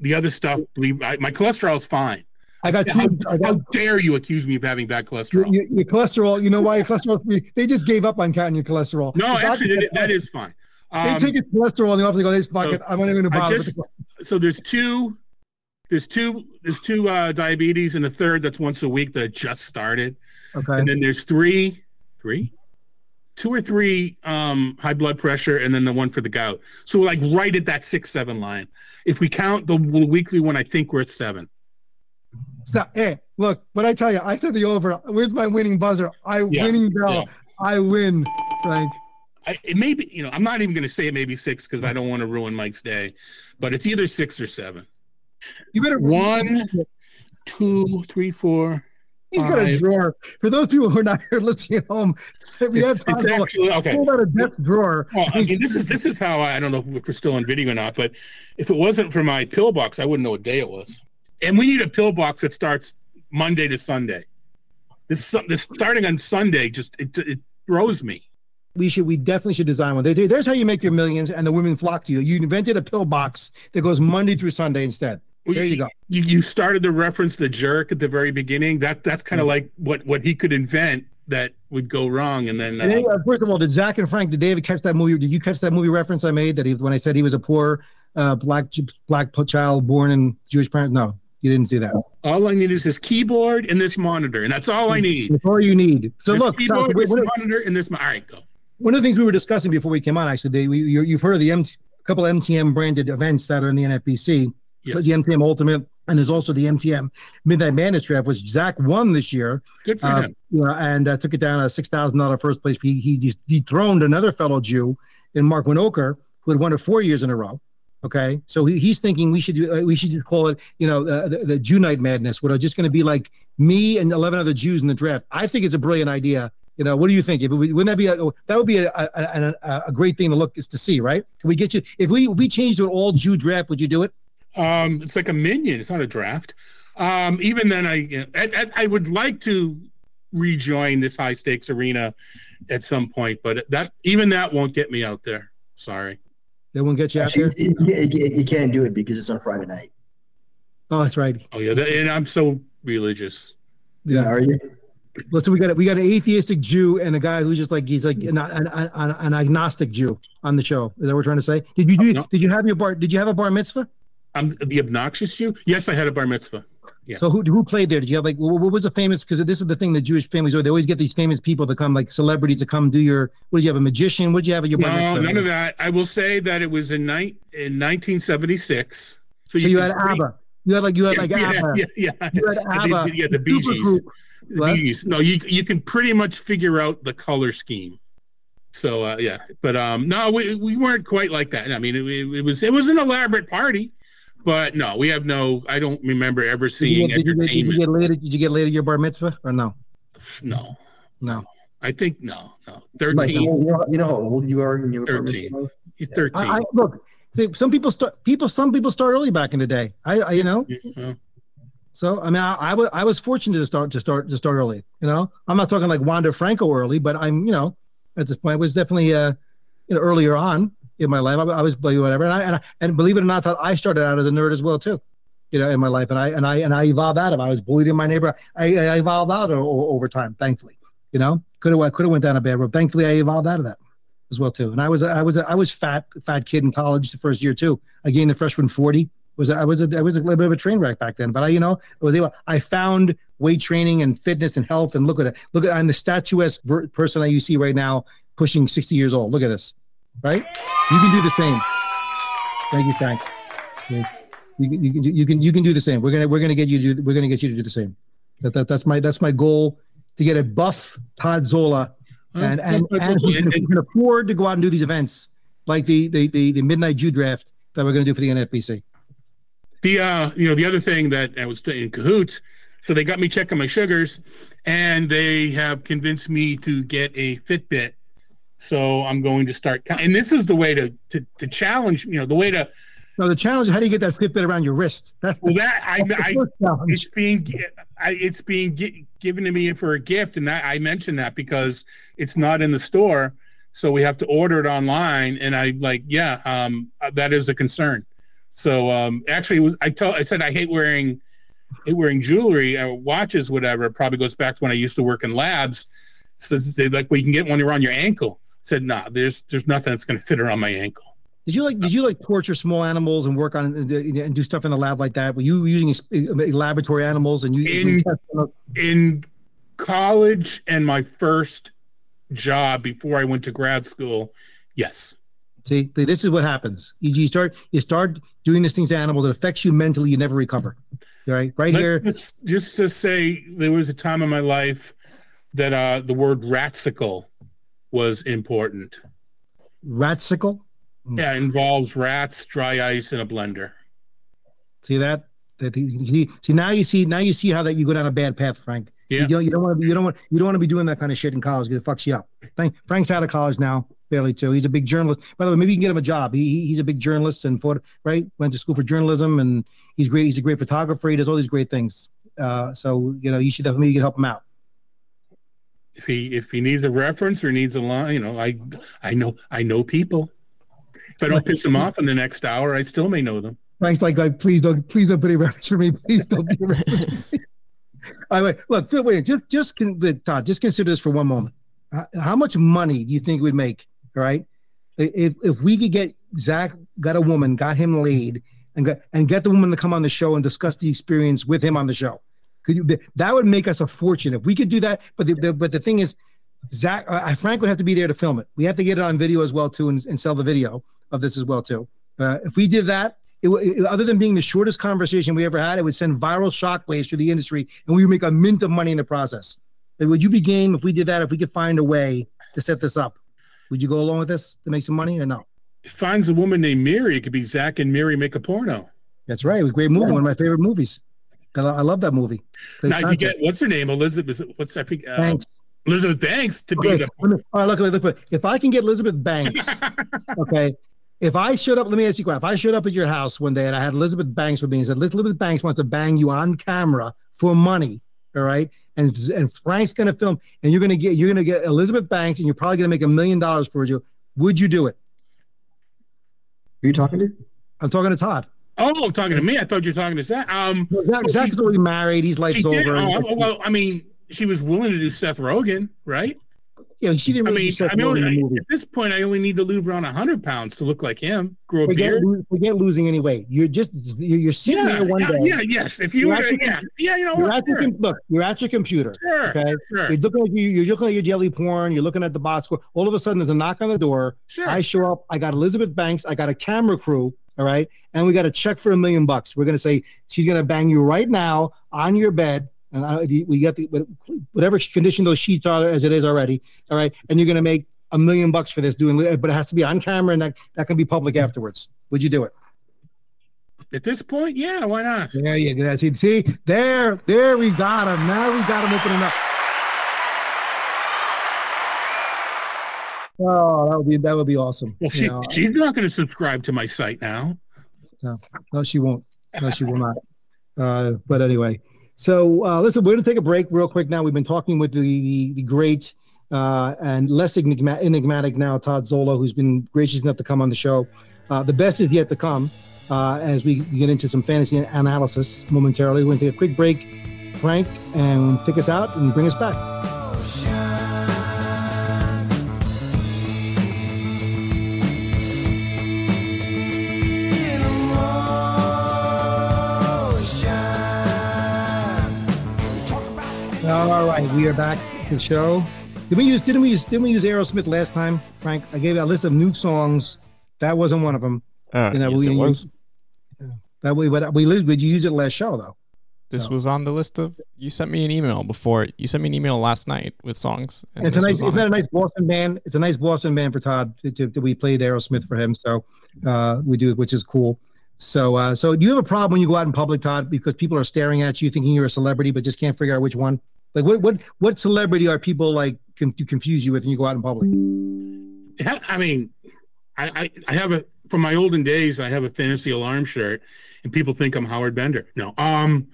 The other stuff, believe I, my is fine. I got How, two. I got how dare you accuse me of having bad cholesterol? your, your cholesterol, you know why your cholesterol? They just gave up on counting your cholesterol. No, The actually, doctor- that, is fine. They Um, take your cholesterol in the office and go, "This fuck so it, I'm not even going to bother." just- so there's two there's two there's two uh diabetes and a third that's once a week that I just started okay, and then there's three three two or three um high blood pressure and then the one for the gout so we're like right at that six seven line if we count the weekly one i think we're at seven so hey, look, what I tell you, I said the over. Where's my winning buzzer? I Yeah, winning bell. yeah. I win, Frank. I, it may be you know i'm not even going to say it may be six because i don't want to ruin mike's day but it's either six or seven You better One. two three four He's got a drawer. For those people who are not here listening at home, we have it's, it's actually okay Pulled out a desk drawer. Well, I mean, this is this is how I, I don't know if we're still on video or not, but if it wasn't for my pill box, I wouldn't know what day it was. And we need a pillbox that starts Monday to Sunday. This this starting on Sunday just it, it throws me. we should we definitely should design one. There's how you make your millions, and the women flock to you. You invented a pillbox that goes Monday through Sunday instead. There you go. You, you started to reference the jerk at the very beginning. That that's kind of like what what he could invent that would go wrong, and then And then, uh, uh, first of all, did Zach and Frank, did David catch that movie? Did you catch that movie reference I made that he, when I said he was a poor uh, black black child born in Jewish parents? No, you didn't see that. all I need is this keyboard and this monitor, and that's all I need. That's all you need. So this look, keyboard, Tom, this monitor, and this. All right, go. one of the things we were discussing before we came on, actually, they, we, you, you've heard of the MT, a couple of MTM branded events that are in the NFBC. Yes. The MTM Ultimate, and there's also the MTM Midnight Madness Draft, which Zach won this year. Good for uh, him. you know, and uh, took it down a six thousand dollar first place. He he dethroned another fellow Jew in Mark Winoker, who had won it four years in a row. Okay, so he, he's thinking we should do, uh, we should just call it you know uh, the, the Jew Night Madness, are just going to be like me and eleven other Jews in the draft. I think it's a brilliant idea. You know, what do you think? If wouldn't that be a that would be a, a, a, a- great thing to look is to see, right? Can we get you if we we change to an all Jew draft? Would you do it? Um, it's like a minion. It's not a draft. Um, even then, I I- I would like to rejoin this high stakes arena at some point, but that even that won't get me out there. Sorry. They won't get you out there. You, you- you can't do it because it's on Friday night. Oh, that's right. Oh yeah, that, and I'm so religious. Yeah, are you? Listen, we got we got an atheistic Jew and a guy who's just like he's like an, an, an, an agnostic Jew on the show. Is that what we're trying to say? Did you do? No. Did you have your bar? Did you have a bar mitzvah? I'm the obnoxious Jew. Yes, I had a bar mitzvah. Yeah. So who who played there? Did you have like what, was the famous? Because this is the thing that Jewish families do. They always get these famous people to come, like celebrities, to come do your. What did you have? A magician? What did you have at your No, none of that. I will say that it was in night in 1976. So you, had can ABBA. You had like you had Yeah, like yeah, ABBA. yeah, yeah. You had ABBA. yeah, the Bee Gees. The Bee Gees. No, you you can pretty much figure out the color scheme. So uh, yeah, but um, no, we, we weren't quite like that. I mean, it, it was it was an elaborate party, but no, we have no. I don't remember ever Did you, seeing get, did, you get, did you get later? Did you get later your bar mitzvah or no? No, No. I think no, no. Mike, you Thirteen. know, you know how old you are when you were 13. You're Thirteen. I, I look. Some people start. People. Some people start early back in the day. I, I you know. Yeah. So I mean, I, I was I was fortunate to start to start to start early. You know, I'm not talking like Wander Franco early, but I'm you know at this point I was definitely uh you know earlier on in my life. I, I was whatever, and I, and I and believe it or not, I started out as a nerd as well too. You know, in my life, and I and I and I evolved out of. it. I was bullied in my neighborhood. I, I evolved out of, over time, thankfully. You know, could have could have went down a bad road. Thankfully, I evolved out of that as well too. And I was I was I was fat fat kid in college the first year too. I gained the freshman forty. Was I was a I was a little bit of a train wreck back then, but I you know I was able. I found weight training and fitness and health and look at it. Look at I'm the statuesque person that you see right now, pushing sixty years old. Look at this, right? You can do the same. Thank you, Frank. You, can- you can do- you can you can do the same. We're gonna we're gonna get you to do, we're gonna get you to do the same. That, that that's my that's my goal to get a buff Todd Zola and and, and who can, who can afford to go out and do these events like the the the, the midnight Jew draft that we're going to do for the NFBC. The uh, you know, the other thing that I was in cahoots, so they got me checking my sugars, and they have convinced me to get a Fitbit. So I'm going to start, and this is the way to to, to challenge, you know, the way to Now the challenge is how do you get that Fitbit around your wrist? That's well the, that I, I it's being I, it's being gi- given to me for a gift, and that, I mentioned that because it's not in the store, so we have to order it online. And I like, yeah, um, uh, that is a concern. So um, actually, it was I told I said I hate wearing hate wearing jewelry or watches, whatever. It probably goes back to when I used to work in labs. So they like, well, you can get one around your ankle. Said, nah, there's there's nothing that's going to fit around my ankle. Did you like did you like torture small animals and work on and, and do stuff in the lab like that? Were you using laboratory animals and you, In- test in college and my first job before I went to grad school, yes. See, this is what happens. You, you start you start doing these things to animals. It affects you mentally. You never recover. Right, right Let- here. Just, just to say, there was a time in my life that uh, the word ratsicle was important. Ratsicle. Yeah, involves rats, dry ice, and a blender. See that? That see, see now you see now you see how that you go down a bad path, Frank. Yeah. You don't you don't want to be you don't want you don't want to be doing that kind of shit in college because it fucks you up. Thank Frank's out of college now, barely too. He's a big journalist. By the way, maybe you can get him a job. He, he- he's a big journalist and for right went to school for journalism and he's great. He's a great photographer. He does all these great things. Uh, so you know you should definitely help him out. If he if he needs a reference or needs a line, you know, I I know I know people. If I don't piss him off in the next hour, I still may know them. Frank's like, like please don't please don't put a reference for me. Please don't put a reference. for me." All right, look, Phil, wait, just just con- Todd, just consider this for one moment. How, how much money do you think we'd make? Right, if if we could get Zach got a woman, got him laid, and got and get the woman to come on the show and discuss the experience with him on the show, could you? That would make us a fortune if we could do that. But the, the but the thing is, Zach, uh, Frank would have to be there to film it. We have to get it on video as well too, and, and sell the video of this as well too. Uh, if we did that, it, it, other than being the shortest conversation we ever had, it would send viral shockwaves through the industry, and we would make a mint of money in the process. Like, would you be game if we did that? If we could find a way to set this up, would you go along with this to make some money or no? Finds a woman named Mary, it could be Zach and Mary make a porno. That's right. It was a great movie. One of my favorite movies. I I love that movie. The now, if you get what's her name, Elizabeth? What's I think uh, Banks. Elizabeth Banks to be the me- all right, look, look, look, if I can get Elizabeth Banks, okay, if I showed up, let me ask you a question. If I showed up at your house one day and I had Elizabeth Banks with me and said, Elizabeth Banks wants to bang you on camera for money, all right? And and Frank's gonna film, and you're gonna get you're gonna get Elizabeth Banks, and you're probably gonna make a million dollars for you. Would you do it? Who are you talking to? I'm talking to Todd. Oh, talking to me. I thought you were talking to Zach. Um, Zach, Zach's already married. He's life's over. Oh, well, I mean, she was willing to do Seth Rogen, right? yeah, she didn't I really mean, Seth I mean, Rogen in the I- movie. at this point, I only need to lose around hundred pounds to look like him. Grow a Forget, beard. forget losing any weight. You're just you're, you're sitting Yeah, there one yeah, day. yeah, yes. If you were, yeah, yeah, you know You're what? at Sure, look. You're at your computer. sure, Okay. sure, You're looking at you. You're looking at your jelly porn. You're looking at the box score. All of a sudden, there's a knock on the door. sure. I show up. I got Elizabeth Banks. I got a camera crew. All right, and we got a check for a million bucks. We're gonna say she's gonna bang you right now on your bed, and I, we got the whatever condition those sheets are as it is already. All right, and you're gonna make a million bucks for this doing, but it has to be on camera, and that that can be public afterwards. Would you do it? At this point, yeah, why not? There you go. See, see, there, there we got him. Now we got him opening up. Oh, that would be that would be awesome. Well, You she know, she's not going to subscribe to my site now. no, she won't. No, she will not. Uh, but anyway, so uh, listen, we're going to take a break real quick. Now we've been talking with the the, the great uh, and less enigma- enigmatic now Todd Zola, who's been gracious enough to come on the show. Uh, the best is yet to come. Uh, as we get into some fantasy analysis momentarily, we're going to take a quick break. Frank, and take us out and bring us back. We are back to the show. Did we use? Didn't we use? Didn't we use Aerosmith last time, Frank? I gave you a list of new songs. That wasn't one of them. Uh, You know, yes, we- it was. That way, but we you used it last show though. This No. was on the list of. You sent me an email before. You sent me an email last night with songs. and it's a nice, isn't that a nice Boston band? It's a nice Boston band for Todd. To, to- to- we played Aerosmith for him, so uh, we do, which is cool. So, uh, so do you have a problem when you go out in public, Todd, because people are staring at you, thinking you're a celebrity, but just can't figure out which one? Like, what what what celebrity are people like to confuse you with when you go out in public? I mean, I, I I have a from my olden days. I have a fantasy alarm shirt, and people think I'm Howard Bender. No, um,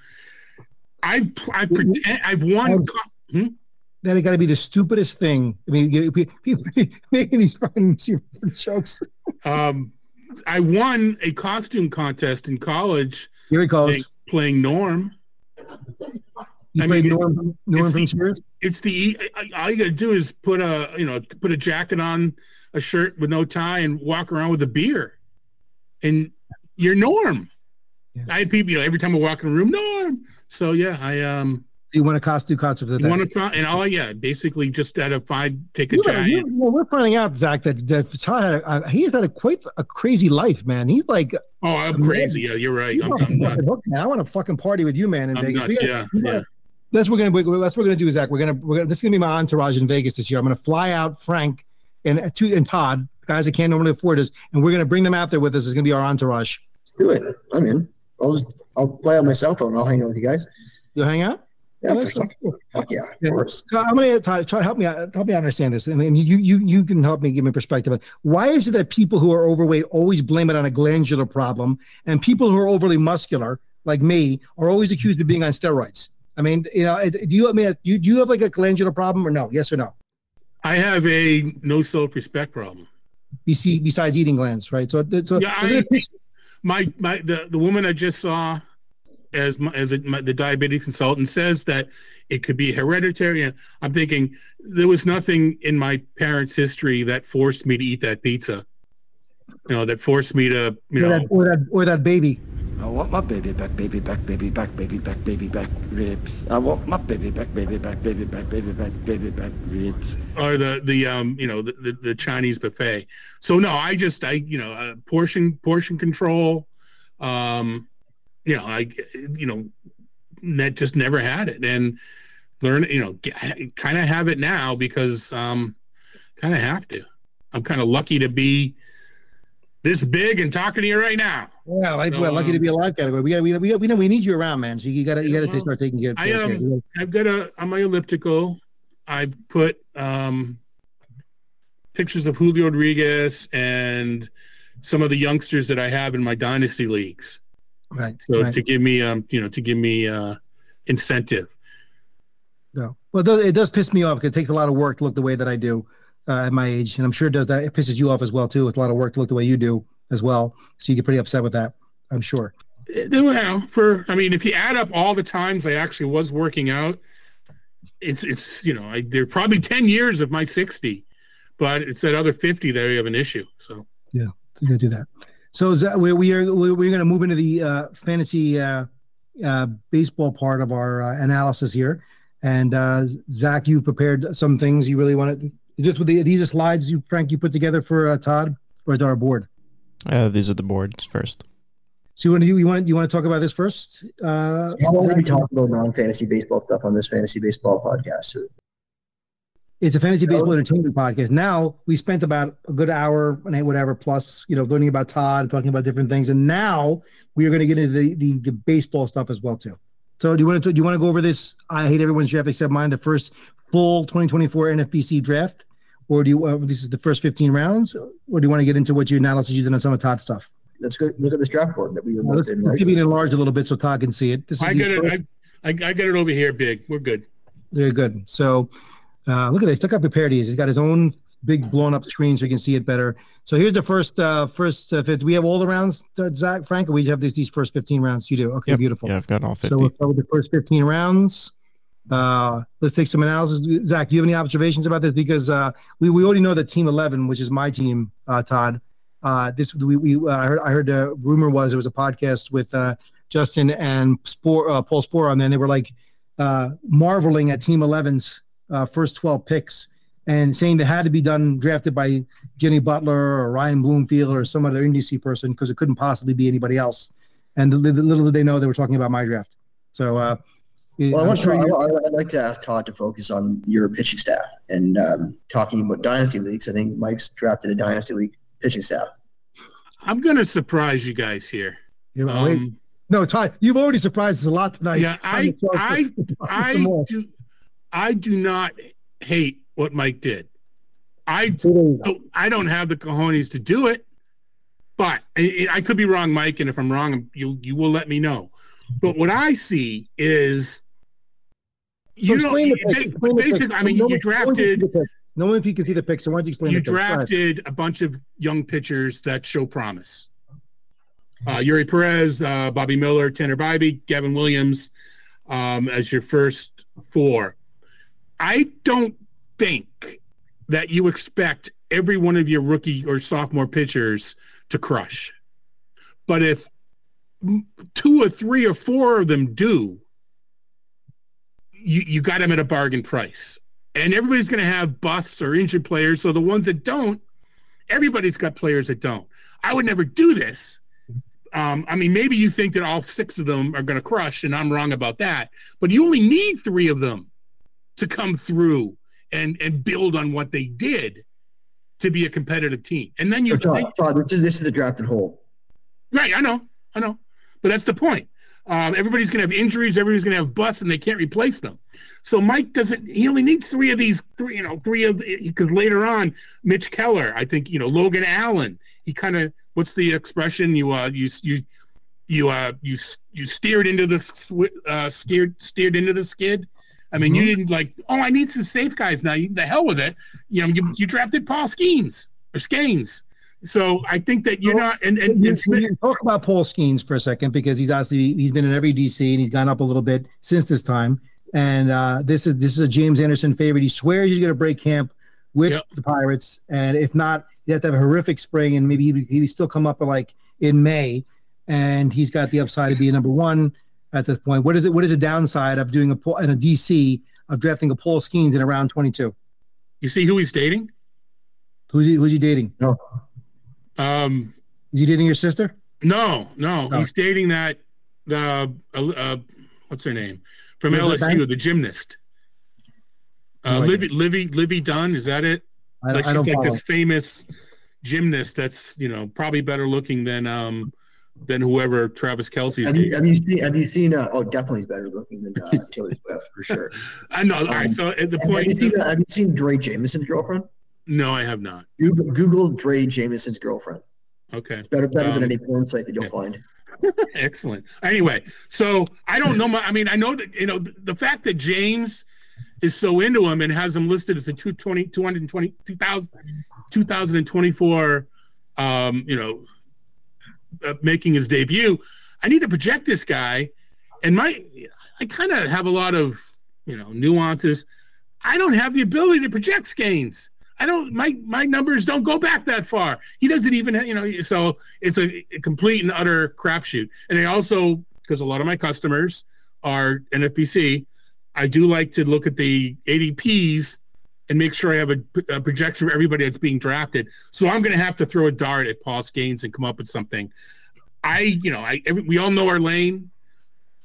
I I pretend I've won. co- That got to be the stupidest thing. I mean, people making these fucking jokes. Um, I won a costume contest in college Here he playing, goes. playing Norm. You I played mean, Norm, Norm it's from the- Cheers. It's the I- all you gotta do is put a you know put a jacket on, a shirt with no tie, and walk around with a beer, and you're Norm. Yeah. I had people you know every time I walk in the room, Norm. So yeah, I um You won a costume concert for that. want to and all yeah, basically just out of five, take a You you giant. know, we're finding out, Zach, that, that Todd had a, uh, he's had a quite a crazy life, man. He's like, Oh, I'm crazy. Yeah, you're right. you I'm, I'm man. I want to fucking party with you, man, in I'm Vegas. nuts. Yeah, gotta- gotta- yeah. That's what we're gonna that's what we're gonna do, Zach. We're gonna we're gonna this is gonna be my entourage in Vegas this year. I'm gonna fly out Frank and uh, two and Todd, guys that can't normally afford us, and we're gonna bring them out there with us. It's gonna be our entourage. Let's do it. I'm in. I'll just I'll play on my cell phone. I'll hang out with you guys. You'll hang out. Yeah, that's fuck, cool. fuck yeah, of Yeah. course. So I'm gonna try, try help me out, help me understand this, and then you you you can help me give me perspective. Why is it that people who are overweight always blame it on a glandular problem, and people who are overly muscular, like me, are always accused of being on steroids? I mean, you know, do you I mean, do you, do you have like a glandular problem or no? Yes or no? I have a no self respect problem. You see, besides eating glands, right? So, so Yeah, I- my my the, the woman I just saw as my, as a, my, the diabetes consultant says that it could be hereditary. And I'm thinking there was nothing in my parents' history that forced me to eat that pizza. You know, that forced me to you or, know. that, or that or that baby. I want my baby back, baby back, baby back, baby back, baby back ribs. I want my baby back, baby back, baby back, baby back, baby back ribs. or the the um you know the, the, the Chinese buffet. So no, I just I you know uh, portion portion control, um, you know I you know that just never had it and learn you know kind of have it now because um kind of have to. I'm kind of lucky to be this big and talking to you right now. Yeah, like, So, we're lucky to um, be alive category. We got we we we know we need you around, man. So you gotta you gotta well, start taking care. I, care- um. I've got a on my elliptical. I've put um, pictures of Julio Rodriguez and some of the youngsters that I have in my dynasty leagues. Right. So right. to give me um you know to give me uh incentive. No. Well, it does piss me off because it takes a lot of work to look the way that I do uh, at my age, and I'm sure it does that. It pisses you off as well too. with a lot of work to look the way you do as well, so you get pretty upset with that. I'm sure. Well, for I mean, if you add up all the times I actually was working out, it's it's you know I, there are probably ten years of my sixty, but it's that other fifty that we have an issue. So Yeah, so you gotta do that. So is that, we we are we- we're going to move into the uh, fantasy uh, uh, baseball part of our uh, analysis here. And uh, Zach, you've prepared some things you really want to. Is this with the these are slides you Frank you put together for uh, Todd, or is it our board? Uh, these are the boards first. So you want to do, you want you want to talk about this first? Uh, How long have we Zach? talked about non-fantasy baseball stuff on this fantasy baseball podcast? It's a fantasy baseball entertainment podcast. Now we spent about a good hour and whatever plus, you know, learning about Todd, and talking about different things, and now we are going to get into the, the the baseball stuff as well too. So do you want to do you want to go over this? I hate everyone's draft except mine. The first full 2024 NFBC draft, or do you? Uh, this is the first 15 rounds, or do you want to get into what your analysis you did on some of Todd's stuff? Let's go look at this draft board that we were Well, let's, both in. let's Right? give it enlarge a little bit so Todd can see it. This is I the get it. I, I I got it over here, big. We're good. Very good. So uh, look at this. Look how prepared he is. He's got his own big blown up screen so you can see it better. So here's the first uh first uh, fifth. We have all the rounds, uh, Zach, Frank, or we have these these first 15 rounds. You do. Okay, Yep. beautiful. Yeah, I've got all So 50. we'll start with the first 15 rounds. Uh, let's take some analysis. Zach, do you have any observations about this? Because uh, we, we already know that Team 11, which is my team, uh, Todd. Uh, this we, we uh, I heard I heard the rumor was there was a podcast with uh, Justin and Sporer, uh, Paul Sporer on there. And they were like uh, marveling at Team 11's uh, first 12 picks and saying they had to be done drafted by Jenny Butler or Ryan Bloomfield or some other NDC person because it couldn't possibly be anybody else. And little, little did they know they were talking about my draft. So uh, Well, I I'm want sure to, you- I, I'd like to ask Todd to focus on your pitching staff and um, talking about dynasty leagues. I think Mike's drafted a dynasty league pitching staff. I'm gonna surprise you guys here. you wait. Um, No, Todd, you've already surprised us a lot tonight. yeah, I I I Some more. do I do not hate what Mike did. I So there you go. don't, I don't have the cojones to do it, but I, I could be wrong, Mike. And if I'm wrong, you you will let me know. But what I see is, you So know, explain the ba- picks, the picks. basically, I mean, No you one- no one can see drafted. No one can see the picks. So why don't you explain you the picks? Go ahead. drafted a bunch of young pitchers that show promise. Uh, Eury Perez, uh, Bobby Miller, Tanner Bibee, Gavin Williams um, as your first four. I don't think that you expect every one of your rookie or sophomore pitchers to crush. But if two or three or four of them do, you, you got them at a bargain price. And everybody's going to have busts or injured players. So the ones that don't, everybody's got players that don't. I would never do this. Um, I mean, maybe you think that all six of them are going to crush, and I'm wrong about that. But you only need three of them to come through and and build on what they did to be a competitive team. And then you So Todd, Todd, this is this is the drafted whole. Right, I know, I know, but that's the point. Um, everybody's going to have injuries. Everybody's going to have busts, and they can't replace them. So Mike doesn't. He only needs three of these. Three, you know, three of because later on, Mitch Keller. I think you know Logan Allen. He kind of what's the expression? You uh you you you uh you you steered into the uh steered steered into the skid. I mean, you didn't like. Oh, I need some safe guys now. You, the hell with it. You know, you, you drafted Paul Skenes or Skenes. So I think that you're not. And and, You- and Smith, you talk about Paul Skenes for a second because he's obviously he's been in every DC and he's gone up a little bit since this time. And uh, this is this is a James Anderson favorite. He swears he's going to break camp with Yep. the Pirates, and if not, you have to have a horrific spring, and maybe he he still come up like in May, and he's got the upside to be a number one at this point. What is it? What is the downside of doing a Paul- in a DC of drafting a Paul Skenes in around twenty two? you see who he's dating? Who's he? Who's he dating? No, Um, Is he dating your sister? no, no, Oh. he's dating that. the uh, uh, what's her name from Elizabeth LSU, Banks? the gymnast. Uh, No. Livvy, Livvy, Livvy Dunne. Is that it? I, like I she's don't like follow. this famous gymnast that's you know probably better looking than um than whoever Travis Kelce's have you, have you seen? Have you seen? Uh, oh, definitely he's better looking than uh, Taylor Swift for sure. I know. All right. So at the Have, have point, you seen? Uh, have you seen Dre Jameson's girlfriend? no, I have not. Google, Google Dre Jameson's girlfriend. Okay. It's better better than Um, any porn site that you'll yeah. find. Excellent. Anyway, so I don't know. My, I mean, I know that you know the, the fact that James is so into him and has him listed as the 220, 220, 2000, 2024, um, you know, uh, making his debut. I need to project this guy, and my I kind of have a lot of you know nuances. I don't have the ability to project Skenes. I don't. My my numbers don't go back that far. He doesn't even. You know. So it's a, a complete and utter crapshoot. And I also because a lot of my customers are NFBC. I do like to look at the ADPs and make sure I have a, a projection for everybody that's being drafted. So I'm going to have to throw a dart at Paul Skenes and come up with something. I, you know, I every, we all know our lane.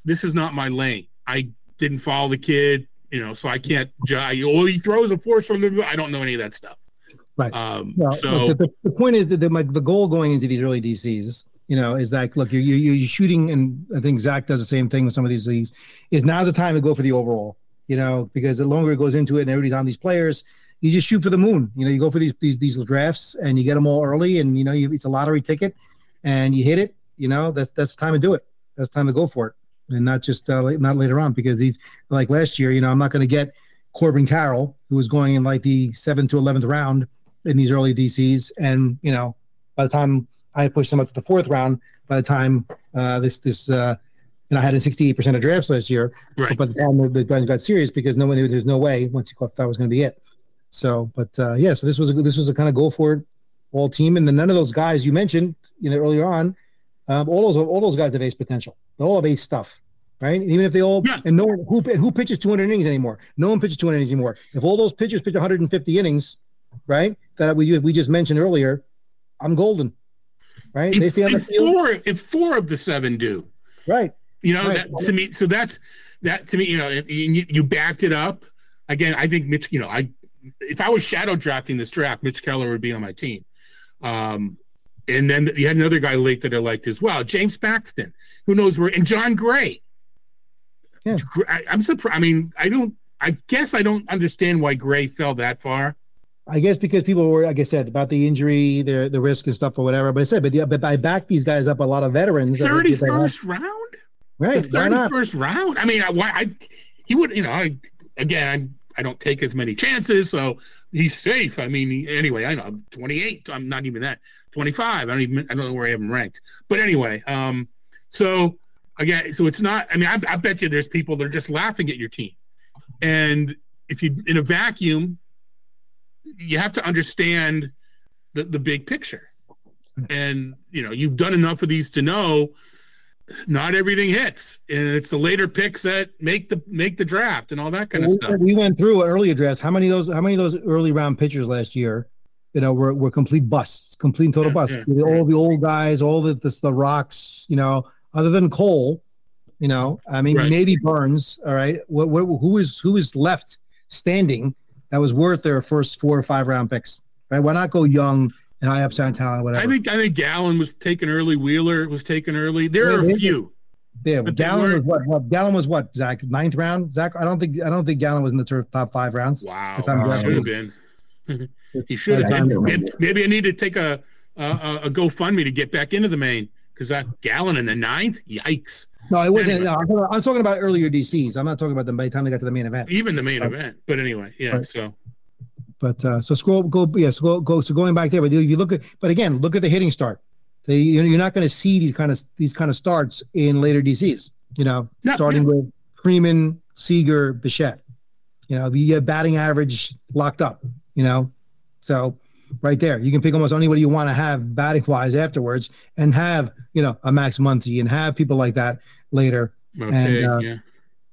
This is not my lane. I didn't follow the kid, you know, so I can't judge. Oh, he throws a force from the. I don't know any of that stuff. Right. Um, Well, so look, the, the, the point is that the, like, the goal going into these early DCs, you know, is that look, you're, you're, you're shooting, and I think Zach does the same thing with some of these leagues. Is now's the time to go for the overall, you know, because the longer it goes into it, and everybody's on these players, you just shoot for the moon. You know, you go for these these, these drafts, and you get them all early, and you know, you, it's a lottery ticket, and you hit it. You know, that's that's the time to do it. That's time to go for it, and not just uh, not later on because these like last year, you know, I'm not going to get Corbin Carroll, who was going in like the seventh to eleventh round in these early DCs, and you know, by the time I pushed them up to the fourth round, by the time uh, this this uh, and I had in 68% of drafts last year. Right. But by the time the, the got serious, because no one knew there's no way once caught that was going to be it. So, but uh, yeah, so this was a, this was a kind of go for it all team, and then none of those guys you mentioned, you know, earlier on, um, all those all those guys have ace potential. They all have ace stuff, right? Even if they all Yeah. and no one who and who pitches 200 innings anymore. No one pitches 200 innings anymore. If all those pitchers pitch 150 innings, right? That we we just mentioned earlier, I'm golden, right? they if, stay on the field, four if four of the seven do, right? You know, Right. that to me. So that's that to me. You know, you, you backed it up. Again, I think Mitch. You know, I if I was shadow drafting this draft, Mitch Keller would be on my team. Um, and then you had another guy late that I liked as well, James Paxton. Who knows where? And Jon Gray. Yeah. I, I'm surprised. I mean, I don't. I guess I don't understand why Gray fell that far. I guess because people were, like I said, about the injury, the the risk and stuff or whatever. But I said, but, yeah, but I backed these guys up a lot of veterans. Thirty they round. Right? the Why thirty not? round. I mean, I, why I he would you know I again I, I don't take as many chances, so he's safe. I mean, he- anyway, I know I'm 28. I'm not even that 25. I don't even I don't know where I have him ranked. But anyway, um, so again, so it's not. I mean, I, I bet you there's people that are just laughing at your team, and if you in a vacuum, you have to understand the the big picture, and you know you've done enough of these to know not everything hits, and it's the later picks that make the make the draft and all that kind of we, stuff. we went through early address. How many of those? How many of those early round pitchers last year? You know, were, were complete busts, complete and total Yeah, busts. yeah, all the old guys, all the the, the rocks. You know, other than Cole, you know, I mean, Right. maybe Burnes. All right, what, what who is who is left standing that was worth their first four or five round picks? Right? Why not go young and high upside talent, whatever? I think I think Gallen was taken early. Wheeler was taken early. There Yeah, are a few. Yeah, But Gallen was what, what? Gallen was what? Zach, ninth round. Zach, I don't think I don't think Gallen was in the top five rounds. Wow, should have been. he should have been. Maybe, maybe I need to take a a, a- GoFundMe to get back into the main because that Gallen in the ninth. Yikes! No, it wasn't. Anyway. No, I'm, talking about, I'm talking about earlier DCs. I'm not talking about them by the time they got to the main event. Even the main event. But anyway, yeah. Right. So But uh, so scroll, go, yes, go, go. So going back there, but if you look at, but again, look at the hitting start. So you, you're not going to see these kind of these kind of starts in later DCs. You know, No, starting with Freeman, Seager, Bichette. You know, you get batting average locked up. You know, so right there, you can pick almost anybody you want to have batting wise afterwards, and have you know a Max Muncy and have people like that later. Mote, And, uh, yeah.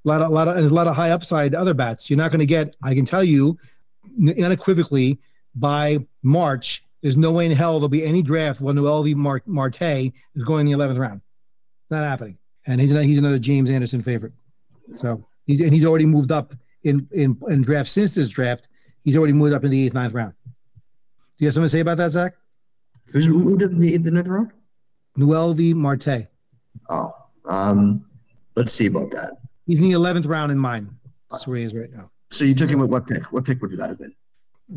A lot of, a lot of, there's a lot of high upside other bats. You're not going to get. I can tell you, unequivocally, by March, there's no way in hell there'll be any draft when Noelvi Mar- Marte is going in the 11th round. It's not happening. And he's another, he's another James Anderson favorite. So he's and he's already moved up in in in draft since this draft. He's already moved up in the eighth, ninth round. Do you have something to say about that, Zach? Who's who did the the ninth round? Noelvi Marte. Oh, um, let's see about that. He's in the 11th round in mine. That's where he is right now. So you took him at what pick? What pick would that have been?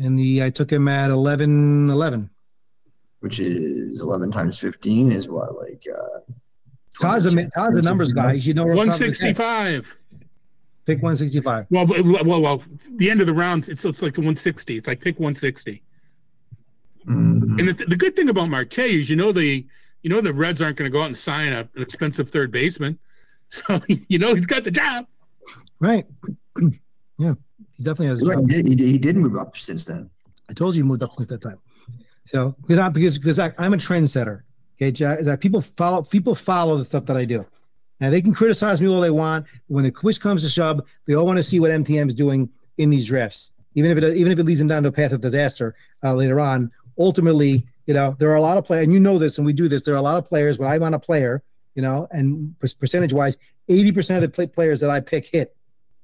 And the I took him at 11 11. which is 11 times 15 is what like uh, Todd's a, Todd's a numbers guy. You know, One sixty five. Pick 165. Well, well, well. The end of the rounds, it's it's like the one sixty. It's like pick one sixty. Mhm. And the, the good thing about Marte is, you know, the you know the Reds aren't going to go out and sign a, an expensive third baseman, so you know he's got the job. Right. Yeah. He definitely has. Right, he, did, he, did, move up since then. I told you he moved up since that time. So because I, because because I, I'm a trendsetter. Okay, Jack, is that people follow people follow the stuff that I do. Now they can criticize me all they want. When the quiz comes to shove, they all want to see what MTM is doing in these drafts, even if it even if it leads them down to a path of disaster uh, later on. Ultimately, you know, there are a lot of players, and you know this, and we do this. There are a lot of players. When I'm want a player, you know, and percentage wise, eighty percent of the players that I pick hit.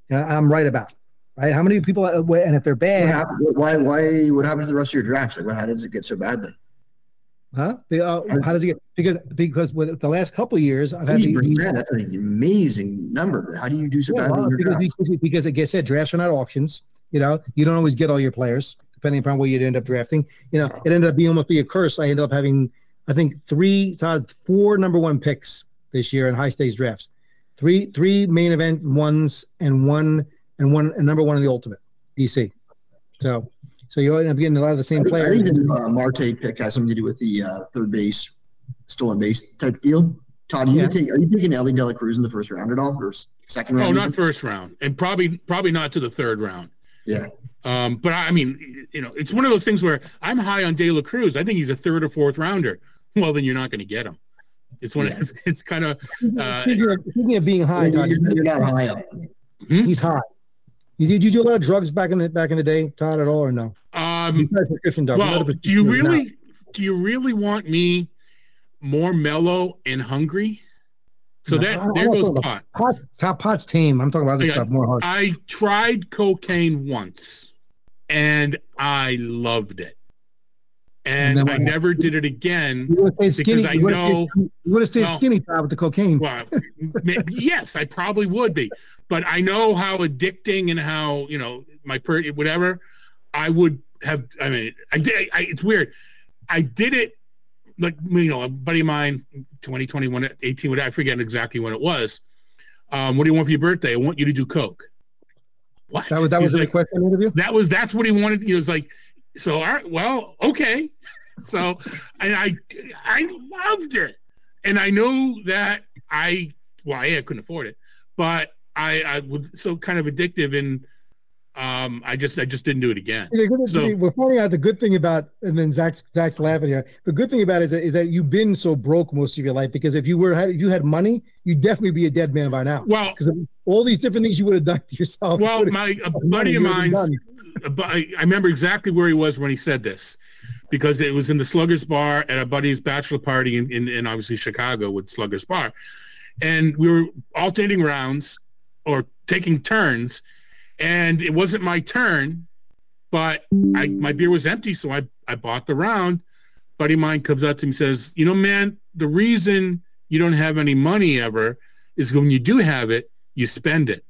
You know, I'm right about. Right? How many people? uh, And if they're bad, happened, why why what happened to the rest of your drafts? Like, how does it get so bad then? Huh? Uh, how does it get? Because because with the last couple of years, I've had the. That's an amazing number. How do you do so Yeah, well, because, because, because like I said, drafts are not auctions. You know, you don't always get all your players depending upon where you end up drafting. You know, it ended up being almost be a curse. I ended up having, I think, three, four number one picks this year in high stakes drafts. Three, three main event ones and one and one and number one in the ultimate DC. So, so you end up getting a lot of the same I think- I players. think the uh, Marte pick has something to do with the uh, third base, stolen base type deal. Todd, are you, Yeah. take, are you picking Elly De La Cruz in the first round at all, or s- second Oh, not even? first round, and probably probably not to the third round. Yeah. Um, but I I mean, you know, it's one of those things where I'm high on De La Cruz. I think he's a third or fourth rounder. Well, then you're not going to get him. It's one. Of, it's, it's kind of. Uh, Speaking of, speaking of being high, Todd, You're, you're not high up. he's high. You, did you do a lot of drugs back in the back in the day, Todd, at all, or no? um, prescription well, do you prescription drugs now? really, do you really want me more mellow and hungry? So No, that I- there not goes pot. Pot's, top pot's tame. I'm talking about this Yeah. stuff more hard. I tried cocaine once, and I loved it, And and, I never did it again. You would have stayed skinny. because I you know- stayed, you would have stayed well- skinny, with the cocaine. Well, ma- yes, I probably would be, but I know how addicting and how you know my per whatever. I would have. I mean, I did. I, it's weird. I did it like you know a buddy of mine, 2021, 18, whatever, I forget exactly when it was. Um, what do you want for your birthday? I want you to do coke. What? that was that was the like, the interview. that was that's what he wanted. He was like, so right, well, okay. So and I I loved it. And I knew that I well, yeah, I couldn't afford it, but I I would so kind of addictive and um I just I just didn't do it again. Good- So- we're finding out the good thing about, and then Zach's Zach's laughing here. The good thing about it is that, is that you've been so broke most of your life because if you were had if you had money, you'd definitely be a dead man by now. Well, Because all these different things you would have done to yourself. well, my a money buddy of mine. I I remember exactly where he was when he said this, because it was in the Sluggers Bar at a buddy's bachelor party in, in, in obviously Chicago with Sluggers Bar, and we were alternating rounds or taking turns, and it wasn't my turn, but I my beer was empty, so I I bought the round. Buddy of mine comes up to me and says, "You know, man, the reason you don't have any money ever is when you do have it, you spend it."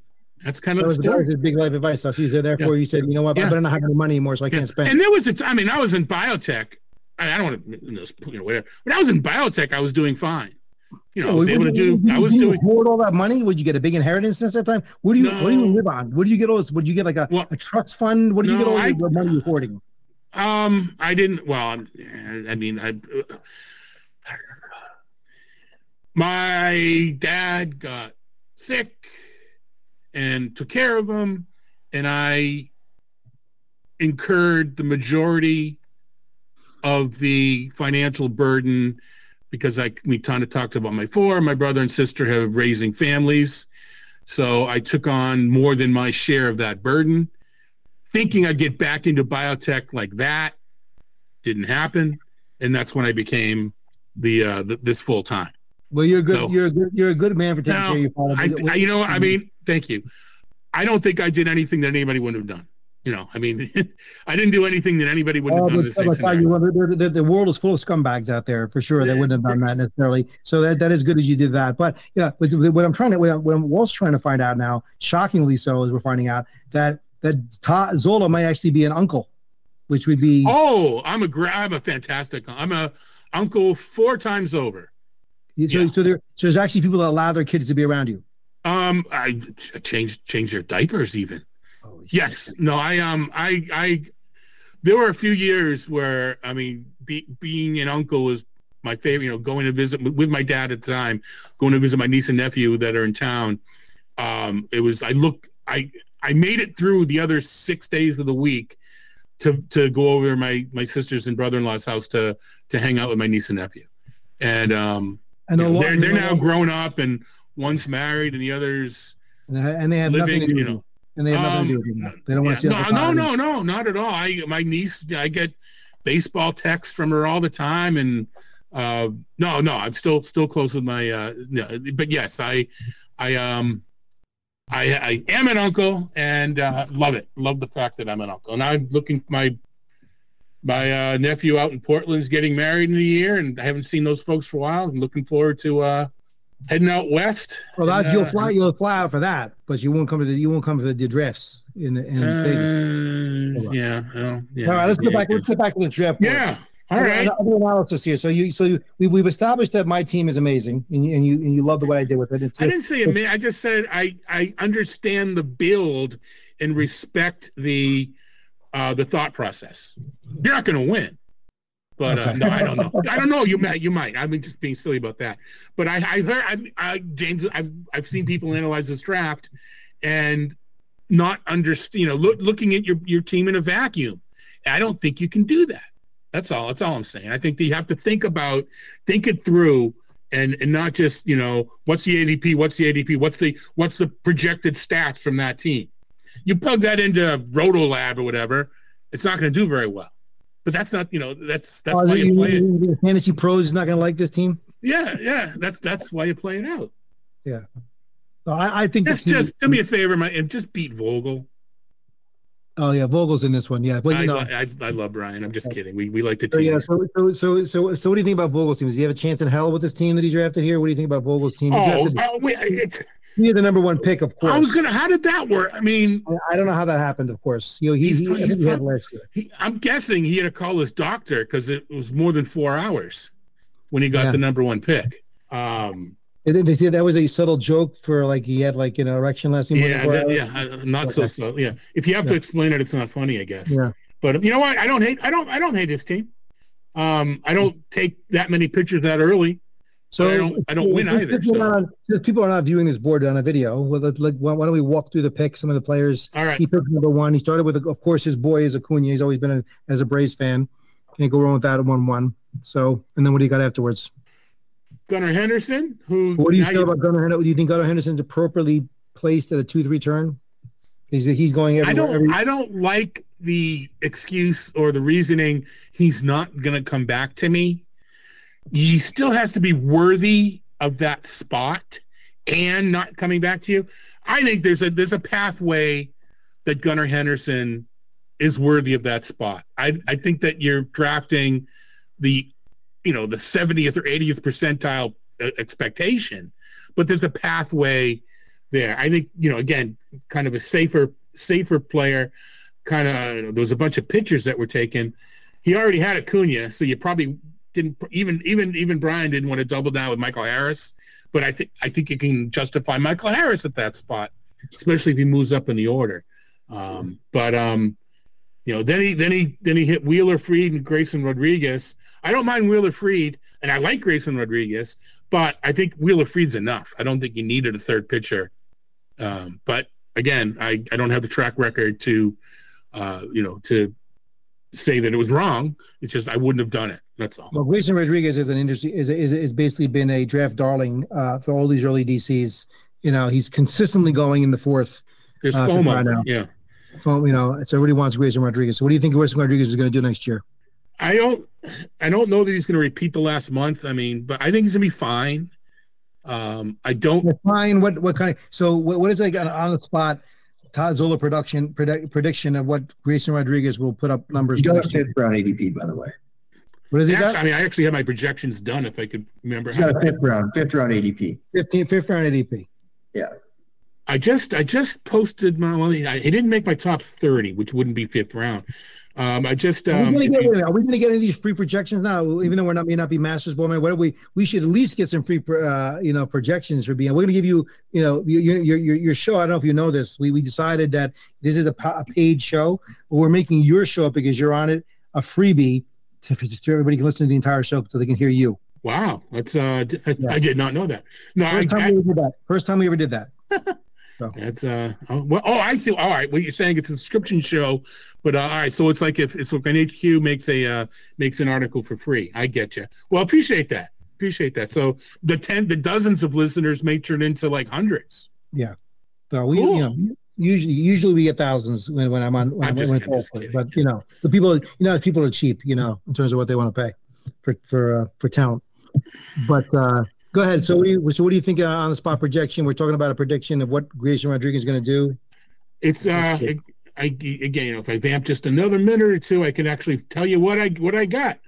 That's kind of the that story. was big life advice. So he's therefore you said, you know what, I Yeah. better not have any money anymore, so I can't spend. And there was a time, I mean, I was in biotech. I, I don't want to, you know, you know, whatever. When I was in biotech, I was doing fine. You know, I was able to do, would I was you doing, hoard all that money. Would you get a big inheritance since that time? What do you what do you live on? What do you get all this? Would you get like a, Well, a trust fund? What do you no, get all I- the money you're hoarding? um, I didn't, well, I mean, I, my dad got sick and took care of him, and I incurred the majority of the financial burden because I we kind of talked about my four. My brother and sister have raising families, so I took on more than my share of that burden, thinking I'd get back into biotech like that. Didn't happen, and that's when I became the uh, the, this full time. Well, you're a good. No. You're a good. You're a good man for taking No, care of your father. I, I- you know, I mean, thank you. I don't think I did anything that anybody wouldn't have done. You know, I mean, I didn't do anything that anybody wouldn't Oh, have done. but, the same but, you, the, the, the world is full of scumbags out there for sure. They wouldn't have done that necessarily. So that, that is good as you did that. But yeah, what I'm trying to what I'm, Walt's trying to find out now, shockingly so, is we're finding out that that Ta- Zola might actually be an uncle which would be Oh, I'm a gra- I'm a fantastic. I'm a uncle four times over. so, yeah. so there so there's actually people that allow their kids to be around you. Um, I changed changed their diapers even. Yes, no, I um, I I, there were a few years where I mean, be, being an uncle was my favorite. You know, going to visit with my dad at the time, going to visit my niece and nephew that are in town. Um, it was I look I I made it through the other six days of the week to to go over to my my sister's and brother in law's house to to hang out with my niece and nephew, and um, And you a know, they're they're now grown up and one's married and the other's And they- have living, nothing to you know. And they have nothing to do with now. They don't want to see Yeah, no, no, no, no, not at all. I my niece, I get baseball texts from her all the time, and uh, no, no, I'm still still close with my. Uh, no, but yes, I, I um, I I am an uncle and uh, love it. Love the fact that I'm an uncle, and I'm looking my my uh, nephew out in Portland's getting married in a year, and I haven't seen those folks for a while. I'm looking forward to uh, heading out west. Well, that's, And, you'll uh, fly. You'll fly out for that, but you won't come to the. You won't come to the, the drifts in the. In Vegas. Uh, yeah, well, yeah. All right, let's yeah, go back. Let's get back to the draft. board. Yeah. All Other- analysis here. So you, so you, we, we've established that my team is amazing, and you, and you, and you love the way I did with it. It's, I didn't say a minute. I just said I I understand the build and respect the uh the thought process. You're not going to win, but uh, no, I don't know. I don't know. You might. You might. I'm just being silly about that. But I I heard I, I James. I've I've seen people analyze this draft and not understand. You know, look, looking at your your team in a vacuum. I don't think you can do that. That's all. That's all I'm saying. I think that you have to think about, think it through, and and not just you know what's the ADP, what's the ADP, what's the what's the projected stats from that team. You plug that into Rotolab or whatever, it's not going to do very well. But that's not you know that's that's Oh, why you play it. fantasy pros is not going to like this team. Yeah, yeah. That's that's why you play it out. Yeah. So I, I think Just this just do me a favor, my, and just beat Vogel. Oh yeah, Vogel's in this one. Yeah, but I, you know. I, I love Brian. I'm just kidding. We we like to So yeah, so so so so so what do you think about Vogel's team? Do you have a chance in hell with this team that he drafted here? What do you think about Vogel's team? Oh, oh, wait, he had the number one pick, of course. I was gonna. How did that work? I mean, I don't know how that happened. Of course, you know, he, He's- he, he's he had last year. He, I'm guessing he had to call his doctor because it was more than four hours when he got Yeah. the number one pick. Um, they said that was a subtle joke for like he had like an erection lasting more than yeah, that- yeah, uh, not so Okay. so. Yeah, if you have to explain it, it's not funny, I guess. Yeah. But you know what? I don't hate. I don't. I don't hate his team. Um, I don't take that many pictures that early. So I don't. I don't win since either. People, So. are not, since people are not viewing this board on a video, well, let's, like, why, why don't we walk through the picks? Some of the players. All right. He picked number one. He started with, of course, his boy is Acuna. He's always been a, as a Braves fan. Can't go wrong with that one one. So, and then what do you got afterwards? Gunnar Henderson, who What do you feel about Gunnar Henderson? Do you think Gunnar Henderson's appropriately placed at a two three turn? He's he's going I don't. every- I don't like the excuse or the reasoning. He's not going to come back to me. He still has to be worthy of that spot and not coming back to you. I think there's a there's a pathway that Gunnar Henderson is worthy of that spot. I I think that you're drafting the you know the 70th or 80th percentile uh, expectation, but there's a pathway there. I think you know again, kind of a safer safer player. Kind of there was a bunch of pictures that were taken. He already had Acuna, so you probably didn't even even even Brian didn't want to double down with Michael Harris. But I think I think you can justify Michael Harris at that spot, especially if he moves up in the order. Um, but um, you know, then he then he then he hit Wheeler Fried and Grayson Rodriguez. I don't mind Wheeler Fried, and I like Grayson Rodriguez, but I think Wheeler Fried's enough. I don't think you needed a third pitcher. Um, but again, I, I don't have the track record to uh, you know to say that it was wrong. It's just I wouldn't have done it. That's all. Well, Grayson Rodriguez is an industry is is is basically been a draft darling uh, for all these early DCs. You know, he's consistently going in the fourth. There's uh, fifth FOMO. round now. Yeah. Foam, you know, so everybody wants Grayson Rodriguez. So what do you think Grayson Rodriguez is going to do next year? I don't I don't know that he's gonna repeat the last month. I mean, but I think he's gonna be fine. Um, I don't That's fine. What what kind of so what, what is like on, on the spot? Todd Zola production predict, prediction of what Grayson Rodriguez will put up numbers. He for got a fifth round ADP, by the way. What has he actually, got? I mean I actually had my projections done if I could remember. He's got a fifth round, fifth round ADP. 15, fifth round ADP. Yeah. I just I just posted my well, he, he didn't make my top thirty, which wouldn't be fifth round. Um, I just Are we um, gonna get, you- wait a minute, are we gonna get any of these free projections now? Even though we're not may not be masters ball man, what do we we should at least get some free uh, you know projections for being. We're gonna give you you know your your your, your show. I don't know if you know this. We we decided that this is a, pa- a paid show, but we're making your show up because you're on it a freebie to everybody can listen to the entire show so they can hear you. wow, that's uh, I did not know that. No, I, First time I- we ever did that. First time we ever did that. That's uh oh, well, oh I see all right what you're saying it's a subscription show but uh, all right so it's like if it's like an HQ makes a uh makes an article for free I get you well appreciate that appreciate that so the 10 the dozens of listeners may turn into like hundreds Yeah. So we Cool. you know usually usually we get thousands when, when I'm on when I'm I'm, just when kidding, just but, kidding. but you know the people you know people are cheap you know in terms of what they want to pay for for uh, for talent. But uh go ahead. So what do you so what do you think uh, on the spot projection? We're talking about a prediction of what Grayson Rodriguez is going to do. it's uh I, I again you know if I vamp just another minute or two I can actually tell you what I what I got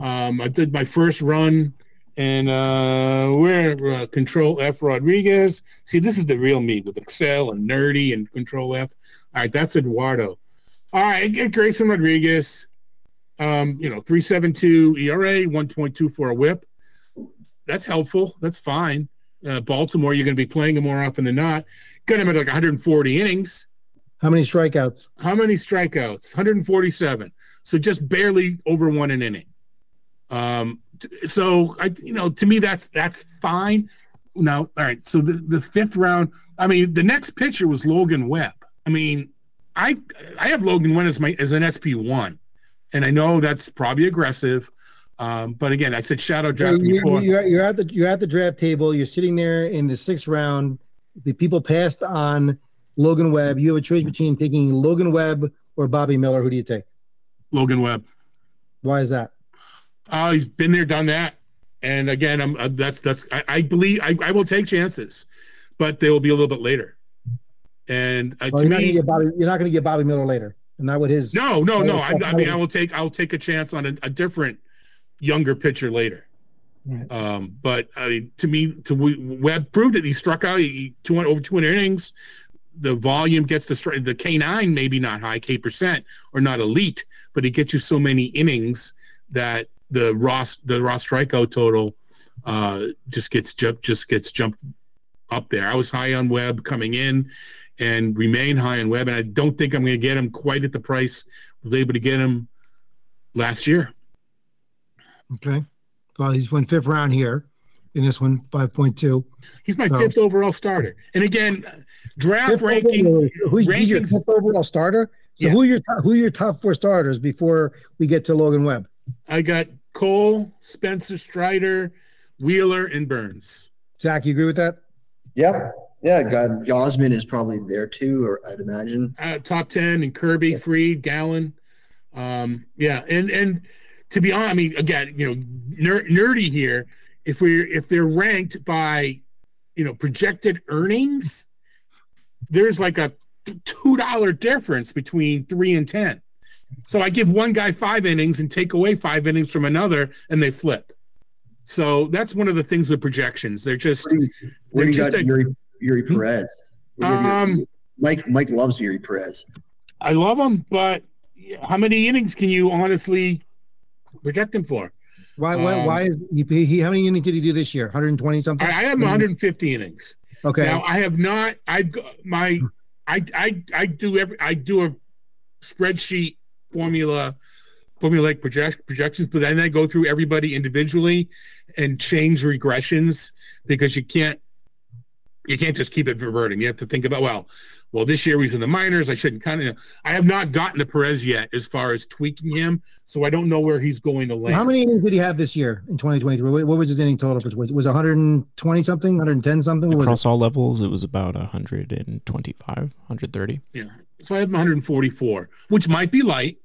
um I did my first run and uh where uh, control F Rodriguez see this is the real me with Excel and nerdy and control F all right that's Eduardo all right get Grayson Rodriguez um you know 372 ERA 1.2 for a whip that's helpful that's fine uh, Baltimore you're going to be playing him more often than not got him at like 140 innings How many strikeouts? how many strikeouts? 147. So just barely over one an inning. Um, so I, you know, to me that's that's fine. Now, all right. So the, the fifth round. I mean, the next pitcher was Logan Webb. I mean, I I have Logan Webb as my as an SP one, and I know that's probably aggressive. Um, but again, I said shadow draft you, before. you're, you're at the you're at the draft table. You're sitting there in the sixth round. The people passed on Logan Webb. You have a choice between taking Logan Webb or Bobby Miller. Who do you take? Logan Webb. Why is that? Oh, he's been there, done that. And again, I'm uh, that's that's I, I believe I, I will take chances, but they will be a little bit later. And uh, Well, to you're, not gonna me, get Bobby, you're not going to get Bobby Miller later, and not with his. no, no, no. I, I mean, I will take I'll take a chance on a, a different younger pitcher later. Right. Um, but I mean, to me, to we, Webb proved it. He struck out he, 200 over 200 innings. The volume gets the the K nine maybe not high K percent or not elite, but it gets you so many innings that the Ross the Ross strikeout total uh, just gets ju- just gets jumped up there. I was high on Webb coming in, and remain high on Webb, and I don't think I'm going to get him quite at the price I was able to get him last year. Okay. Well, he's went fifth round here in this one, five point two. He's my No. fifth overall starter. And again, draft ranking. Who's he's your fifth overall starter? So Yeah. who are your who are your top four starters before we get to Logan Webb? I got Cole, Spencer Strider, Wheeler, and Burnes. Zach, you agree with that? Yeah, yeah. God, Gausman is probably there too, or I'd imagine. Uh, top ten, and Kirby, Fried, Gallen. Um, yeah, and and to be honest, I mean, again, you know, ner- nerdy here. If we're if they're ranked by, you know, projected earnings, there's like a two dollar difference between three and ten. So I give one guy five innings and take away five innings from another, and they flip. So that's one of the things with projections. They're just Where do you, where do they're you just got a- Eury, Eury Perez? Where do you have Eury- Um, Mike Mike loves Eury Perez. I love him, but how many innings can you honestly project him for? Why? Why? Um, why is he, he? How many innings did he do this year? 120 something. I, I have 150 innings. Okay. Now I have not. I my I I I do every I do a spreadsheet formula formulaic project, projections, but then I go through everybody individually and change regressions because you can't you can't just keep it reverting. You have to think about well, well this year he's in the minors. I shouldn't kind of. I have not gotten to Perez yet as far as tweaking him, so I don't know where he's going to land. How many innings did he have this year in 2023? What, what was his inning total for? Was was 120 something, 110 something? What was Across all levels, it was about 125, 130. Yeah. So I have 144, which might be light.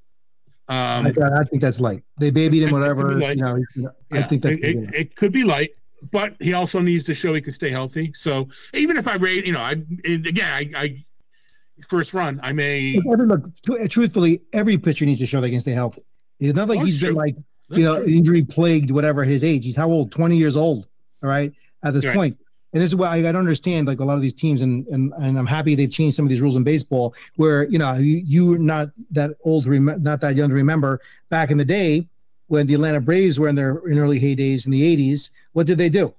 Um. I, I think that's light. They babied him, It could be whatever. You know, I think that. it, it, it could be light, but he also needs to show he can stay healthy. So even if I rate, you know, I again, I, I first run, I may. Look, every- look, tru- truthfully, every pitcher needs to show they can stay healthy. It's not like he's been true. like That's you know true. injury plagued, whatever his age. He's how old? 20 years old. All right, at this Right. point. And this is why I, I don't understand like a lot of these teams, and and and I'm happy they've changed some of these rules in baseball, where you know you you're not that old to remember, not that young to remember back in the day when the Atlanta Braves were in their in early heydays in the '80s. What did they do?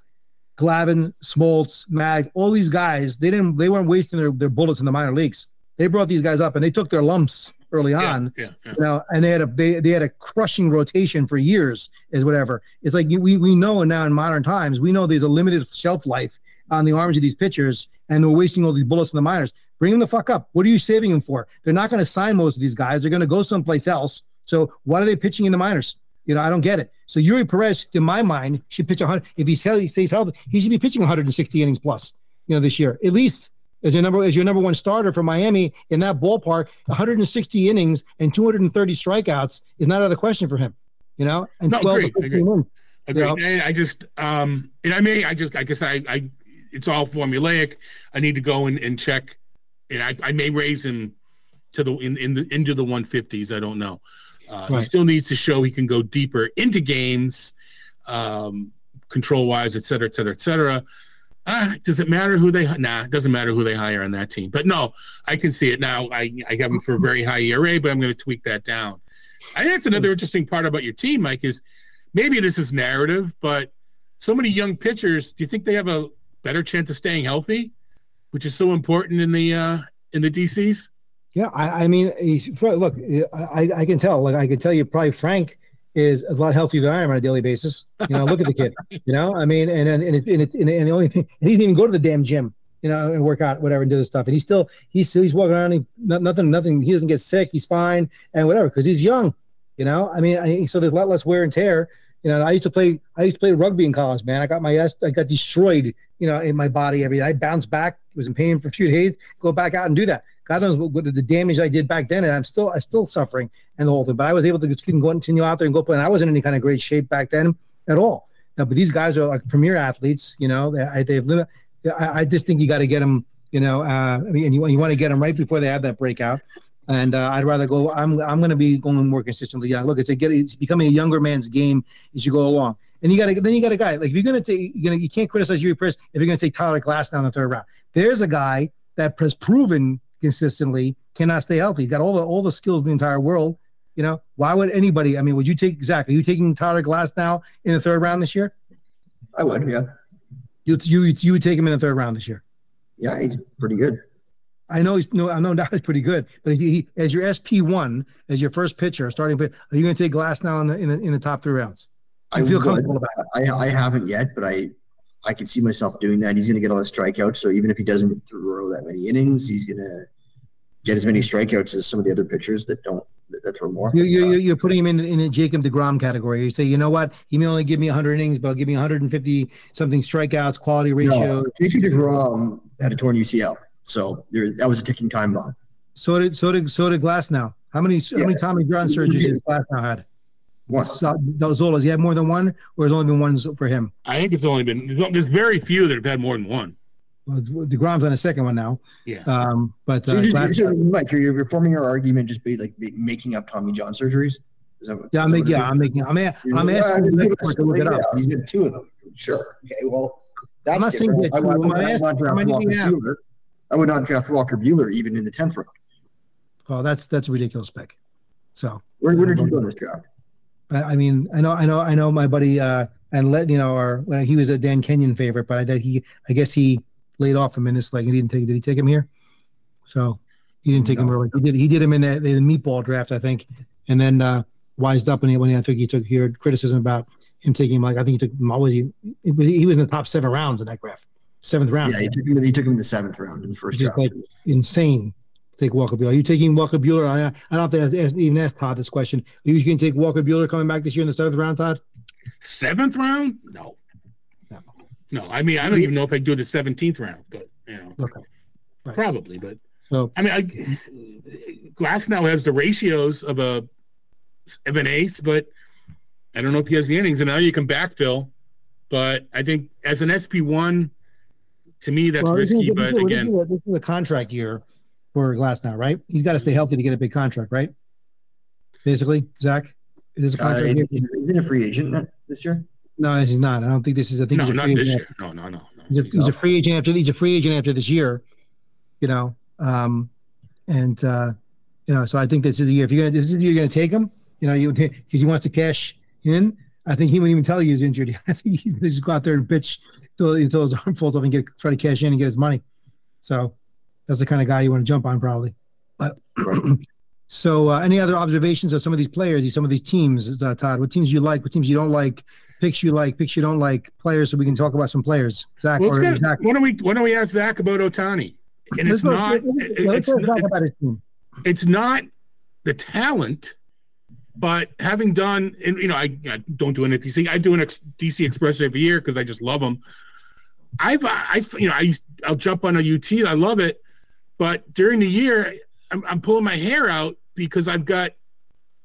Glavine, Smoltz, Mag, all these guys, they didn't they weren't wasting their, their bullets in the minor leagues. They brought these guys up and they took their lumps early on. Yeah, yeah. You know, and they had a they, they had a crushing rotation for years, is whatever. It's like we we know now in modern times, we know there's a limited shelf life on the arms of these pitchers, and they're wasting all these bullets in the minors. Bring them the fuck up. What are you saving them for? They're not going to sign most of these guys. They're going to go someplace else. So why are they pitching in the minors? You know, I don't get it. So Eury Perez, in my mind, should pitch 100. If he's healthy, stays healthy, he should be pitching 160 innings plus. You know, this year at least as your number as your number one starter for Miami in that ballpark. 160 innings and 230 strikeouts is not out of the question for him. You know, and No, 12 to agreed, 15 agreed. innings. Agreed. Yeah. And I just um and I may I just I guess I I it's all formulaic. I need to go and, and check and I, I may raise him to the in, in the into the 150s. I don't know. Uh, He still needs to show he can go deeper into games, um, control wise, et cetera, et cetera, et cetera. Uh, does it matter who they? Nah, it doesn't matter who they hire on that team. But no, I can see it now. I I have him for a very high ERA, but I'm going to tweak that down. I think that's another interesting part about your team, Mike. Is maybe this is narrative, but so many young pitchers. Do you think they have a better chance of staying healthy, which is so important in the uh, in the DCs? Yeah, I, I mean, he's, look, I, I can tell. Like, I can tell you, probably Frank is a lot healthier than I am on a daily basis. You know, look at the kid. You know, I mean, and and and, it's, and, it's, and the only thing, he didn't even go to the damn gym. You know, and work out, whatever, and do this stuff. And he's still, he's he's walking around. He, nothing, nothing. He doesn't get sick. He's fine and whatever because he's young. You know, I mean, I, so there's a lot less wear and tear. You know, I used to play, I used to play rugby in college, man. I got my ass, I got destroyed. You know, in my body every day. I bounced back, was in pain for a few days. Go back out and do that. God knows what, what the damage I did back then, and I'm still, I'm still suffering and the whole. But I was able to going, continue out there and go play. And I wasn't in any kind of great shape back then at all. Now, but these guys are like premier athletes. You know, they, they've. limit- I, I just think you got to get them. You know, uh, I mean, and you, you want to get them right before they have that breakout. And uh, I'd rather go. I'm I'm going to be going more consistently young. Look, it's a get. It's becoming a younger man's game as you go along. And you got to then you got a guy like if you're going to take you know you can't criticize Eury Perez if you're going to take Tyler Glass down the third round. There's a guy that has proven consistently cannot stay healthy. He's got all the all the skills in the entire world. You know why would anybody? I mean, would you take Zach? Are you taking Tyler Glasnow in the third round this year? I would, yeah. You you you would take him in the third round this year. Yeah, he's pretty good. I know he's no, I know now he's pretty good, but he, he, as your SP one, as your first pitcher, starting pitcher, are you going to take Glasnow in the in the, in the top three rounds? I feel comfortable about it? I, I haven't yet, but I I can see myself doing that. He's going to get all the strikeouts, so even if he doesn't throw that many innings, he's going to get as many strikeouts as some of the other pitchers that don't that, that throw more. You you Uh, you- you're putting him in in the Jacob Degrom category. You say, you know what? He may only give me 100 innings, but he'll give me 150 something strikeouts, quality ratio. no, Jacob Degrom had a torn UCL, so there that was a ticking time bomb. So did so did so did Glasnow. How many how many Tommy John surgeries has Glass now had? One. So, those Zolas, he had more than one, or has only been one for him? I think it's only been there's very few that have had more than one. Well, Degrom's on the second one now. Yeah. Um, but So, uh, you're just, Glass, so Mike, you're, you're forming your argument just be like be making up Tommy John surgeries. Is that what, yeah, I'm is that making, what yeah, I'm making, I'm, a- is? I'm Yeah, asking the yeah, expert to look it up. yeah, He's got two of them. Sure. Okay. Well, that's I'm not saying different. that I would- two, I would I'm not asking draft how many Walker we have. Buehler. I would not draft Walker Buehler even in the tenth round. Oh, that's that's a ridiculous pick. So Where, where did you go in this draft? I, I mean, I know, I know, I know my buddy uh and let you know, or when he was a Dan Kenyon favorite, but I that he, I guess he laid off him in this like he didn't take. Did he take him here? So he didn't take him No. early. He did. He did him in the, the meatball draft, I think, and then uh wised up when he when he, I think he took he heard criticism about him taking him like I think he took him. Was he? He was in the top seven rounds in that draft, seventh round. Yeah, he took him. He took him in the seventh round in the first Just draft. like insane take Walker Buehler. Are you taking Walker Buehler? I, I don't have to ask, even ask Todd this question. Are you going to take Walker Buehler coming back this year in the seventh round, Todd? Seventh round? No. No. No, I mean I don't even know if I do the seventeenth round, but you know, Okay. Right. probably. But So I mean, I, Glasnow has the ratios of a of an ace, but I don't know if he has the innings. And now you can backfill, but I think as an SP one, to me that's Well, this is- risky. this But is- again, this is, a, this is a contract year for Glasnow, right? He's got to stay healthy to get a big contract, right? Basically, Zach, is this a Uh, contract year? he's, he's a free agent this year. No, he's not. I don't think this is. I think no, he's a not free this year. No, no, no, no. He's a, he's a free agent after he's a free agent after this year, you know. Um, and uh, you know, so I think this is the year. If you're gonna this is the year you're gonna take him, you know, you because he wants to cash in. I think he wouldn't even tell you he's injured. I think he just go out there and pitch until, until his arm falls off and get try to cash in and get his money. So that's the kind of guy you want to jump on, probably. But so, uh, any other observations of some of these players, some of these teams, uh, Todd? What teams you like? What teams you don't like? Picks you like? Picks you don't like? Players, so we can talk about some players. Zach, Well, or Zach. why don't we why don't we ask Zach about Ohtani? And it's not let's- it's, talk about his team. it's not the talent, but having done and you know I, I don't do an NFBC. I do an ex, DC Express every year because I just love them. I've I've you know I used, I'll jump on a UT. I love it, but during the year I'm, I'm pulling my hair out because I've got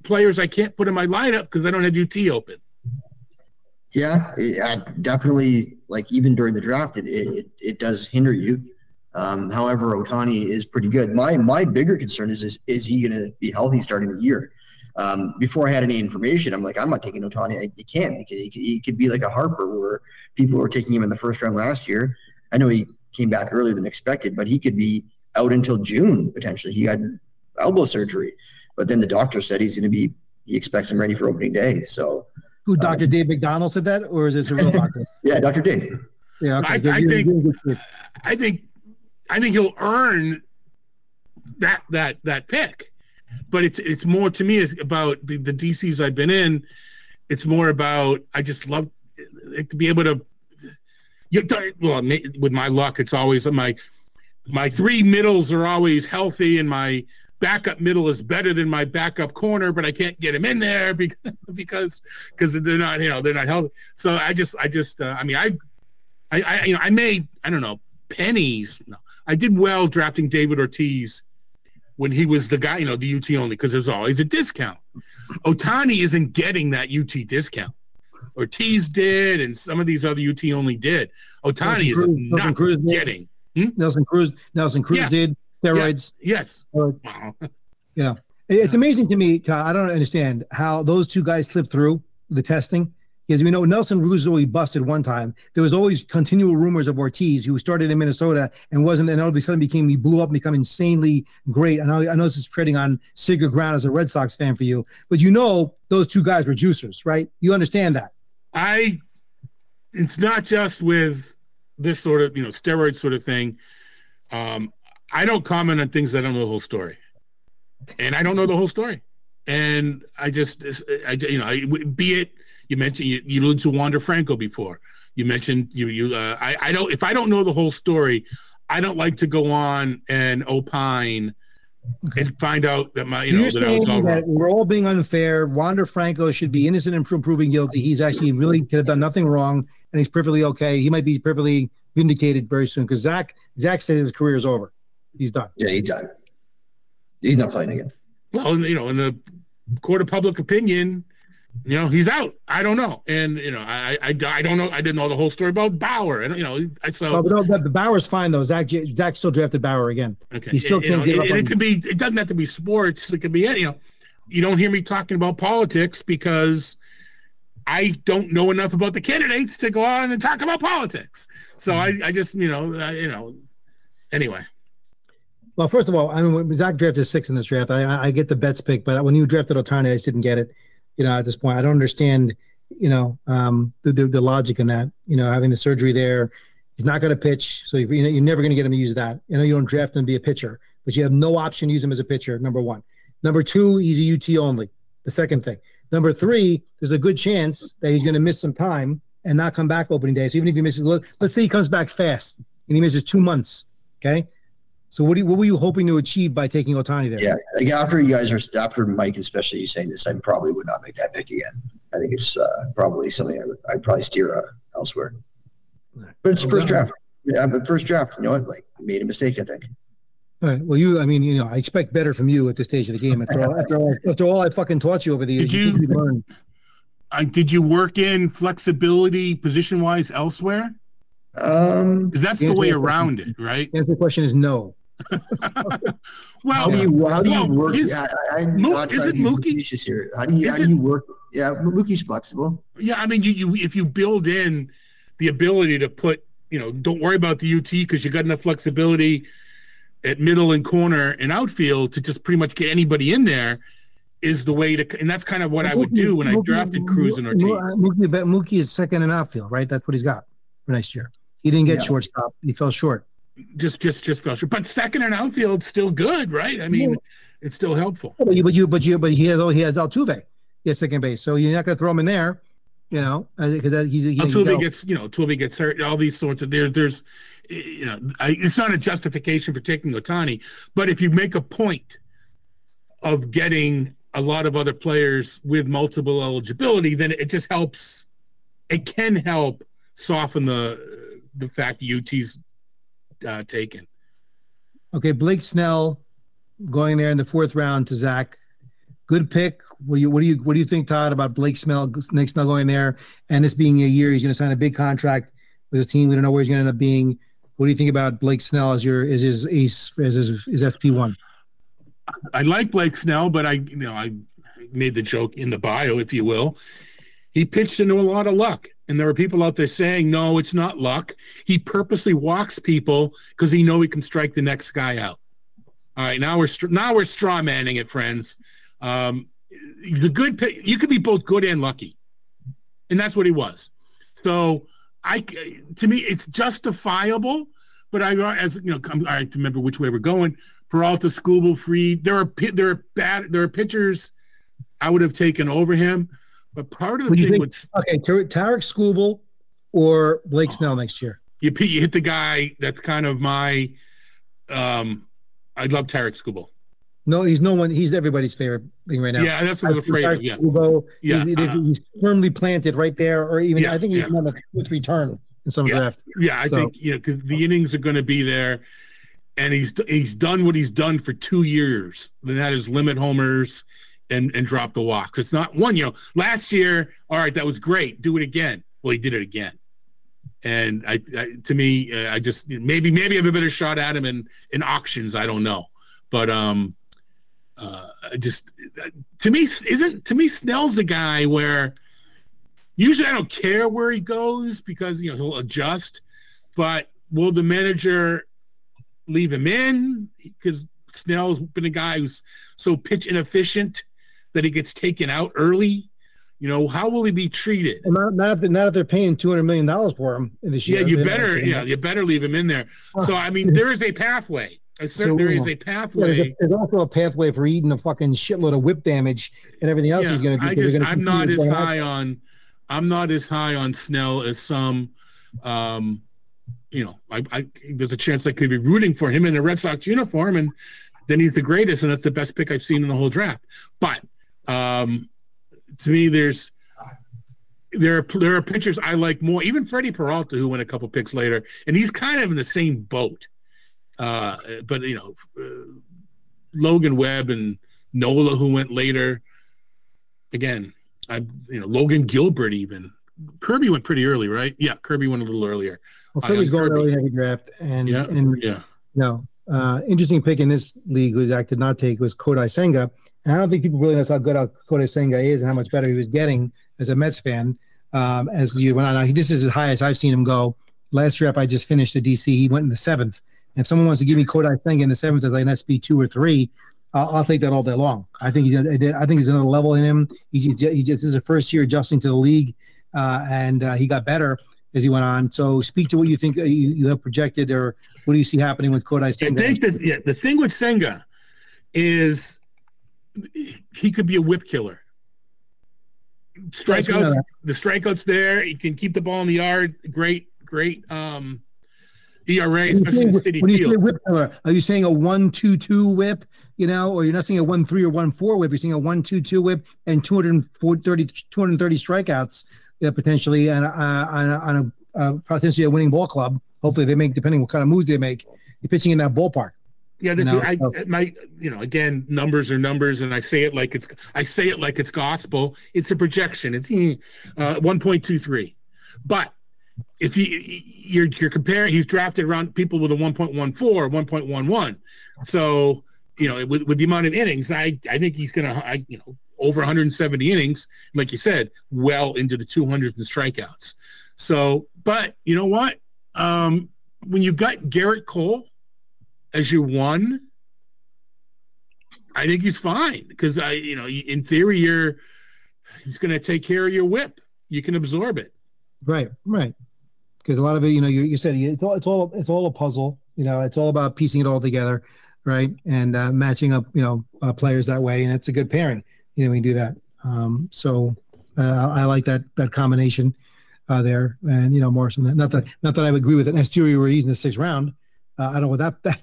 players I can't put in my lineup because I don't have UT open. Yeah, it, I definitely like even during the draft, it it, it does hinder you. Um, however, Ohtani is pretty good. My my bigger concern is is, is he going to be healthy starting the year? Um, before I had any information, I'm like, I'm not taking Ohtani. I, you can't because he, could- he could be like a Harper, where people were taking him in the first round last year. I know he came back earlier than expected, but he could be out until June potentially. He had elbow surgery, but then the doctor said he's going to be. He expects him ready for opening day. So Who, Dr. Dave McDonald said that, or is this a real doctor? yeah, Dr. Dave. Yeah, okay. I- Give- I give- think- give- give- give- I think I think he'll earn that that that pick. But it's it's more to me is about the, the DCs I've been in. It's more about I just love to be able to. You, well, with my luck, it's always my my three middles are always healthy, and my backup middle is better than my backup corner, but I can't get him in there because because because they're not you know they're not healthy. So I just I just uh, I mean I I, I you know I made I don't know pennies. No, I did well drafting David Ortiz when he was the guy, you know, the UT only because there's always a discount. Ohtani isn't getting that UT discount. Ortiz did, and some of these other UT only did. Ohtani is not Cruz getting. Hmm? Nelson Cruz. Nelson Cruz Yeah. did steroids. Yes. Or, Wow. you know, It- it's amazing to me. Todd, I don't understand how those two guys slipped through the testing. Because we know Nelson always busted one time. There was always continual rumors of Ortiz, who started in Minnesota and wasn't, and all of a sudden became he blew up, and become insanely great. I know, I know this is treading on sacred ground as a Red Sox fan for you, but you know those two guys were juicers, right? You understand that? I it's not just with this sort of you know steroid sort of thing. Um, I don't comment on things that I don't know the whole story, and I don't know the whole story, and I just I you know I, be it you mentioned you, you alluded to Wander Franco before. You mentioned you you uh, I I don't if I don't know the whole story, I don't like to go on and opine and find out that my you know You're that I was saying all that wrong. we're all being unfair. Wander Franco should be innocent and proven guilty. He's actually really could have done nothing wrong, and he's perfectly okay. He might be perfectly vindicated very soon because Zach Zach says his career is over. He's done. Yeah, he's done. He's not playing again. well, you know, in the court of public opinion, you know, he's out. I don't know, and you know, I, I, I don't know. I didn't know the whole story about Bauer. and you know, I so Oh, but no, but Bauer's fine though. Zach Zach still drafted Bauer again. okay. He still can't know, give it, up on- it could be. It doesn't have to be sports. It could be any. You know, you don't hear me talking about politics because I don't know enough about the candidates to go on and talk about politics. So I, mm-hmm. I just, you know, I, you know. Anyway, Well, first of all, I mean, Zach drafted six in this draft. I, I- I get the bets pick, but when you drafted Ohtani, I just didn't get it. You know, at this point, I don't understand. You know, um, the, the the logic in that. You know, having the surgery there, he's not going to pitch, so you're, you're never going to get him to use that. You know, you don't draft him to be a pitcher, but you have no option to use him as a pitcher. Number one. Number two, he's a UT only. The second thing. Number three, there's a good chance that he's going to miss some time and not come back opening day. So even if he misses, let's say he comes back fast and he misses two months. Okay. So what do you, what were you hoping to achieve by taking Ohtani there? Yeah, like after you guys are after Mike, especially you saying this, I probably would not make that pick again. I think it's uh, probably something I would I'd probably steer uh, elsewhere. But it's the first draft. Yeah, but first draft, you know what? Like made a mistake, I think. All right. Well, you, I mean, you know, I expect better from you at this stage of the game. After all, after all, after all I fucking taught you over the years, Did you, you- learn. I, did you work in flexibility position wise elsewhere? Um, Because that's the Answer way that question. around it, right? The answer to the question is no. Well, how do you how do you well, work? his- I, I'm Mo- not isn't to Mookie- facetious here. How do you how do you work? Yeah, Mookie's flexible. Yeah, I mean, you, you if you build in the ability to put you know, don't worry about the UT because you got enough flexibility at middle and corner and outfield to just pretty much get anybody in there is the way to, and that's kind of what I would do when I drafted Cruz and Mookie- Ortiz. Mookie, but Mookie is second in outfield, right? That's what he's got for next year. He didn't get Yeah. shortstop. He fell short. Just, just, just fell short. But second and outfield still good, right? I mean, it's still helpful. But you, but you, but you, but he has, oh, he has Altuve. He has second base, so you're not going to throw him in there, you know, uh, because he, he, he gets you know he gets hurt all these sorts of there there's eh, you know I, it's not a justification for taking ohtani but if you make a point of getting a lot of other players with multiple eligibility then it just helps it can help soften the the fact that ut's uh, taken Okay, Blake Snell going there in the fourth round to Zach. Good pick. What do you what do you what do you think, Todd, about Blake Snell Nick Snell going there and this being a year he's going to sign a big contract with his team. We don't know where he's going to end up being. What do you think about Blake Snell as your is his ace as his, his FP one? I like Blake Snell, but I, you know, I made the joke in the bio, if you will. He pitched into a lot of luck, and there are people out there saying, "No, it's not luck." He purposely walks people because he know he can strike the next guy out. All right, now we're now we're straw manning it, friends. Um, the good, you could be both good and lucky, and that's what he was. So, I to me, it's justifiable. But I, as you know, I'm- I remember which way we're going. Peralta, Skubal, Fried. There are there are bad there are pitchers I would have taken over him. But part of the you thing think? with Okay, Tarik Skubal or Oh. Blake Snell next year. you, you hit the guy that's kind of my. Um, I love Tarik Skubal. No, he's no one. He's everybody's favorite thing right now. Yeah, that's what I was afraid of. Yeah, Skubal, Yeah, he's, uh-huh. he's firmly planted right there, or even Yeah, I think he's yeah. on a two three turn in some Yeah. draft. yeah. I So- think you know because the innings are going to be there, and he's he's done what he's done for two years. And that is limit homers and and drop the walks. It's not one. You know, last year, all right, that was great. Do it again. Well, he did it again. And I, I to me, uh, I just maybe maybe have a better shot at him in in auctions. I don't know, but um, uh, just to me isn't to me Snell's a guy where usually I don't care where he goes because you know he'll adjust, but will the manager leave him in because Snell's been a guy who's so pitch inefficient that he gets taken out early. You know, how will he be treated? And not, not, if, not if they're paying two hundred million dollars for him in this Yeah, you better. Yeah, you better leave him in there. So I mean, there is a pathway. Certain, there is a Yeah, pathway. there's, a- there's also a pathway for eating a fucking shitload of whip damage and everything else Yeah, he's going to do. I just, I'm not as out. high on, I'm not as high on Snell as some. Um, you know, I, I there's a chance I could be rooting for him in a Red Sox uniform, and then he's the greatest, and that's the best pick I've seen in the whole draft. But um, to me, there's there are there are pitchers I like more. Even Freddie Peralta, who went a couple picks later, and he's kind of in the same boat. Uh, but you know, uh, Logan Webb and Nola, who went later. Again, I you know Logan Gilbert even Kirby went pretty early, right? Yeah, Kirby went a little earlier. Well, Kirby's going Kirby. early heavy draft, and Yeah, and yeah. no, uh, interesting pick in this league who I did not take was Kodai Senga. And I don't think people really know how good Kodai Senga is and how much better he was getting as a Mets fan um, as the year went on. This is as high as I've seen him go. Last trip I just finished at DC, he went in the seventh. And if someone wants to give me Kodai Senga in the seventh as an SP two or three, I'll, I'll take that all day long. I think he's I think another level in him. He's just, he just this is the first year adjusting to the league, uh, and uh, he got better as he went on. So speak to what you think uh, you, you have projected, or what do you see happening with Kodai Senga? I think that yeah, the thing with Senga is he could be a whip killer. Yes, we know Strikeouts, the strikeouts there. He can keep the ball in the yard. Great, great um, ERA, especially in City when you say Field. whip killer, are you saying a one-two-two whip? You know, or you're not saying a one-three or one-four whip. You're saying a one-two-two whip and 230, 230 strikeouts uh, potentially, and uh, on, a, on a uh, potentially a winning ball club. Hopefully, they make depending what kind of moves they make. You're pitching in that ballpark. Yeah, that's No, I, no. my you know again numbers are numbers, and I say it like it's I say it like it's gospel. It's a projection. It's uh, one point two three, but if you you're you're comparing, he's drafted around people with a one point one four, one point one one. So you know with with the amount of innings, I I think he's gonna I, you know over 170 innings, like you said, well into the 200s and strikeouts. So, but you know what? Um, when you've got Gerrit Cole as your one, I think he's fine because I, you know, in theory, you're he's going to take care of your whip. You can absorb it. Right, right. Because a lot of it, you know, you, you said it's all, it's all it's all a puzzle. You know, it's all about piecing it all together, right, and uh, matching up, you know, uh, players that way, and it's a good pairing. You know, we do that. Um, so uh, I like that that combination uh, there, and you know, Morrison. Not that not that I would agree with year we were using the sixth round. Uh, I don't know what that that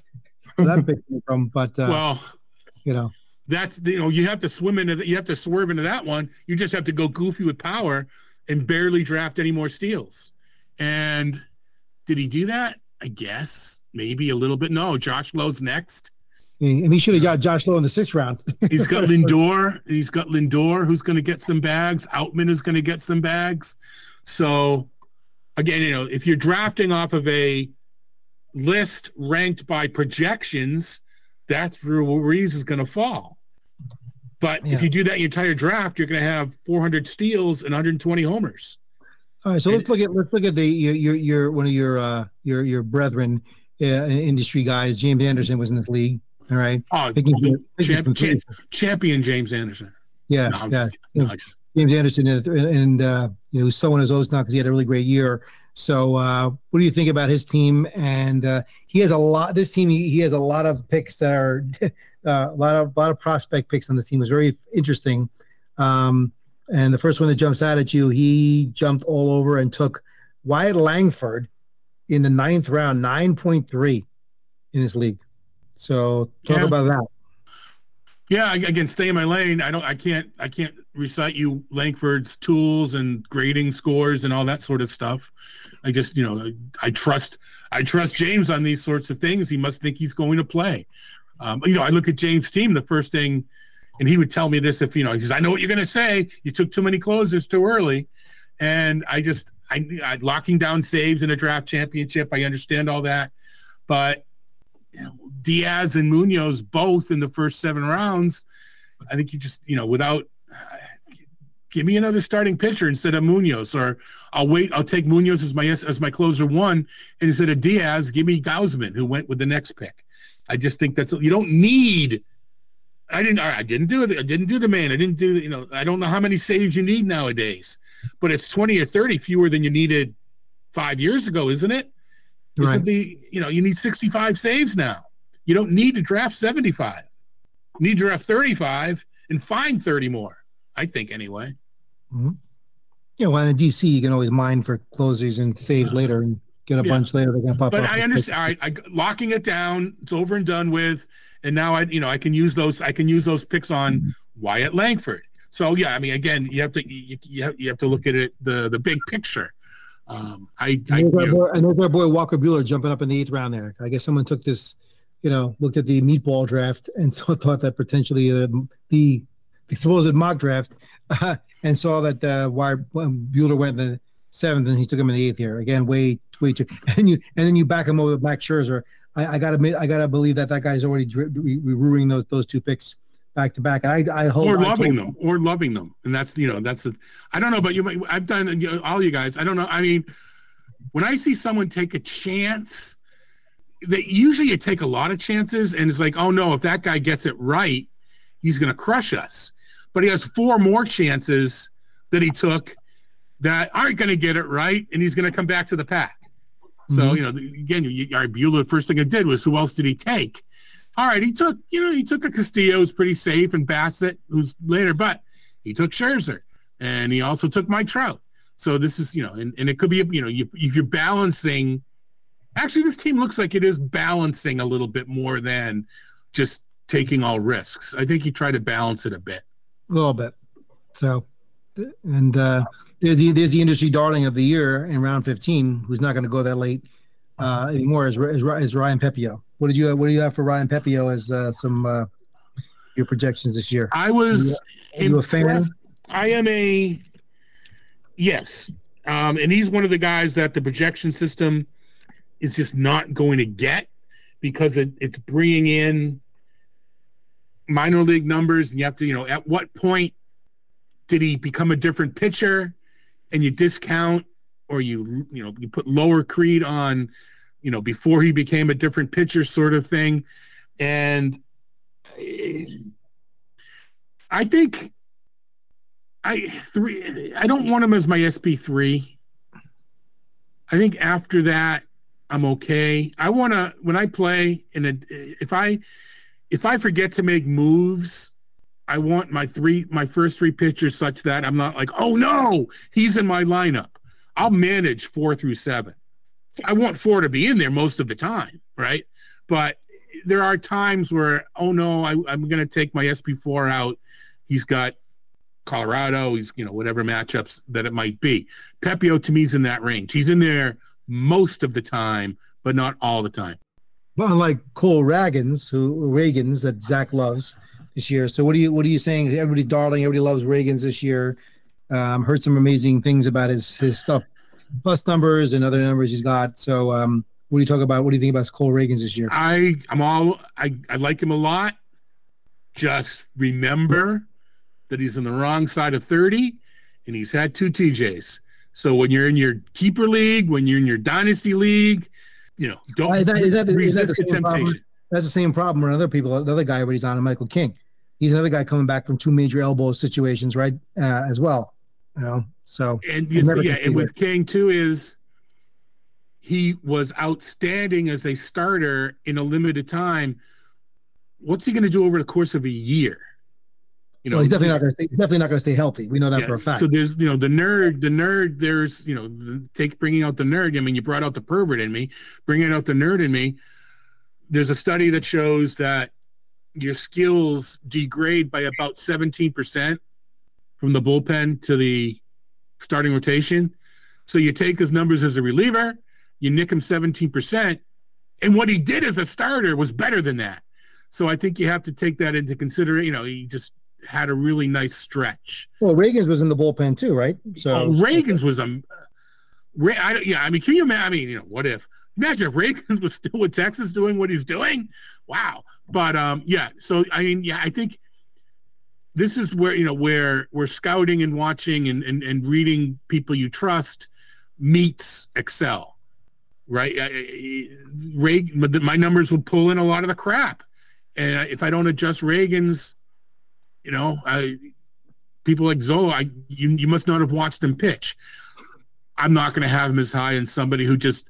that pick came from, but uh, well, you know, that's you know you have to swim into the, you have to swerve into that one. You just have to go goofy with power and barely draft any more steals. And did he do that? I guess maybe a little bit. No, Josh Lowe's next. and he should have got Josh Lowe in the sixth round. He's got Lindor. He's got Lindor, who's going to get some bags. Outman is going to get some bags. So, again, you know, if you're drafting off of a list ranked by projections, that's where Ruiz is going to fall. But Yeah. if you do that your entire draft, you're going to have 400 steals and 120 homers. All right, so let's look at let's look at the your your, your one of your uh your your brethren uh, industry guys. James Anderson was in this league. All right, Oh, Picking champ, champ, champion James Anderson. yeah, No, yeah. just- no, just- James Anderson and, and uh, you know who's sowing his oats now because he had a really great year. So, uh, what do you think about his team? And uh, he has a lot. This team, he, he has a lot of picks that are uh, a lot of a lot of prospect picks on this team. It was very interesting. Um, and the first one that jumps out at you, he jumped all over and took Wyatt Langford in the ninth round, nine point three in his league. So, talk Yeah. about that. Yeah, again, stay in my lane. I don't. I can't. I can't recite you Langford's tools and grading scores and all that sort of stuff. I just, you know, I, trust. I trust James on these sorts of things. He must think he's going to play. Um, you know, I look at James' team. The first thing, and he would tell me this if you know, he says, "I know what you're going to say. You took too many closers too early," and I just, I, I locking down saves in a draft championship. I understand all that, but you know, Diaz and Munoz both in the first seven rounds. I think you just, you know, without give me another starting pitcher instead of Munoz, or I'll wait. I'll take Munoz as my as my closer one, and instead of Diaz, give me Gausman, who went with the next pick. I just think that's you don't need. I didn't. I didn't do it. I didn't do the man. I didn't do. You know. I don't know how many saves you need nowadays, but it's twenty or thirty fewer than you needed five years ago, isn't it? Isn't the you know you need sixty five saves now. You don't need to draft seventy five. You need to draft thirty five and find thirty more. I think anyway. Yeah, well, in DC, you can always mine for closers and saves later and get a Yeah. bunch later. They're gonna pop But. I understand. All right, I, locking it down. It's over and done with. And now I, you know, I can use those. I can use those picks on Wyatt Langford. So yeah, I mean, again, you have to you, you, have, you have to look at it the the big picture. Um, I, I And there's, know, boy, and there's our boy Walker Buehler jumping up in the eighth round there. I guess someone took this, you know, looked at the meatball draft and so thought that potentially uh, the the supposed mock draft uh, and saw that uh, why Buehler went in the seventh and he took him in the eighth here. Again, way way too. And you and then you back him over with Max Scherzer. I, I gotta admit, I gotta believe that that guy's already dri- re- ruining those those two picks back to back. And I I hope or loving them, or loving them, and that's you know that's the. I don't know, but you might. I've done you know, all you guys. I don't know. I mean, when I see someone take a chance, they usually you take a lot of chances, and it's like, oh no, if that guy gets it right, he's going to crush us. But he has four more chances that he took that aren't going to get it right, and he's going to come back to the pack. So Mhm. you know, again, you, all right, Buehler. The first thing I did was who else did he take? All right, he took you know he took a Castillo who's pretty safe and Bassitt who's later, but he took Scherzer and he also took Mike Trout. So this is you know, and, and it could be you know you, if you're balancing. Actually, this team looks like it is balancing a little bit more than just taking all risks. I think he tried to balance it a bit. A little bit. So, and uh, there's the there's the industry darling of the year in round 15, who's not going to go that late uh, anymore. Is, is is Ryan Pepiot? What did you what do you have for Ryan Pepiot as uh, some uh, your projections this year? I was Are you a fan? I am a yes, um, and he's one of the guys that the projection system is just not going to get because it, it's bringing in minor league numbers, and you have to, you know, at what point did he become a different pitcher, and you discount or you you know you put lower Creed on, you know, before he became a different pitcher, sort of thing, and I think I three. I don't want him as my SP three. I think after that, I'm okay. I want to when I play in a if I if I forget to make moves, I want my three my first three pitchers such that I'm not like, oh no, he's in my lineup. I'll manage four through seven. I want four to be in there most of the time, right? But there are times where, oh no, I, I'm going to take my SP4 out. He's got Colorado. He's you know whatever matchups that it might be. Pepiot to me is in that range. He's in there most of the time, but not all the time. Well, unlike Cole Ragans, who Ragans that Zach loves this year. So what are you what are you saying? Everybody's darling. Everybody loves Ragans this year. Um, heard some amazing things about his his stuff, plus numbers and other numbers he's got. So um, what do you talk about? What do you think about Cole Ragans this year? I I'm all I I like him a lot. Just remember that he's on the wrong side of 30 and he's had two TJs. So when you're in your keeper league, when you're in your dynasty league, you know, don't Is that- is that- is that resist the the same problem? temptation. That's the same problem with other people. Another guy everybody's on, Michael King. He's another guy coming back from two major elbow situations, right? Uh, as well. You know, so And you, yeah, and with King too is he was outstanding as a starter in a limited time. What's he going to do over the course of a year? You well, he's definitely not going to stay. Definitely not going to stay healthy. We know that Yeah, for a fact. So there's, you know, the nerd, the nerd. There's, you know, the, take bringing out the nerd. I mean, you brought out the pervert in me, bringing out the nerd in me. There's a study that shows that your skills degrade by about 17% from the bullpen to the starting rotation. So you take his numbers as a reliever, you nick him 17%, and what he did as a starter was better than that. So I think you have to take that into consideration. You know, he just had a really nice stretch. well, Ragans was in the bullpen too, right? So Oh, Ragans was a, Re- I, yeah. I mean, can you imagine? I mean, you know, what if? Imagine if Ragans was still with Texas doing what he's doing. Wow. But um, yeah. So I mean, yeah, I think this is where you know where where scouting and watching and and, and reading people you trust meets Excel, right? I- I- Reagan, my numbers will pull in a lot of the crap, and if I don't adjust Ragans, you know, I people like Zola, I you you must not have watched him pitch. I'm not going to have him as high as somebody who just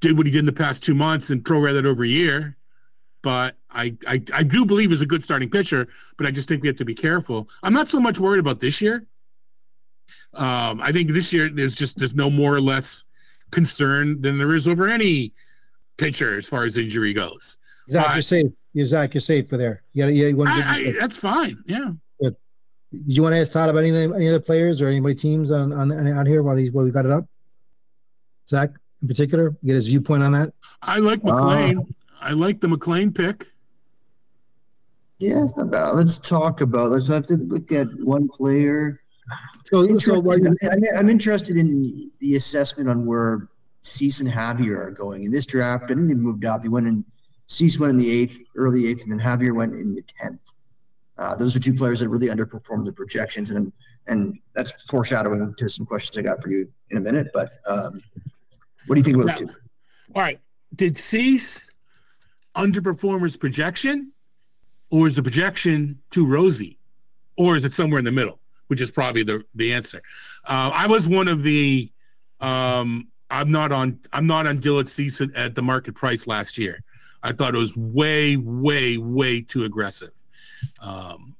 did what he did in the past two months and pro that over a year. But I, I I do believe he's a good starting pitcher, but I just think we have to be careful. I'm not so much worried about this year. Um, I think this year there's just there's no more or less concern than there is over any pitcher as far as injury goes. Zach, Uh, you're safe. You Zach, you're safe for there. You gotta, yeah, you want to I, I, that's fine. Yeah. Did you want to ask Todd about any any other players or anybody teams on on out here while he while we got it up? Zach, in particular, get his viewpoint on that. I like McLain. I like the McLain pick. Yeah, it's not bad. Let's talk about. Let's have to look at one player. So, so Interested- you- I'm, I'm interested in the assessment on where Cease and Javier are going in this draft. I think they moved up. He went in. Cease went in the eighth, early eighth, and then Javier went in the tenth. Uh, those are two players that really underperformed the projections, and and that's foreshadowing to some questions I got for you in a minute. But um, what do you think about Now-? All right. Did Cease underperform his projection, or is the projection too rosy, or is it somewhere in the middle, which is probably the the answer? Uh, I was one of the. Um, I'm not on. I'm not on Dylan Cease at the market price last year. I thought it was way, way, way too aggressive. Um,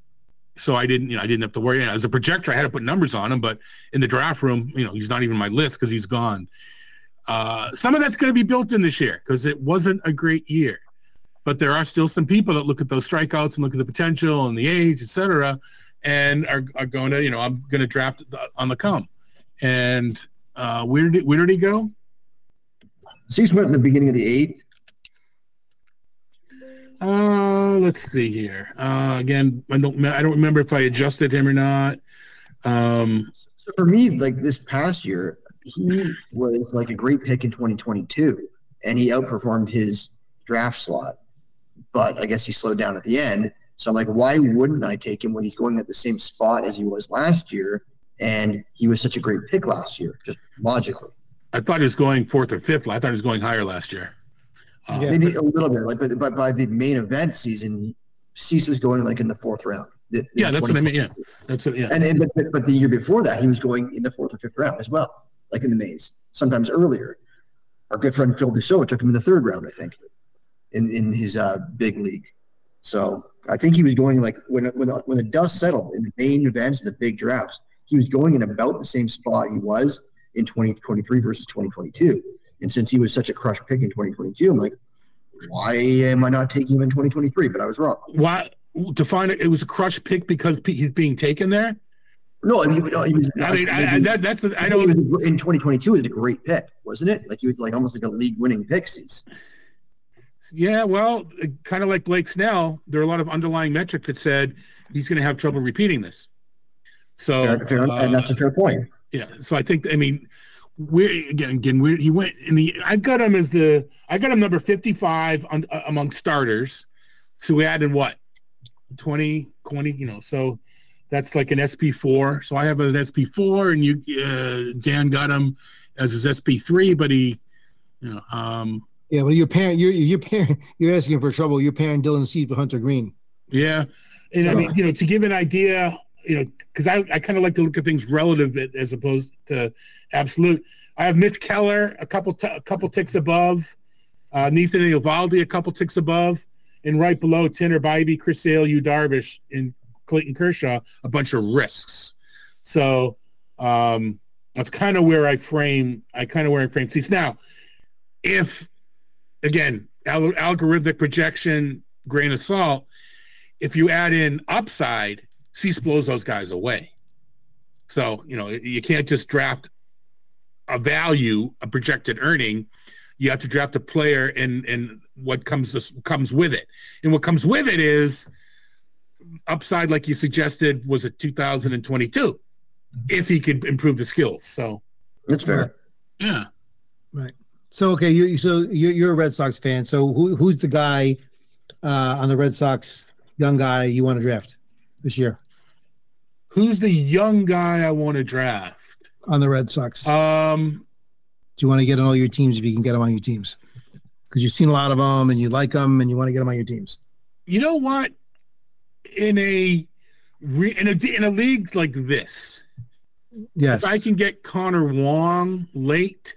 so I didn't, you know, I didn't have to worry. As a projector, I had to put numbers on him, but in the draft room, you know, he's not even my list because he's gone. Uh, some of that's going to be built in this year because it wasn't a great year. But there are still some people that look at those strikeouts and look at the potential and the age, et cetera, and are, are going to, you know, I'm going to draft on the come. And uh, where did where did he go? Cease went in the beginning of the eighth. Uh, let's see here. Uh, again, I don't I don't remember if I adjusted him or not. Um, So for me, like this past year, he was like a great pick in 2022, and he outperformed his draft slot. But I guess he slowed down at the end. So I'm like, why wouldn't I take him when he's going at the same spot as he was last year? and he was such a great pick last year, just logically. I thought he was going fourth or fifth. I thought he was going higher last year. Uh, Yeah. Maybe a little bit, like, but, but by the main event season, Cease was going like in the fourth round. The- the Yeah, that's what I mean. Yeah, that's what. Yeah, And then, but, but, but the year before that, he was going in the fourth or fifth round as well, like in the mains, sometimes earlier. Our good friend Phil Dussault took him in the third round, I think, in, in his uh, big league. So I think he was going like when when the, when the dust settled in the main events, the big drafts, he was going in about the same spot he was in 2023 versus 2022. And since he was such a crush pick in 2022, I'm like, why am I not taking him in 2023? But I was wrong. why to find it? It was a crush pick because he's being taken there. No, I mean, no, was. I mean, I, I, that, that's the, I don't. know in 2022 it was a great pick, wasn't it? Like he was like almost like a league winning pick. Cease. Yeah, well, kind of like Blake Snell, there are a lot of underlying metrics that said he's going to have trouble repeating this. So, Fair, fair, uh, and that's a fair point. yeah. So I think, I mean, we again, again, we're, he went in the. I've got him as the. I got him number fifty-five on, uh, among starters. So we add in what, 20, 20, You know, so that's like an SP four. So I have an SP four, and you, uh, Dan got him as his SP three, but he, you know, um, Yeah, well, your parent, you're you're parent, you're asking for trouble. You're pairing Dylan Cease with Hunter Greene. Yeah, and I mean, you know, to give an idea, you know, because I, I kind of like to look at things relative as opposed to absolute. I have Mitch Keller a couple t- a couple ticks above, uh, Nathan Eovaldi a couple ticks above, and right below Tanner Bibee, Chris Sale, Yu Darvish, and Clayton Kershaw a bunch of risks. So um, that's kind of where I frame. I kind of where I frame seats now. If again, al- algorithmic projection, grain of salt if you add in upside, Cease blows those guys away. So, you know, you can't just draft a value, a projected earning. You have to draft a player and and what comes comes with it. And what comes with it is upside, like you suggested, was at 2022 if he could improve the skills. So That's fair. yeah. Right. So okay, you so you're, you're a Red Sox fan. So who who's the guy uh, on the Red Sox, young guy you want to draft this year Who's the young guy I want to draft? on the Red Sox? Um Do you want to get on all your teams if you can get them on your teams? Because you've seen a lot of them and you like them and you want to get them on your teams. you know what? In a in a in a league like this, Yes. if I can get Connor Wong late,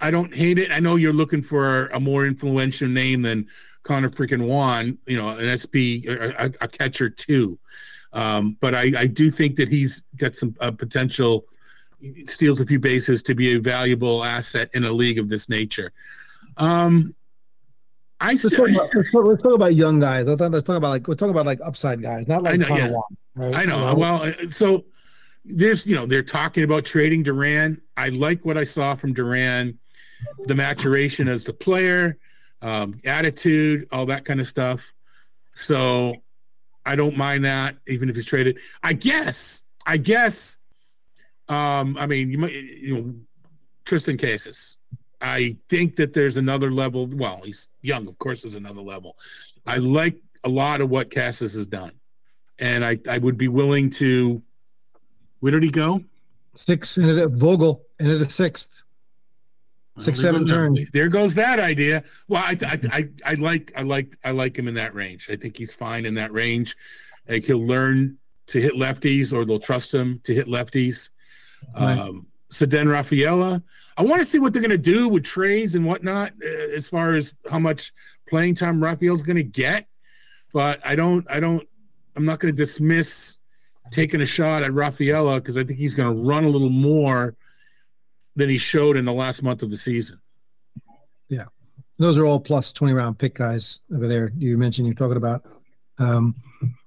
I don't hate it. I know you're looking for a more influential name than Connor freaking Wong, you know, an SP, a, a catcher too. Um, but I, I do think that he's got some uh, potential, steals a few bases to be a valuable asset in a league of this nature. Um, I Let's still, talk, about, let's, talk, let's talk about young guys. Let's, let's talk about like we're talking about like upside guys, not like I know, yeah. Right? I know. You Well, uh, so there's, you know, they're talking about trading Duran. I like what I saw from Duran, the maturation as the player, um, attitude, all that kind of stuff. So I don't mind that, even if he's traded. I guess, I guess, um, I mean, you might, you know, Triston Casas. I think that there's another level. Well, he's young, of course, there's another level. I like a lot of what Casas has done and I, I would be willing to. Where did he go? six into the Vogel into the sixth. Six, Well, seven that- turns. There goes that idea. Well, I, I, I, I like, I like, I like him in that range. I think he's fine in that range. Like he'll learn to hit lefties, or they'll trust him to hit lefties. Right. Um, Ceddanne Rafaela. I want to see what they're going to do with trades and whatnot, uh, as far as how much playing time Rafael's going to get. But I don't, I don't, I'm not going to dismiss taking a shot at Rafaela because I think he's going to run a little more than he showed in the last month of the season. Yeah. Those are all plus twenty round pick guys over there. You mentioned you're talking about. Um,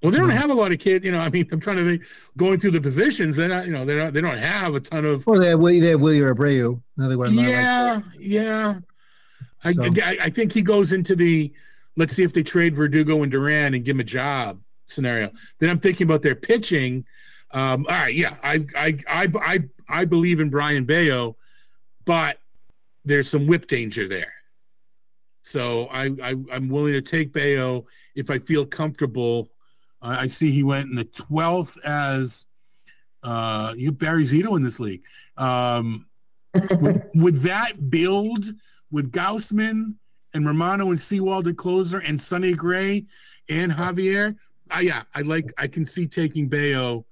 Well, they don't have a lot of kids. You know, I mean, I'm trying to think, going through the positions. They're not, you know, they're not, they don't have a ton of. or they have they have Wilyer Abreu. Another one. I like. Yeah, yeah. I, So- I I think he goes into the let's see if they trade Verdugo and Duran and give him a job scenario. Then I'm thinking about their pitching. Um, all right, yeah, I I I I I believe in Brayan Bello, but there's some whip danger there. So I, I I'm willing to take Bello if I feel comfortable. Uh, I see he went in the 12th as Uh, you Barry Zito in this league. Um, would, would that build with Gausman and Romano and Sewald at closer and Sonny Gray and Javier? Uh, yeah, I like. I can see taking Bello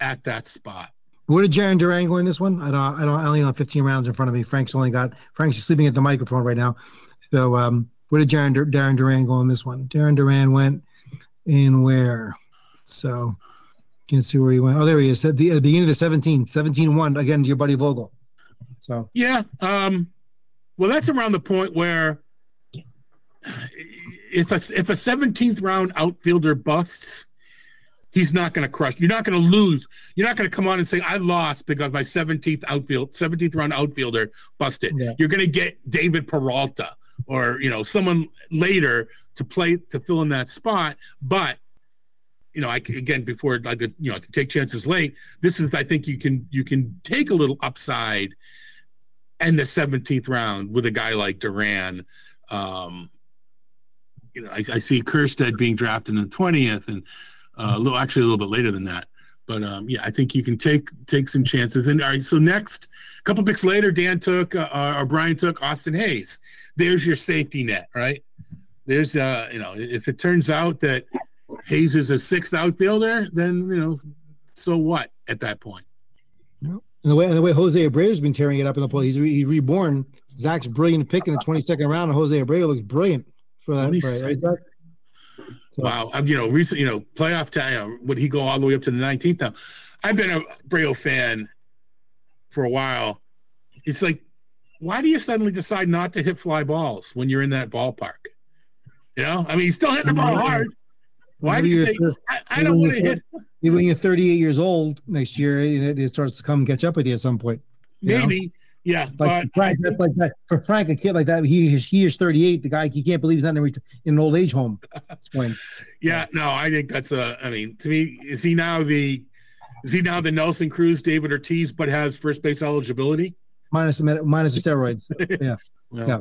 at that spot. Where did Jarren Duran go in this one? I don't. I don't. I only have 15 rounds in front of me. Frank's only got. Frank's sleeping at the microphone right now. So, um, where did Jarren, Darren Duran go in this one? Darren Duran went in where? So, can't see where he went. Oh, there he is. At the, at the beginning of the 17, 17 1 again to your buddy Vogel. So, Yeah. Um, well, that's around the point where if a if a 17th round outfielder busts, he's not going to crush. You're not going to lose. You're not going to come on and say I lost because my 17th outfield 17th round outfielder busted. Yeah. You're going to get David Peralta or you know someone later to play to fill in that spot, but. You know, I c- again before I could, you know, I can take chances late. This is, I think, you can you can take a little upside and the 17th round with a guy like Duran. Um, you know, I, I see Kerstead being drafted in the 20th and uh, a little, actually a little bit later than that. But um, yeah, I think you can take take some chances. And all right, so next, a couple picks later, Dan took uh, or Brian took Austin Hays. There's your safety net, right? There's uh, you know, if it turns out that Hays is a sixth outfielder, then you know, so what at that point? and the way and the way Jose Abreu's been tearing it up in the play, he's, re, he's reborn. Zach's brilliant pick in the 22nd round, and Jose Abreu looks brilliant for that. Right, Zach? So- Wow, um, you know, recent, you know, playoff time. Would he go all the way up to the 19th? Now, I've been a Braille fan for a while. It's like, why do you suddenly decide not to hit fly balls when you're in that ballpark? You know, I mean, he's still hitting the ball hard. Why do you say I, I don't want to hit? Maybe when you're 38 years old next year, it, it starts to come catch up with you at some point. you know? Maybe, yeah, Like but Frank, that's like that for Frank, a kid like that. He is he is 38. The guy he can't believe he's not in, ret- in an old age home. It's when yeah, no, I think that's a. I mean, to me, is he now the? Is he now the Nelson Cruz, David Ortiz, but has first base eligibility? minus the med- minus the steroids. Yeah. Well, Yeah.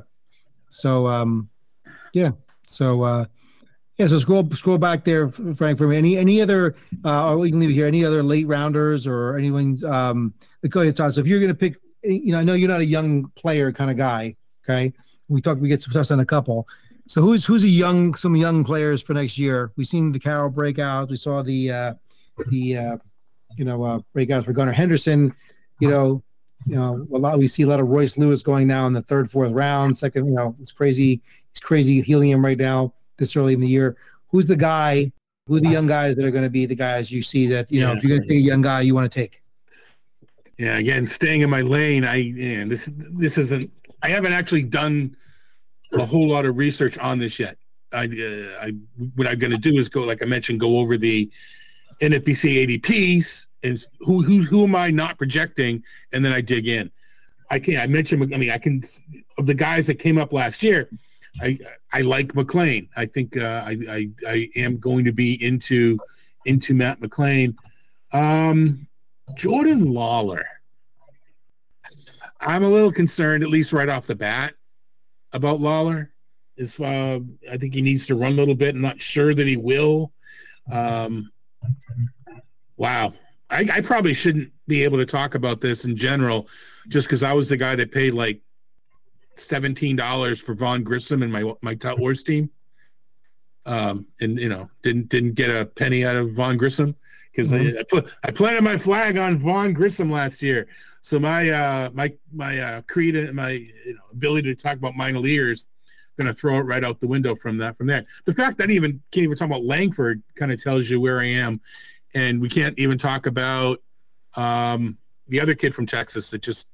So um, yeah. So uh, yeah. So scroll scroll back there, Frank. For me, any any other? Uh, or we can leave it here. Any other late rounders or anyone's? Um, go ahead, Todd. So if you're gonna pick, you know, I know you're not a young player kind of guy. Okay. We talked. We get some touch on a couple. So who's who's a young some young players for next year? We've seen the Carroll breakouts. We saw the uh, the uh, you know uh, breakouts for Gunnar Henderson. You know, you know a lot. We see a lot of Royce Lewis going now in the third, fourth round. Second, you know, it's crazy. It's crazy helium right now this early in the year. Who's the guy? Who are the young guys that are going to be the guys you see that you know? If you're going to take a young guy, you want to take. Yeah, again, staying in my lane. I this this isn't. I haven't actually done a whole lot of research on this yet. I, uh, I what I'm going to do is go, like I mentioned, go over the NFBC ADPs and who who who am I not projecting, and then I dig in. I can't. I mentioned. I mean, I can of the guys that came up last year. I I like McLain. I think uh, I, I I am going to be into into Matt McLain. Um, Jordan Lawlar. I'm a little concerned, at least right off the bat, about Lawlar. Is uh, I think he needs to run a little bit. I'm not sure that he will. Um, wow, I, I probably shouldn't be able to talk about this in general, just because I was the guy that paid like seventeen dollars for Vaughn Grissom and my my Tout Wars team. Um, and you know, didn't didn't get a penny out of Vaughn Grissom because I, I put I planted my flag on Vaughn Grissom last year. So my uh my my uh creed and my you know, ability to talk about minor leaguers gonna throw it right out the window from that from there. The fact that I even can't even talk about Langford kind of tells you where I am. And we can't even talk about um the other kid from Texas that just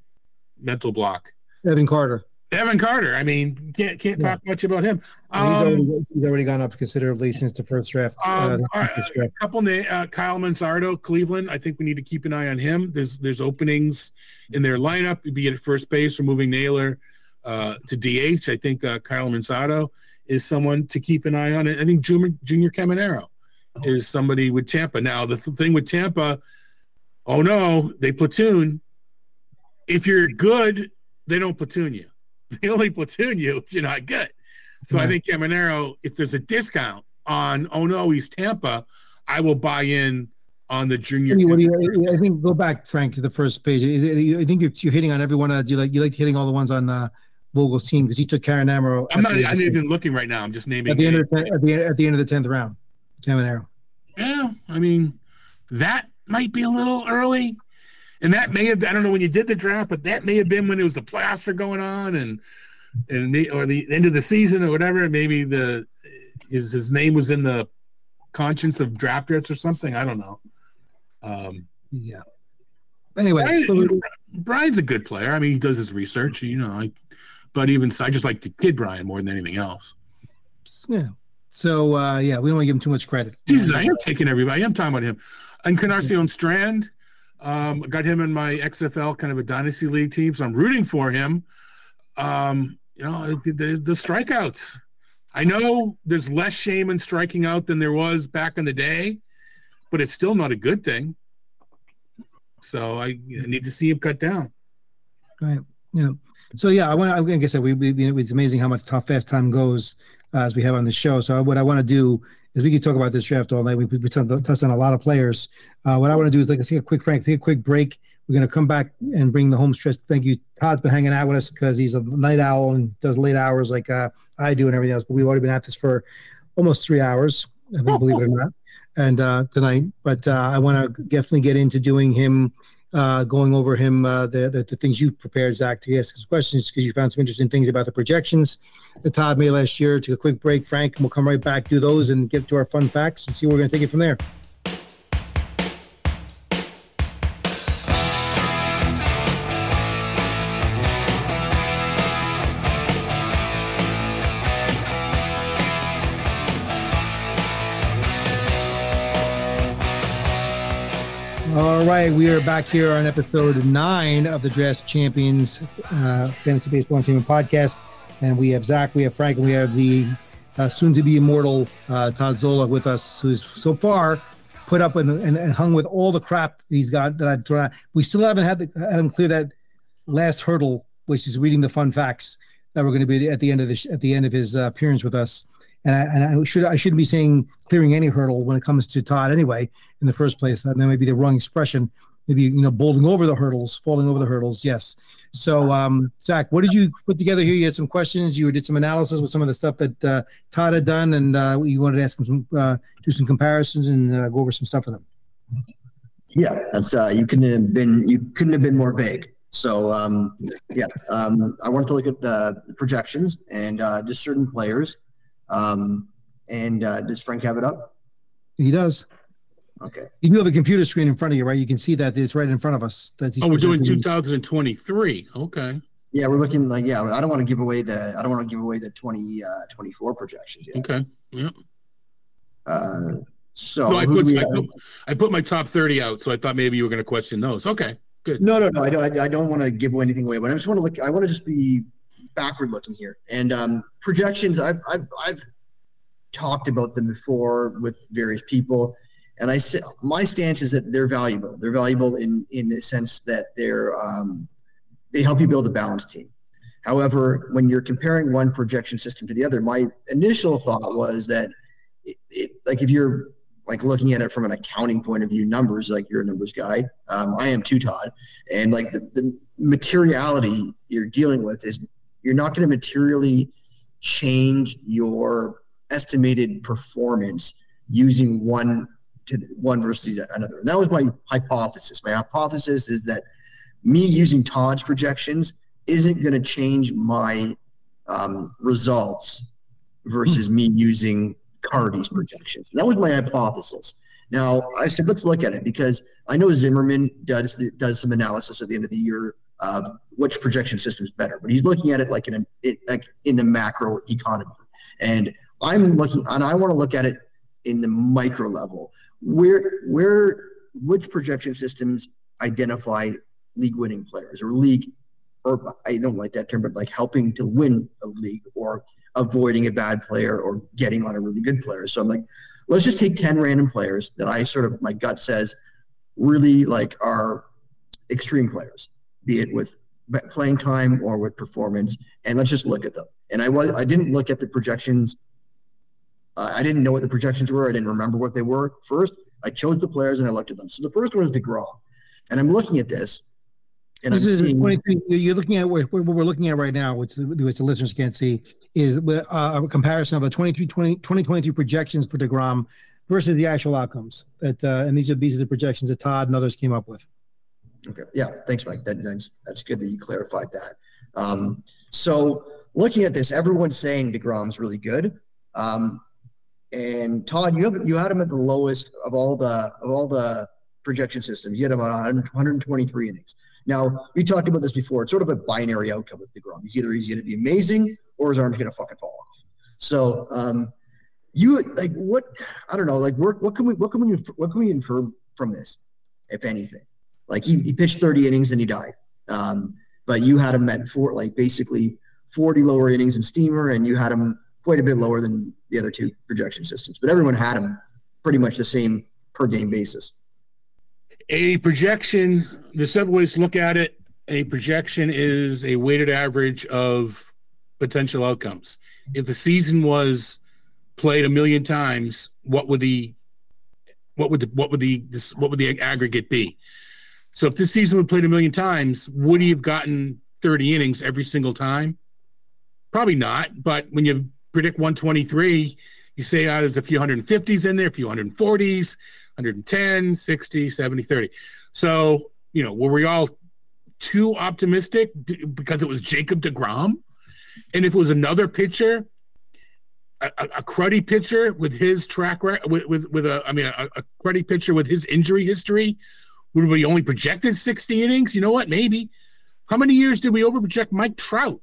mental block. Evan Carter. Evan Carter. I mean, can't can't talk much about him. he's, Um, already, he's already gone up considerably since the first draft. Um, uh, all right, first a couple na- uh, Kyle Manzardo, Cleveland. I think we need to keep an eye on him. There's there's openings in their lineup, be at first base or moving Naylor uh, to DH. I think uh, Kyle Manzardo is someone to keep an eye on. I think Junior, Junior Caminero is somebody with Tampa. Now the th- thing with Tampa, oh no, they platoon. If you're good, they don't platoon you. They only platoon you if you're not good. So I think Caminero, if there's a discount on, oh no, he's Tampa, I will buy in on the junior. You, you, I think go back, Frank, to the first page. I think you're, you're hitting on every one of you like you like hitting all the ones on uh, Vogel's team because he took Caminero. I'm not. I'm even looking right now. I'm just naming. at the end of the, at the at the end of the tenth round. Caminero. Yeah, I mean, that might be a little early, and that may have. I don't know when you did the draft, but that may have been when it was the playoffs were going on, and and or the end of the season or whatever. Maybe the his his name was in the conscience of draft drafters or something. I don't know. Um, Yeah. Anyway, Brian, so- Brian's a good player. I mean, he does his research. You know, I, but even so, I just like the kid Brian more than anything else. yeah. So uh, yeah, we don't want to give him too much credit. Jesus, I am taking everybody. I'm talking about him. And Canarcion Strand, um, got him in my XFL kind of a dynasty league team, so I'm rooting for him. Um, you know, the, the, the strikeouts. I know there's less shame in striking out than there was back in the day, but it's still not a good thing. So I, I need to see him cut down. Right. Yeah. So yeah, I want I said, we, we it's amazing how much how fast time goes uh, as we have on the show. So what I want to do is we can talk about this draft all night. We, we, touched on a lot of players. Uh, what I want to do is like take a quick Frank, take a quick break. We're gonna come back and bring the home stretch. Thank you. Todd's been hanging out with us because he's a night owl and does late hours like uh, I do and everything else. But we've already been at this for almost three hours. I think, believe it or not. And uh, tonight, but uh, I want to definitely get into doing him uh, going over him uh, the, the the things you prepared, Zach, to ask his questions because you found some interesting things about the projections that Todd made last year. Took a quick break, Frank, and we'll come right back, do those, and get to our fun facts and see where we're going to take it from there. All right, we are back here on episode nine of the Draft Champions uh, Fantasy Baseball Entertainment Podcast, and we have Zach, we have Frank, and we have the uh, soon-to-be immortal uh, Todd Zola with us, who's so far put up and, and, and hung with all the crap he's got that I've thrown out. We still haven't had, the, had him clear that last hurdle, which is reading the fun facts that were going to be at the end of this at the end of his uh, appearance with us. And I, and I should I shouldn't be saying clearing any hurdle when it comes to Todd anyway in the first place. That may be the wrong expression. Maybe you know bowling over the hurdles, falling over the hurdles. Yes. So um, Zach, what did you put together here? You had some questions. You did some analysis with some of the stuff that uh, Todd had done, and uh, you wanted to ask him some uh, do some comparisons and uh, go over some stuff with him. Yeah, that's uh, you couldn't have been you couldn't have been more vague. So um, yeah, um, I wanted to look at the projections and uh, just certain players. Um, and uh, does Frank have it up? He does. Okay. You do have a computer screen in front of you, right? You can see that it's right in front of us. That he's Oh, we're doing 2023. Okay. Yeah, we're looking like yeah. I don't want to give away the I don't want to give away the 20 uh, 24 projections yet. Okay. Yeah. Uh, so No, I put, we I have? put I put my top 30 out, so I thought maybe you were going to question those. Okay. Good. No, no, no. I don't. I, I don't want to give away anything away, but I just want to look. I want to just be backward looking here. And um, projections. I've, I've I've talked about them before with various people, and I say my stance is that they're valuable. They're valuable in in the sense that they're um, they help you build a balanced team. However, when you're comparing one projection system to the other, my initial thought was that it, it, like if you're like looking at it from an accounting point of view, numbers, like you're a numbers guy. Um, I am too, Todd. And like the, the materiality you're dealing with is you're not going to materially change your estimated performance using one to the, one versus another. And that was my hypothesis. My hypothesis is that me using Todd's projections isn't going to change my um, results versus me using Carty's projections. That was my hypothesis. Now I said, let's look at it because I know Zimmerman does does some analysis at the end of the year of which projection system is better, but he's looking at it like in a it, like in the macro economy, and I'm looking and I want to look at it in the micro level. Where where which projection systems identify league winning players or league or I don't like that term, but like helping to win a league or avoiding a bad player or getting on a really good player. So I'm like, let's just take 10 random players that I sort of, my gut says really like are extreme players, be it with playing time or with performance. And let's just look at them. And I was, I didn't look at the projections. Uh, I didn't know what the projections were. I didn't remember what they were first. I chose the players and I looked at them. So the first one is Degrom, and I'm looking at this, and this I'm is seeing 23 you're looking at what, what we're looking at right now, which, the- which the listeners can't see, is uh, a comparison of the 23, 20, 2023 projections for DeGrom versus the actual outcomes. That uh, and these are these are the projections that Todd and others came up with. Okay. Yeah. Thanks, Mike. That, that's that's good that you clarified that. Um, so looking at this, everyone's saying Degrom's really good. Um, and Todd, you have you had him at the lowest of all the of all the projection systems. You had him on 123 innings. Now we talked about this before. It's sort of a binary outcome with Degrom. He's either he's going to be amazing or his arm's going to fucking fall off. So um, you like what? I don't know. Like what, what can we what can we what can we infer from this, if anything? Like he, he pitched 30 innings and he died. Um, but you had him at four, like basically 40 lower innings in Steamer, and you had him quite a bit lower than the other two projection systems. But everyone had him pretty much the same per game basis. A projection, there's several ways to look at it. A projection is a weighted average of potential outcomes. If the season was played a million times, what would the what would the what would the what would the aggregate be? So if this season was played a million times, would he have gotten 30 innings every single time? Probably not. But when you predict 123, you say uh, there's a few 150s in there, a few 140s, 110, 60, 70, 30. So, you know, were we all too optimistic because it was Jacob DeGrom? And if it was another pitcher, a, a, a cruddy pitcher with his track record, with, with, with a, I mean, a, a cruddy pitcher with his injury history, would we only projected 60 innings? You know what? Maybe. How many years did we overproject Mike Trout?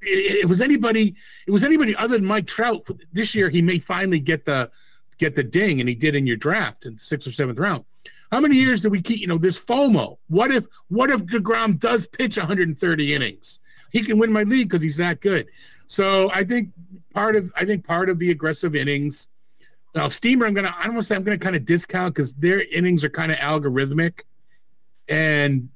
It, it was anybody. It was anybody other than Mike Trout. This year, he may finally get the get the ding, and he did in your draft in sixth or seventh round. How many years did we keep? You know, there's FOMO. What if what if Degrom does pitch 130 innings? He can win my league because he's that good. So I think part of I think part of the aggressive innings. Now Steamer, I'm gonna I don't want to say I'm gonna kind of discount because their innings are kind of algorithmic, and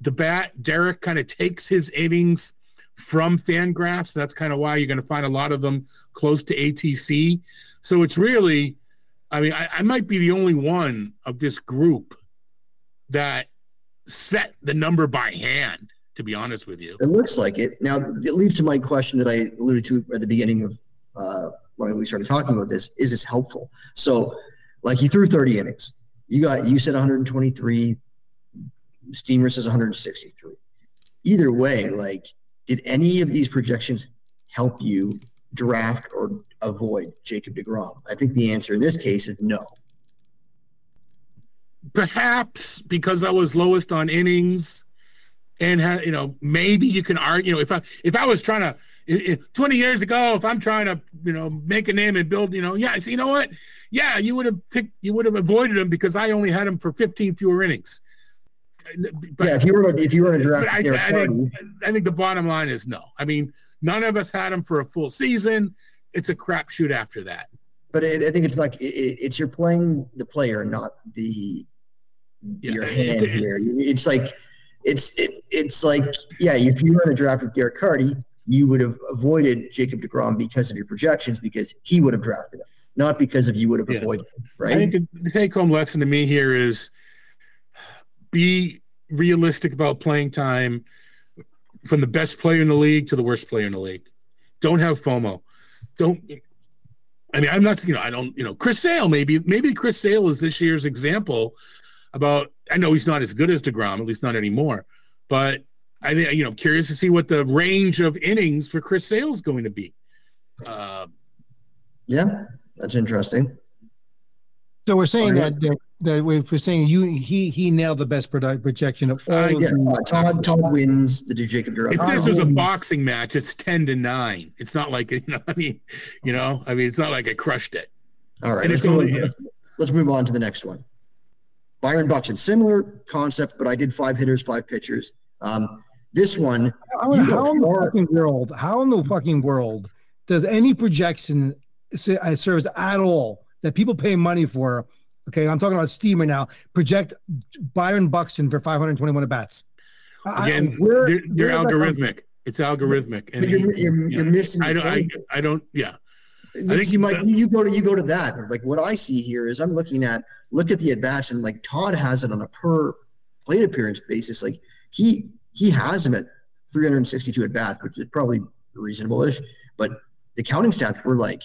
the bat Derek kind of takes his innings from Fangraphs. That's kind of why you're going to find a lot of them close to ATC. So it's really, I mean, I, I might be the only one of this group that set the number by hand. To be honest with you, It looks like it. Now, it leads to my question that I alluded to at the beginning of uh, when we started talking about this. Is this helpful? So, like, he threw 30 innings. You got, you said 123. Steamer says 163. Either way, like, did any of these projections help you draft or avoid Jacob DeGrom? I think the answer in this case is no. perhaps because I was lowest on innings, and you know maybe you can argue. You know, if I if I was trying to. I- i- 20 years ago, if I'm trying to, you know, make a name and build, you know, yeah, so you know what? Yeah, you would have picked, you would have avoided him because I only had him for 15 fewer innings. But, yeah, if you were to, if you were to draft I, I think I think the bottom line is no. I mean, none of us had him for a full season. It's a crapshoot after that. but I I think it's like it, it- it's you're playing the player, not the Yeah, your it- hand it- here. It's like it's it, it's like yeah, if you were in a draft with Derek Carty, you would have avoided Jacob Degrom because of your projections because he would have drafted him, not because of you would have Yeah. avoided him, right? I think the- the take home lesson to me here is be realistic about playing time from the best player in the league to the worst player in the league. Don't have FOMO. Don't. I mean, I'm not. You know, I don't. You know, Chris Sale. Maybe maybe Chris Sale is this year's example about. I know he's not as good as Degrom, at least not anymore. But I think you know, curious to see what the range of innings for Chris Sale is going to be. Uh, yeah, that's interesting. So we're saying Okay. that that, that we're we're saying you he he nailed the best produ- projection of all. Uh, of Yeah, uh, Todd Todd wins the Jacob Degrom. if this was a boxing match, it's ten to nine. It's not like you know. I mean, you know. I mean, it's not like I crushed it. All right, and let's move, only- let's move on to the next one. Byron Buxton, similar concept, but I did five hitters, five pitchers. Um, this one, How, You how in the fucking world? How in the fucking world does any projection se- uh, serve at all that people pay money for? Okay, I'm talking about Steamer now. Project Byron Buxton for 521 at bats. I- Again, where- they're, they're where does that algorithmic. It's algorithmic, and you're, he- you're, yeah. you're missing. I don't. I. I don't. Yeah. I think you might you go to you go to that. Like what I see here is I'm looking at look at the at bats and like Todd has it on a per plate appearance basis. Like he he has him at 362 at bat, which is probably reasonable-ish. But the counting stats were like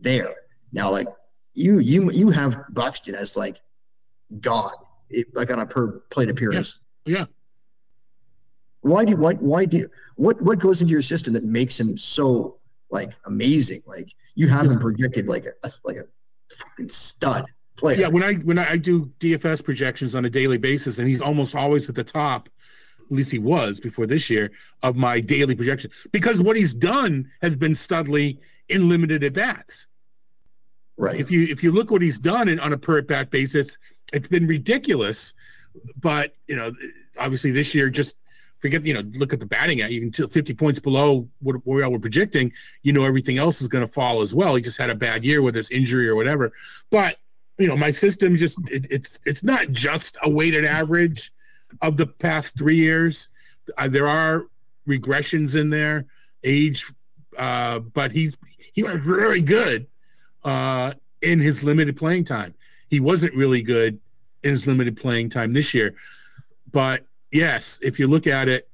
there. Now like you you you have Buxton as like God, it, like on a per plate appearance. Yeah. Why do why why do what what goes into your system that makes him so like amazing? Like you have him projected like a like a fucking stud player. Yeah, when I when I do DFS projections on a daily basis, and he's almost always at the top. At least he was before this year of my daily projection because what he's done has been studly in limited at bats. Right. If you if you look what he's done in, on a per at bat basis, it's been ridiculous. But you know, obviously this year, just forget you know, look at the batting at you can 50 points below what we all were projecting. You know, everything else is going to fall as well. He just had a bad year with his injury or whatever. But you know, my system just it, it's it's not just a weighted average of the past three years. Uh, there are regressions in there, age, uh, but he's he was really good uh, in his limited playing time. He wasn't really good in his limited playing time this year. But yes, if you look at it,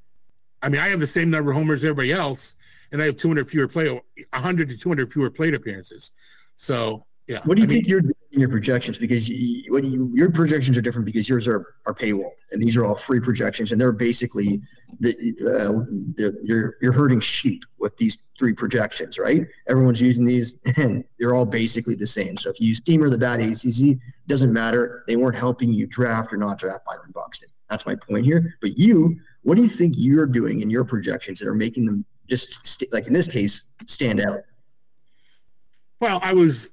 I mean, I have the same number of homers as everybody else, and I have 200 fewer play, 100 to 200 fewer plate appearances. So yeah. What do you I mean, think you're doing in your projections? Because you, what you, your projections are different because yours are, are paywall, and these are all free projections, and they're basically the, uh, you're you're herding sheep with these three projections, right? Everyone's using these, and they're all basically the same. So if you use Steamer, the bad ATC, doesn't matter. They weren't helping you draft or not draft Byron Buxton. That's my point here. But you, what do you think you're doing in your projections that are making them just st- like in this case stand out? Well, I was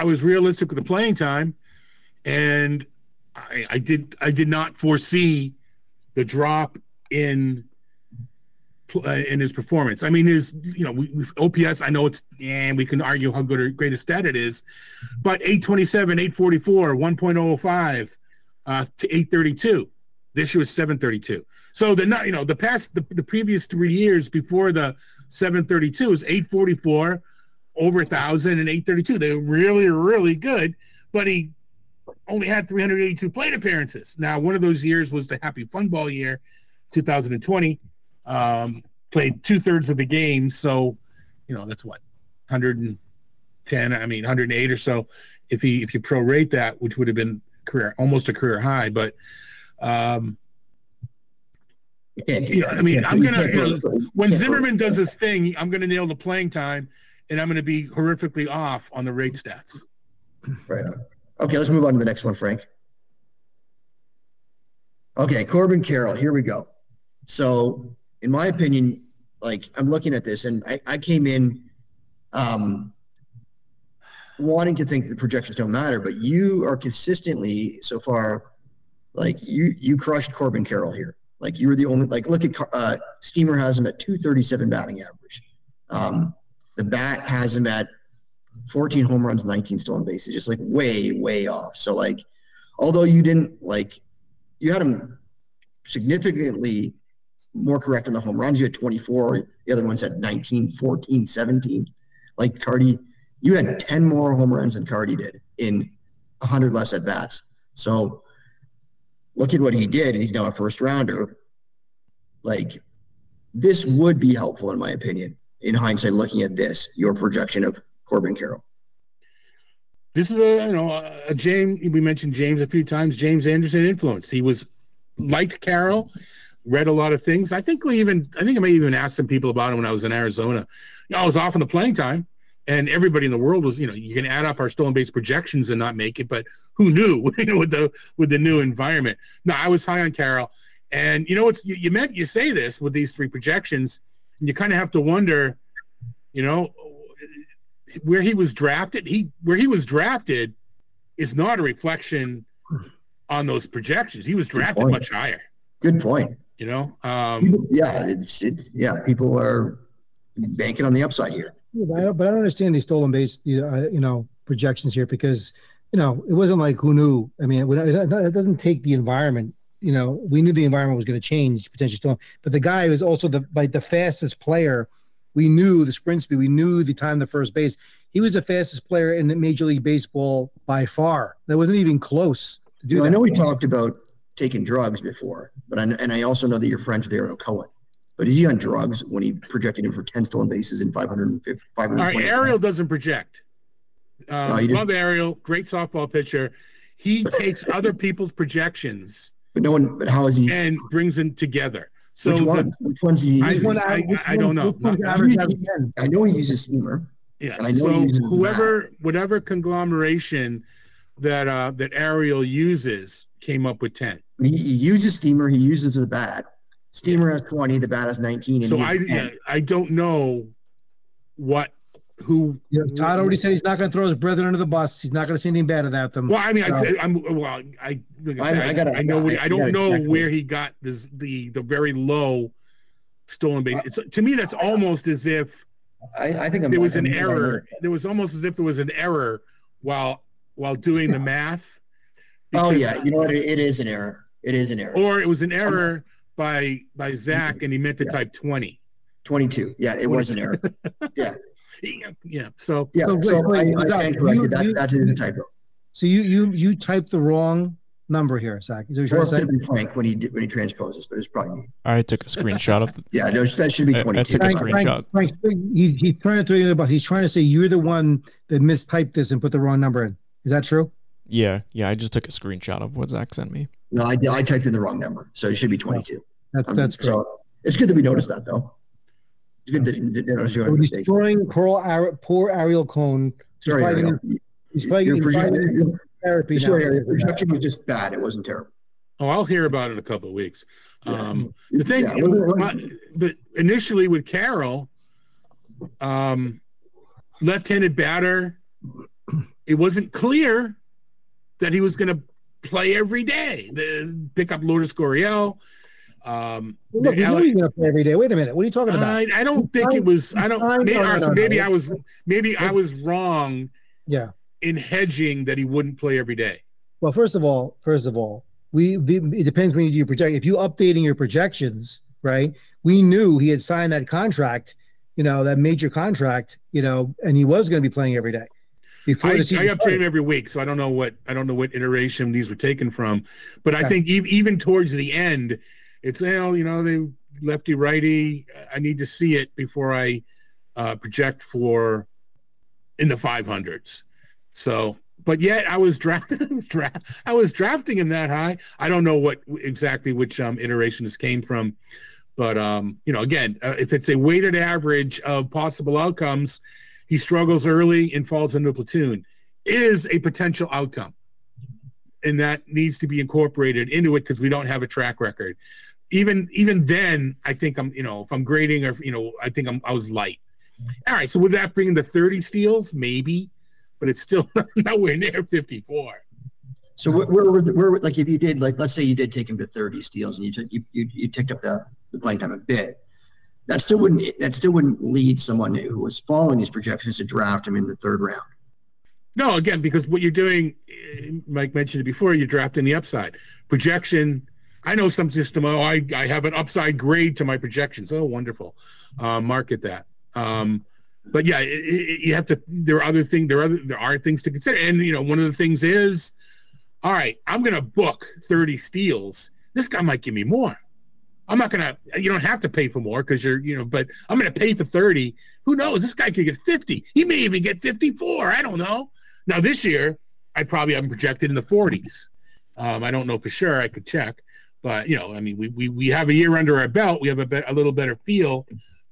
I was realistic with the playing time, and I, I did I did not foresee the drop in uh, in his performance. I mean, his you know we, OPS. I know it's and we can argue how good or great a stat it is, but 827, 844, 1.05 uh, to 832. This year was 732. So the not you know the past the, the previous three years before the 732 is 844 over a thousand and 832. They were really, really good, but he only had 382 plate appearances. Now, one of those years was the Happy Fun Ball year, 2020. Um, played two thirds of the games, so you know that's what 110. I mean, 108 or so. If he if you prorate that, which would have been career almost a career high, but um, You yeah. I mean, I'm gonna you know, when Zimmerman does his thing, I'm gonna nail the playing time, and I'm gonna be horrifically off on the rate stats. Right on. Okay, let's move on to the next one, Frank. Okay, Corbin Carroll, here we go. So, in my opinion, like I'm looking at this and I, I came in um wanting to think the projections don't matter, but you are consistently so far like you you crushed Corbin Carroll here. Like you were the only like look at uh Steamer has him at 237 batting average. Um the bat has him at 14 home runs, 19 stolen bases, just like way, way off. So like, although you didn't like, you had him significantly more correct on the home runs. You had 24. The other ones had 19, 14, 17. Like Carty, you had 10 more home runs than Carty did in 100 less at bats. So look at what he did, he's now a first rounder. Like, this would be helpful, in my opinion, in hindsight, looking at this, your projection of Corbin Carroll. This is a you know a, James. We mentioned James a few times. James Anderson influence. He was liked Carroll, read a lot of things. I think we even I think I may even ask some people about him when I was in Arizona. You know, I was off in the playing time, and everybody in the world was you know you can add up our stolen base projections and not make it, but who knew you know with the with the new environment. No, I was high on Carroll, and you know what's you, you meant you say this with these three projections, you kind of have to wonder, you know, where he was drafted. He where he was drafted is not a reflection on those projections. He was drafted much higher. Good point. You know, um, People- yeah, it's it's yeah. People are banking on the upside here. But I don't, but I don't understand these stolen base, you know, uh, you know, projections here because, you know, it wasn't like who knew. I mean, it, it it doesn't take the environment. You know, we knew the environment was going to change potentially stolen, but the guy was also the like the fastest player. We knew the sprint speed. We knew the time to first base. he was the fastest player in the Major League Baseball by far. That wasn't even close to do You know, I know we talked about taking drugs before, but I, and I also know that you're friends with Ariel Cohen. But is he on drugs when he projected him for 10 stolen bases and 550, All right, 520? Ariel doesn't project. Um, No, love Ariel, great softball pitcher. He takes other people's projections But no one, but how is he? and brings them together. So which the- one? Which one's he I- using? One I- out- which I don't know. which one's Not- average He's- out of 10? I know he uses steamer. Yeah. And I know so he uses whoever, whatever conglomeration that uh that Ariel uses came up with ten. He, he uses steamer. He uses the bat. Steamer has 20. The bat has 19. And So I has 10. yeah, I don't know what who. You know, Todd already said he's not going to throw his brethren under the bus. He's not going to say anything bad about them. Well, I mean, So- I, I'm well. I like I, I- said, I I, gotta- I know. I- I, I don't gotta know check where he got this the the very low stolen base. It's to me that's almost as if I, I think I'm, there was I'm- an error. There was almost as if there was an error while while doing the math. Oh yeah, you know what? It, it is an error. It is an error. Or it was an error by by Zach, and he meant to Yeah. type twenty. 22. Yeah, it was an error. Yeah, Yeah, yeah. So yeah. So wait, So wait, I, I Zach, you- that you- that is a typo. So you you you typed the wrong number here, Zach. Is that what you're Or it to could be Frank when he did, when he transposes, but it's probably me. I took a screenshot of Yeah, no, that should be I- I 22. took a Frank, Frank, screenshot. Frank, he, he's trying to throw you in the bus. He's trying to say you're the one that mistyped this and put the wrong number in. Is that true? Yeah, yeah. I just took a screenshot of what Zach sent me. No, I, I typed in the wrong number, so it should be 22. That's Um, that's great. so it's good that we noticed that though. It's good that you did notice your So destroying poor, Ari- poor Ariel Cohen. Sorry, probably Ariel. He's probably Your getting projection- therapy now. Sorry, Ariel. Your projection was just bad. It wasn't terrible. Oh, I'll hear about it in a couple of weeks. Yeah. Um, the thing, Yeah, wasn't- my- but initially with Carroll, um, left-handed batter, it wasn't clear that he was going to play every day. The pick up Lourdes Gurriel. Um, Look, we know going to play every day. Wait a minute. What are you talking about? I, I don't think it was. I don't. Maybe, no, no, all right, so no, maybe. I was. Maybe I was wrong yeah. in hedging that he wouldn't play every day. Well, first of all, first of all, we it depends when you do your project. If you updating your projections, right? We knew he had signed that contract, you know, that major contract, you know, and he was going to be playing every day. Before I, the season I update him every week, so I don't know what I don't know what iteration these were taken from, but I think e- even towards the end, it's well, you know, they lefty righty. I need to see it before I uh, project for in the five hundreds. So, but yet I was drafting, draft, I was drafting him that high. I don't know what exactly which um, iteration this came from, but um, you know, again, uh, if it's a weighted average of possible outcomes, he struggles early and falls into a platoon is a potential outcome and that needs to be incorporated into it because we don't have a track record even even then i think i'm you know if i'm grading or you know i think i'm i was light all right so would that bring the 30 steals maybe but it's still nowhere near 54 So where, where, where, like if you did like let's say you did take him to 30 steals and you took you, you, you ticked up the, the playing time a bit, that still wouldn't that still wouldn't lead someone who was following these projections to draft him in the third round. No, again, because what you're doing, eh, Mike mentioned it before, you're drafting the upside projection. I know some system. Oh, I, I have an upside grade to my projections. Oh, wonderful. Uh, market that. Um, but yeah, it, it, you have to. There are other things. There are other, there are things to consider, and you know, one of the things is, all right, I'm going to book 30 steals. This guy might give me more. I'm not gonna. You don't have to pay for more because you're, you know. But I'm gonna pay for 30. Who knows? This guy could get 50. He may even get 54. I don't know. Now this year, I probably haven't projected in the 40s. Um, I don't know for sure. I could check, but you know, I mean, we we, we have a year under our belt. We have a, bet a little better feel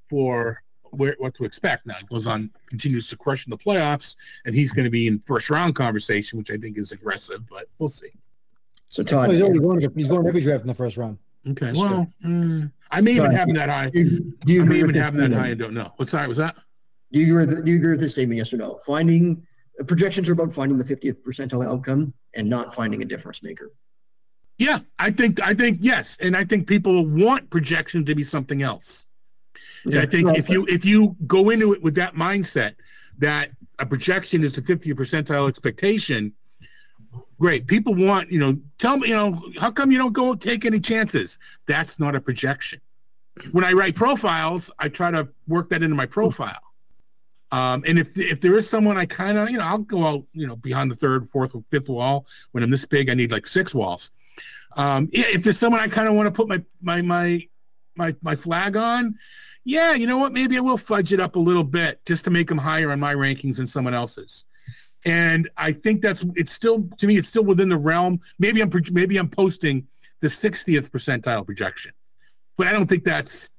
for where what to expect. Now it goes on, continues to crush in the playoffs, and he's going to be in first round conversation, which I think is aggressive, but we'll see. So Oh, Todd, he's already going. To, he's going every draft in the first round. Okay. That's Well, mm, I may even have him that high. do you, do you I may even have that high and don't know. What sorry was that? Do you agree with, do you agree with this statement? Yes or no? Finding uh, projections are about finding the 50th percentile outcome and not finding a difference maker. Yeah, I think I think yes, and I think people want projection to be something else. And I think if you if you go into it with that mindset that a projection is the 50th percentile expectation, great. People want, you know, tell me, you know, how come you don't go take any chances? That's not a projection. When I write profiles, I try to work that into my profile. Um, and if if there is someone I kind of, you know, I'll go out, you know, behind the third, fourth, or fifth wall. When I'm this big, I need like six walls. Um, yeah, if there's someone I kind of want to put my my my my my flag on, yeah, you know what? Maybe I will fudge it up a little bit just to make them higher on my rankings than someone else's. And I think that's it's still to me, it's still within the realm. Maybe I'm maybe I'm posting the 60th percentile projection, but I don't think that's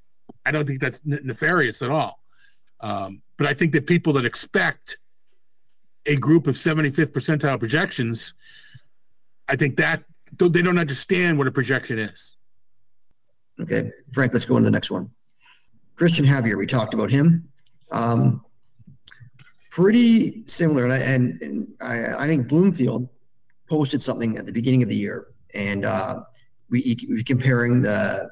I don't think that's nefarious at all. Um, but I think that people that expect a group of 75th percentile projections, I think that they don't understand what a projection is. Okay, Frank, let's go on to the next one. Christian Javier, we talked about him. Um, pretty similar, and I, and, and I, I think Bloomfield posted something at the beginning of the year, and uh, we we comparing the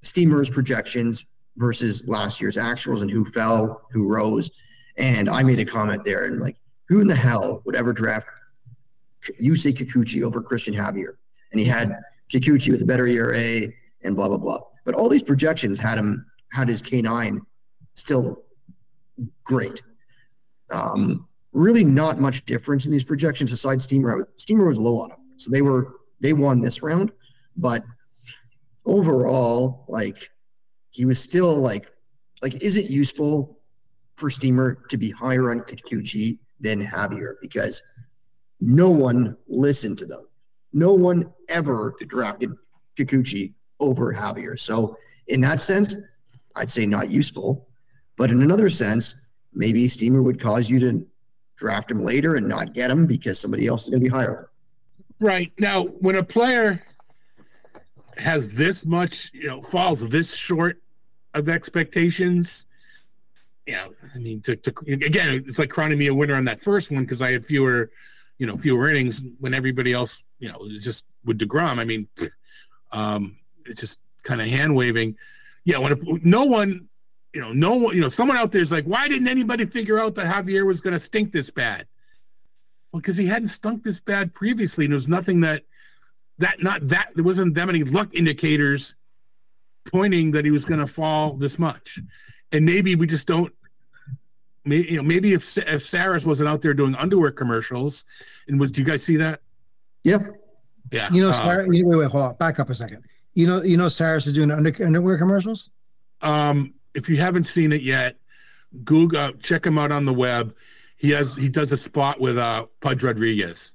Steamers projections versus last year's actuals and who fell, who rose, and I made a comment there and like, who in the hell would ever draft Yusei Kikuchi over Christian Javier? And he had Kikuchi with a better ERA and blah blah blah. But all these projections had him had his K9 still great. Um, really not much difference in these projections aside Steamer. Steamer was low on him. So they were they won this round, but overall, like he was still like like is it useful for Steamer to be higher on Kikuchi than Javier? Because no one listened to them. No one ever drafted Kikuchi over Javier. So in that sense, I'd say not useful. But in another sense, maybe Steamer would cause you to draft him later and not get him because somebody else is going to be higher. Right. Now, when a player has this much, you know, falls this short of expectations, yeah, I mean, to, to again, it's like crowning me a winner on that first one because I had fewer, you know, fewer innings when everybody else, you know, just with Degrom. I mean, um, it's just kind of hand waving. Yeah, when no one, you know, no one, you know, someone out there is like, why didn't anybody figure out that Javier was going to stink this bad? Well, because he hadn't stunk this bad previously, and there was nothing that that not that there wasn't that many luck indicators pointing that he was going to fall this much, and maybe we just don't. Maybe you know, maybe if if Sarris wasn't out there doing underwear commercials, and was, do you guys see that? Yeah, yeah. You know, uh, Sarah, wait, wait, hold on. Back up a second. You know, you know, Sarris is doing under, underwear commercials. Um, if you haven't seen it yet, Google uh, check him out on the web. He has he does a spot with uh Pudge Rodriguez.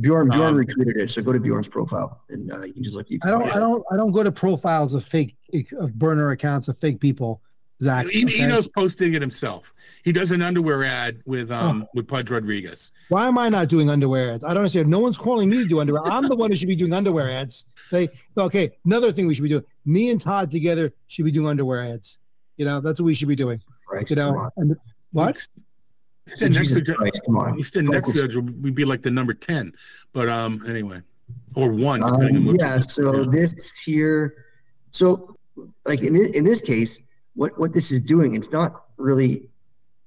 Bjorn Bjorn Um, retweeted it, so go to Bjorn's profile and uh, you can just look. You can I don't, I don't, I don't go to profiles of fake, of burner accounts of fake people. Zach, He, he okay? knows posting it himself. He does an underwear ad with um with Pudge Rodriguez. Why am I not doing underwear ads? I don't understand. No one's calling me to do underwear. I'm the one who should be doing underwear ads. Say, okay, another thing we should be doing. Me and Todd together should be doing underwear ads. You know, that's what we should be doing. Right, You know, and what? Stand next to Jesus Christ, come on. we stand next to Judge, we'd be like the number ten. But um anyway, or one. Um, yeah, so this here, so like in this, in this case, what what this is doing, it's not really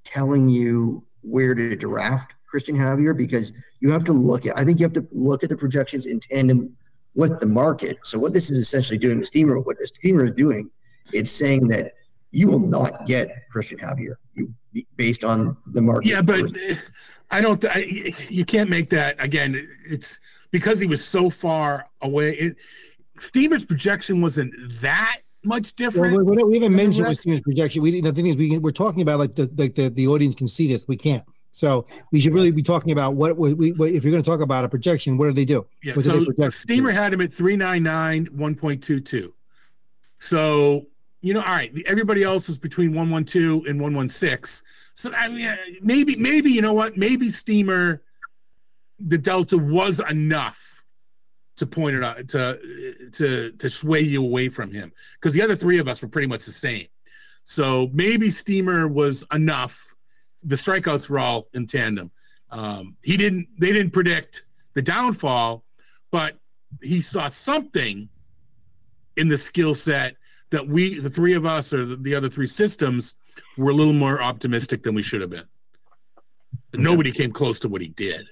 telling you where to draft Christian Javier because you have to look at. I think you have to look at the projections in tandem with the market. So what this is essentially doing, Steamer, what the Steamer is doing, it's saying that you will not get Christian Javier you, based on the market. Yeah, but I don't. I, you can't make that again. It's because he was so far away. It, Steamer's projection wasn't that much different. we, we, we haven't the mentioned rest. Steven's projection. We the thing is we we're talking about like the like the, the audience can see this. We can't. So we should really be talking about what we, we what, if you're going to talk about a projection, what do they do? Yeah, What so? Steamer had him at 399, 1.22. So, you know, all right, everybody else is between 112 and 116. So, I mean, maybe, maybe, you know what? Maybe Steamer, the Delta was enough to point it out, to, to, to sway you away from him because the other three of us were pretty much the same. So maybe Steamer was enough. The strikeouts were all in tandem. Um, he didn't, they didn't predict the downfall, but he saw something in the skill set that we, the three of us, or the, the other three systems, were a little more optimistic than we should have been. Nobody came close to what he did.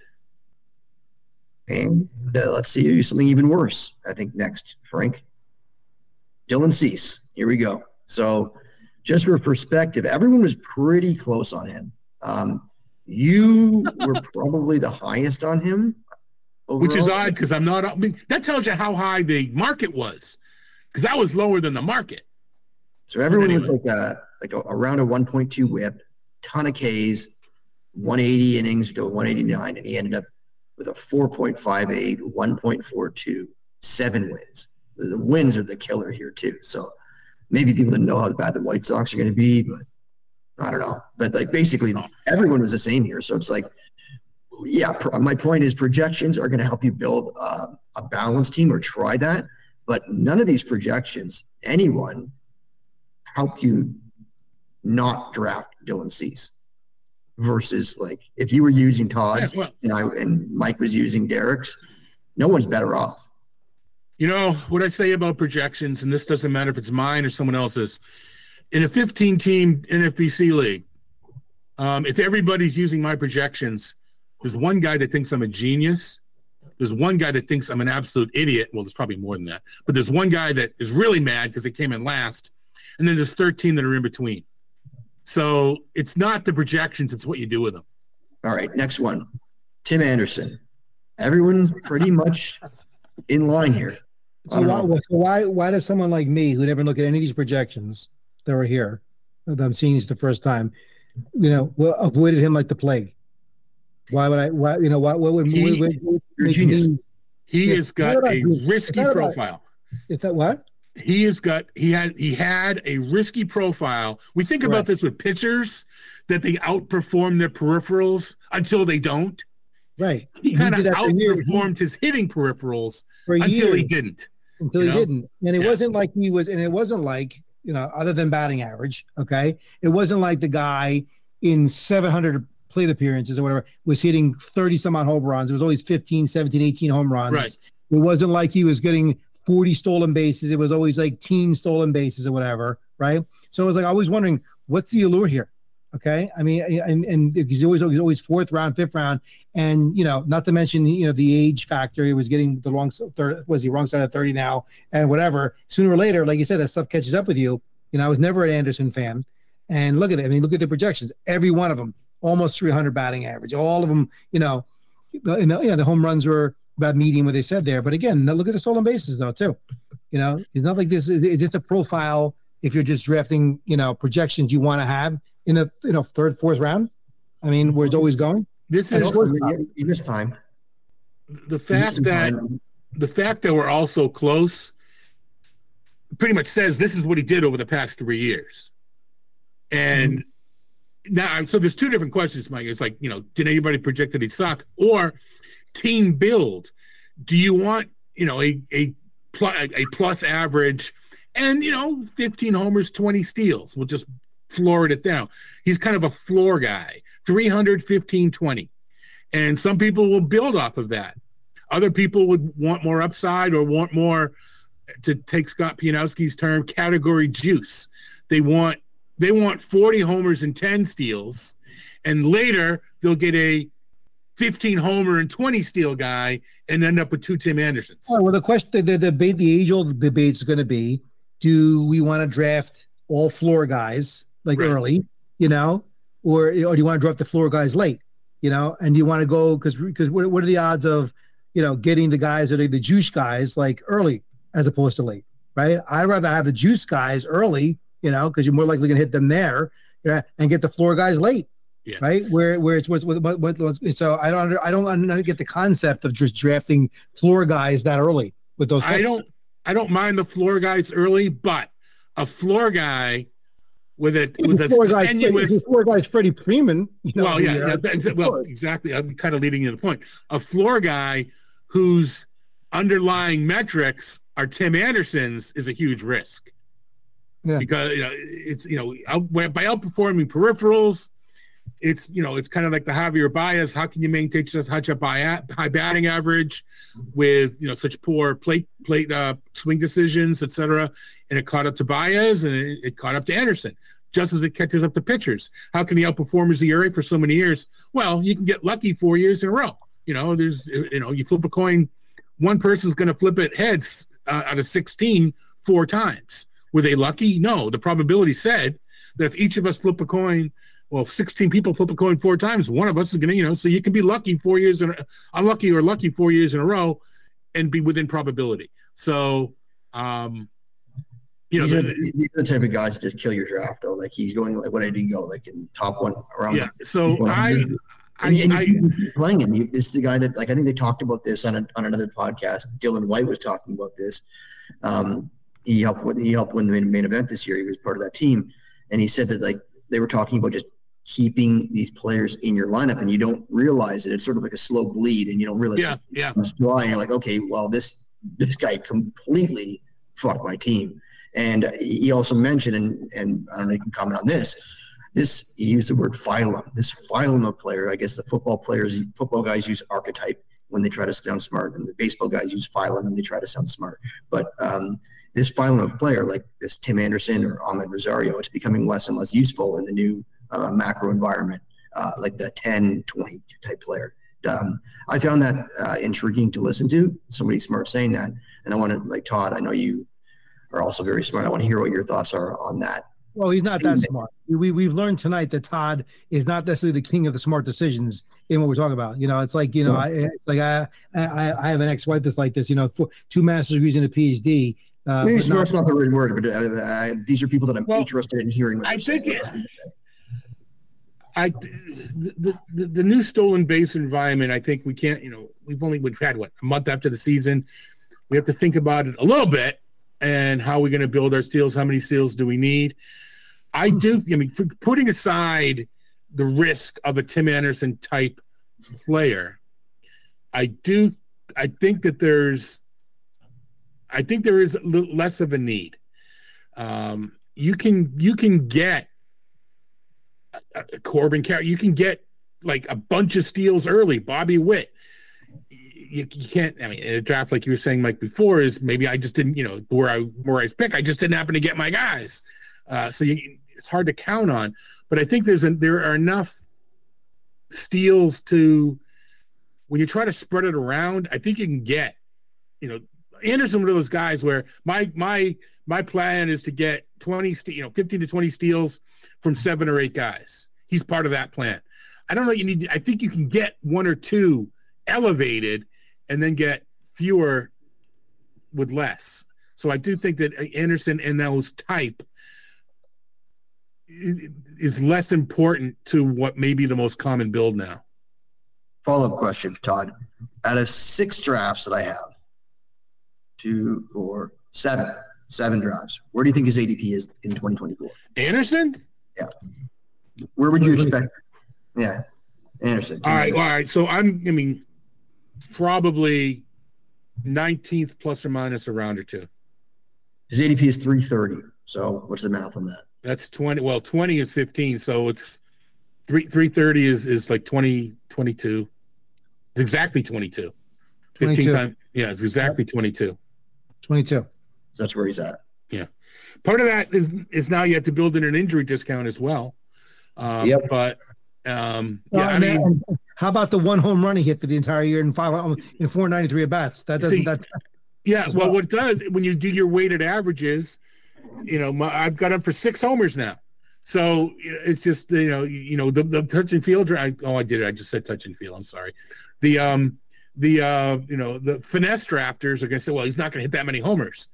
And uh, let's see something even worse. I think next, Frank. Dylan Cease. Here we go. So just for perspective, everyone was pretty close on him. Um, you were probably the highest on him, which is odd because I'm not. I mean, that tells you how high the market was, because I was lower than the market. So everyone was like a like a, around a 1.2 whip, ton of Ks, 180 innings to 189, and he ended up with a 4.58, 1.42, seven wins. The, wins are the killer here too. So maybe people didn't know how bad the White Sox are going to be, but I don't know. But like basically everyone was the same here. So it's like, yeah. My point is projections are going to help you build uh, a balanced team or try that. But none of these projections, anyone helped you not draft Dylan Cease versus like if you were using Todd's Yeah, well- and I and Mike was using Derek's, no one's better off. You know what I say about projections, and this doesn't matter if it's mine or someone else's. In a 15 team NFBC league, um, if everybody's using my projections, there's one guy that thinks I'm a genius. There's one guy that thinks I'm an absolute idiot. Well, there's probably more than that, but there's one guy that is really mad because it came in last, and then there's 13 that are in between. So it's not the projections; it's what you do with them. All right, next one. Tim Anderson. Everyone's pretty much in line here. So why, so why why does someone like me who never look at any of these projections that were here that I'm seeing these the first time, you know, well, avoided him like the plague? Why would I? Why you know? Why? What would, He- what would- what would You're genius. me- He Yeah, has got what about a risky What about- profile. If that what? He has got he had he had a risky profile. We think about this with pitchers that they outperform their peripherals until they don't. Right. He He kind of did that for outperformed his hitting peripherals until he didn't. until he know? didn't. And it Yeah. wasn't like he was, and it wasn't like, you know, other than batting average, okay? It wasn't like the guy in 700 plate appearances or whatever was hitting 30 some odd home runs. It was always 15, 17, 18 home runs. Right. It wasn't like he was getting 40 stolen bases. It was always like team stolen bases or whatever, right? So it was like, I was wondering, what's the allure here? Okay. I mean, and, and he's always, always fourth round, fifth round. And, you know, not to mention, you know, the age factor. He was getting the wrong third, was he wrong side of 30 now and whatever. Sooner or later, like you said, that stuff catches up with you. You know, I was never an Anderson fan. And look at it. I mean, look at the projections. Every one of them, almost 300 batting average. All of them, you know, and the, yeah, the home runs were about meeting what they said there. But again, now look at the stolen bases though, too. You know, it's not like this is, is this a profile if you're just drafting, you know, projections you want to have in the, you know, third, fourth round? I mean, where it's always going. This is also- You, you time. the fact that time. the fact that we're all so close pretty much says this is what he did over the past three years. And mm-hmm. now, so there's two different questions, Mike. It's like, you know, did anybody project that he'd suck? Or team build. Do you want, you know, a, a, a plus average and, you know, 15 homers, 20 steals? We'll just floor it down. He's kind of a floor guy 300, 15, 20. And some people will build off of that. Other people would want more upside or want more, to take Scott Pianowski's term, category juice. They want they want 40 homers and 10 steals, and later they'll get a 15 homer and 20 steal guy and end up with two Tim Andersons. Well, the question, the, the debate, the age old debate is going to be do we want to draft all floor guys like Right. early, you know, or, or do you want to draft the floor guys late, you know, and do you want to go because because what, what are the odds of, you know, getting the guys that are the juice guys like early as opposed to late, right? I'd rather have the juice guys early, you know, because you're more likely going to hit them there, yeah, and get the floor guys late. Yeah. Right, where where it's what's what, what, what, so I don't under, I don't under, get the concept of just drafting floor guys that early with those. I don't I don't mind the floor guys early, but a floor guy with a with a floor guys, tenuous the floor guys, Freddie Freeman. You know, well, yeah, the, yeah uh, exa- well, exactly. I'm kind of leading you to the point. A floor guy whose underlying metrics are Tim Anderson's is a huge risk. Yeah. Because you know it's you know out, by outperforming peripherals, it's you know it's kind of like the Javier Baez. How can you maintain such a high high batting average with you know such poor plate plate uh, swing decisions, etc. And it caught up to Baez and it, it caught up to Anderson just as it catches up to pitchers. How can he outperform his ERA for so many years? Well, you can get lucky four years in a row. You know, there's you know you flip a coin, one person's going to flip it heads uh, out of 16 four times. Were they lucky? No. The probability said that if each of us flip a coin, well, 16 people flip a coin four times, one of us is going to, you know, so you can be lucky four years in, unlucky or lucky four years in a row, and be within probability. So, um, you know, these, are, the- these are the type of guys that just kill your draft though. Like he's going like what I did he go like in top one around yeah. So I, 100. I, and, and I, playing him. You, this is the guy that, like, I think they talked about this on, a, on another podcast. Dylan White was talking about this. Um, he helped he helped win the main, main event this year. He was part of that team, and he said that like they were talking about just keeping these players in your lineup, and you don't realize it. It's sort of like a slow bleed, and you don't realize yeah, it yeah. comes dry, and you're like, okay, well, this this guy completely fucked my team. And he also mentioned, and and I don't know, you can comment on this. This he used the word phylum. This phylum of player, I guess the football players, football guys use archetype when they try to sound smart, and the baseball guys use phylum when they try to sound smart. But um, this phylum of player, like this Tim Anderson or Amed Rosario, it's becoming less and less useful in the new uh, macro environment, uh, like the 10, 20 type player. Um, I found that uh, intriguing to listen to. Somebody smart saying that, and I want to like Todd. I know you are also very smart. I want to hear what your thoughts are on that. Well, he's not that smart. We we've learned tonight that Todd is not necessarily the king of the smart decisions in what we're talking about. You know, it's like you know, I it's like I I, I have an ex-wife that's like this. You know, four, two master's degrees and a PhD. Uh, Maybe but not- not the right word, but uh, uh, these are people that I'm Well, interested in hearing. I think saying. I the, the the new stolen base environment. I think we can't. You know, we've only we've had what a month after the season. We have to think about it a little bit and how we're going to build our steals. How many steals do we need? I do. I mean, putting aside the risk of a Tim Anderson type player, I do. I think that there's. I think there is less of a need. Um, you can you can get Corbin Carroll. You can get like a bunch of steals early. Bobby Witt. You, you can't. I mean, in a draft like you were saying, Mike, before is maybe I just didn't. You know, where I where I pick, I just didn't happen to get my guys. Uh, so you, it's hard to count on. But I think there's a, there are enough steals to when you try to spread it around. I think you can get. You know, Anderson one of those guys where my my my plan is to get 20 ste- you know 15 to 20 steals from seven or eight guys. He's part of that plan. I don't know you need i think you can get one or two elevated and then get fewer with less. So i do think that anderson and those type is less important to what may be the most common build now. Follow up question, Todd. Out of six drafts that I have, two, four, seven, seven drafts. Where do you think his ADP is in 2024? anderson Yeah. Where would you expect? Yeah, Anderson. all right all right so i'm i mean probably 19th plus or minus a round or two His ADP is 330. So what's the math on that? That's 20. Well, 20 is 15. So it's three 330 is is like 20, 22. It's exactly 22. 15 22. times. Yeah, it's exactly 22. 22. So that's where he's at. Yeah. Part of that is is now you have to build in an injury discount as well. Um, Yep. But um, Well, yeah, I mean, and how about the one home run he hit for the entire year and five in 493 at bats? That doesn't See, that yeah. Well, well. what it does when you do your weighted averages, you know, my, I've got him for six homers now. So it's just you know you, you know the, the touch and field. I, oh, I did it. I just said touch and feel. I'm sorry. The um the uh you know the finesse drafters are going to say, well, he's not going to hit that many homers.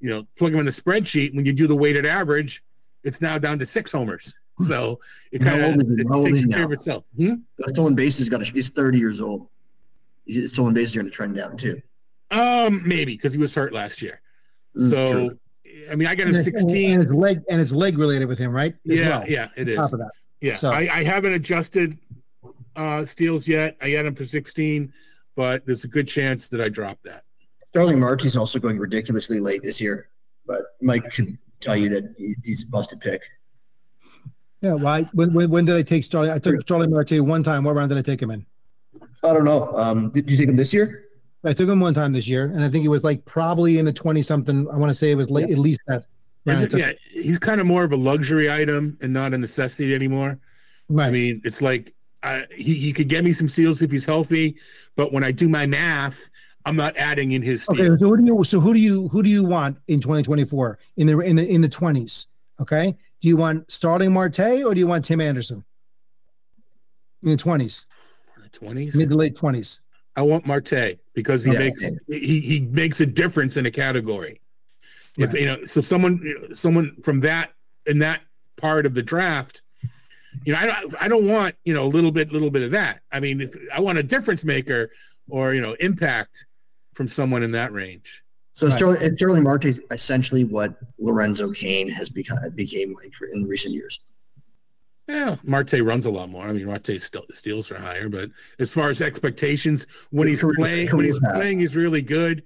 You know, plug him in the spreadsheet. When you do the weighted average, it's now down to six homers. So it kind of is he? it How old is takes care now? of itself. Hmm? The stolen bases got. A, he's 30 years old. His stolen bases are going to trend down too. Um, maybe because he was hurt last year. Mm, So true. I mean, I got him and 16. and it's leg and it's leg related with him, right? As yeah, well, yeah, it on is. Top of that. Yeah, So- I, I haven't adjusted uh steals yet. I had him for 16, but there's a good chance that I drop that. Starling Marte's also going ridiculously late this year, but Mike can tell you that he's a busted pick. Yeah. Why? When, when, when did I take Starling? I took Starling Marte one time. What round did I take him in? I don't know. Um, did you take him this year? I took him one time this year, and I think it was like probably in the 20 something. I want to say it was late, at least that. round it- took- yeah, he's kind of more of a luxury item and not a necessity anymore. Right. I mean, it's like uh, he he could get me some seals if he's healthy, but when I do my math, I'm not adding in his. Okay, so who do you so who do you who do you want in 2024 in the in the in the 20s? Okay, Do you want Starling Marte or do you want Tim Anderson? In the twenties, Twenties. mid to late twenties. I want Marte because he Yeah. makes he, he makes a difference in a category. If you know, so someone someone from that in that part of the draft, you know, I don't I don't want you know a little bit little bit of that. I mean, if I want a difference maker or you know impact from someone in that range. So Right. Starling, Starling Marte is essentially what Lorenzo Cain has become became like in recent years. Yeah, Marte runs a lot more. I mean, Marte's still steals are higher, but as far as expectations, when he's Career- playing, when he's path. playing, he's really good.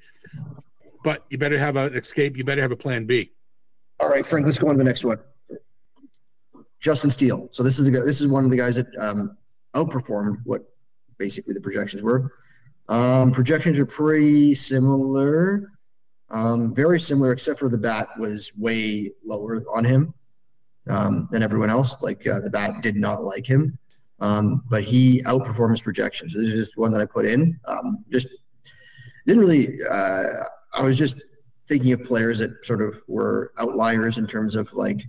But you better have an escape. You better have a plan B. All right, Frank, let's go on to the next one. Justin Steele. So this is a this is one of the guys that um, outperformed what basically the projections were. Um, projections are pretty similar, um, very similar, except for the bat was way lower on him um, than everyone else. Like uh, the bat did not like him, um, but he outperformed his projections. This is just one that I put in. Um, just didn't really. Uh, I was just thinking of players that sort of were outliers in terms of like